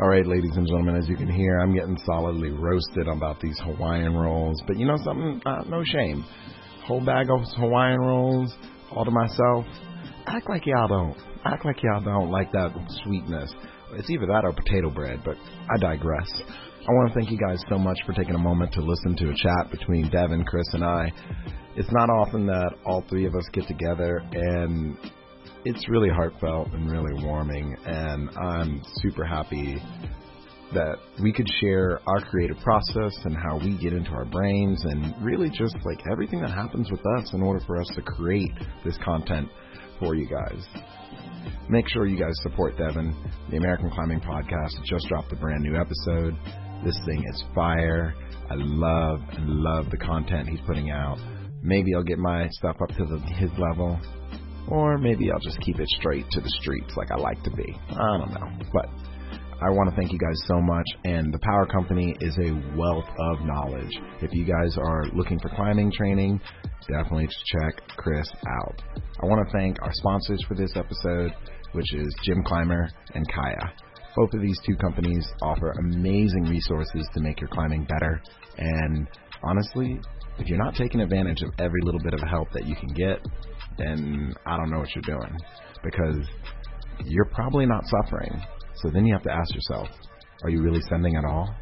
All right, ladies and gentlemen, as you can hear, I'm getting solidly roasted about these Hawaiian rolls. But you know something? Uh, no shame. Whole bag of Hawaiian rolls, all to myself. Act like y'all don't. Act like y'all don't like that sweetness. It's either that or potato bread, but I digress. I want to thank you guys so much for taking a moment to listen to a chat between Devin, Kris, and I. It's not often that all three of us get together and it's really heartfelt and really warming, and I'm super happy that we could share our creative process and how we get into our brains and really just like everything that happens with us in order for us to create this content for you guys. Make sure you guys support Devin. The American Climbing Podcast just dropped a brand new episode. This thing is fire. I love and love the content he's putting out. Maybe I'll get my stuff up to the, his level or maybe I'll just keep it straight to the streets like I like to be. I don't know. But I want to thank you guys so much. And the Power Company is a wealth of knowledge. If you guys are looking for climbing training, definitely check Kris out. I want to thank our sponsors for this episode, which is Gym Climber and Kaya. Both of these two companies offer amazing resources to make your climbing better. And honestly, if you're not taking advantage of every little bit of help that you can get, then I don't know what you're doing because you're probably not suffering. So then you have to ask yourself, are you really sending at all?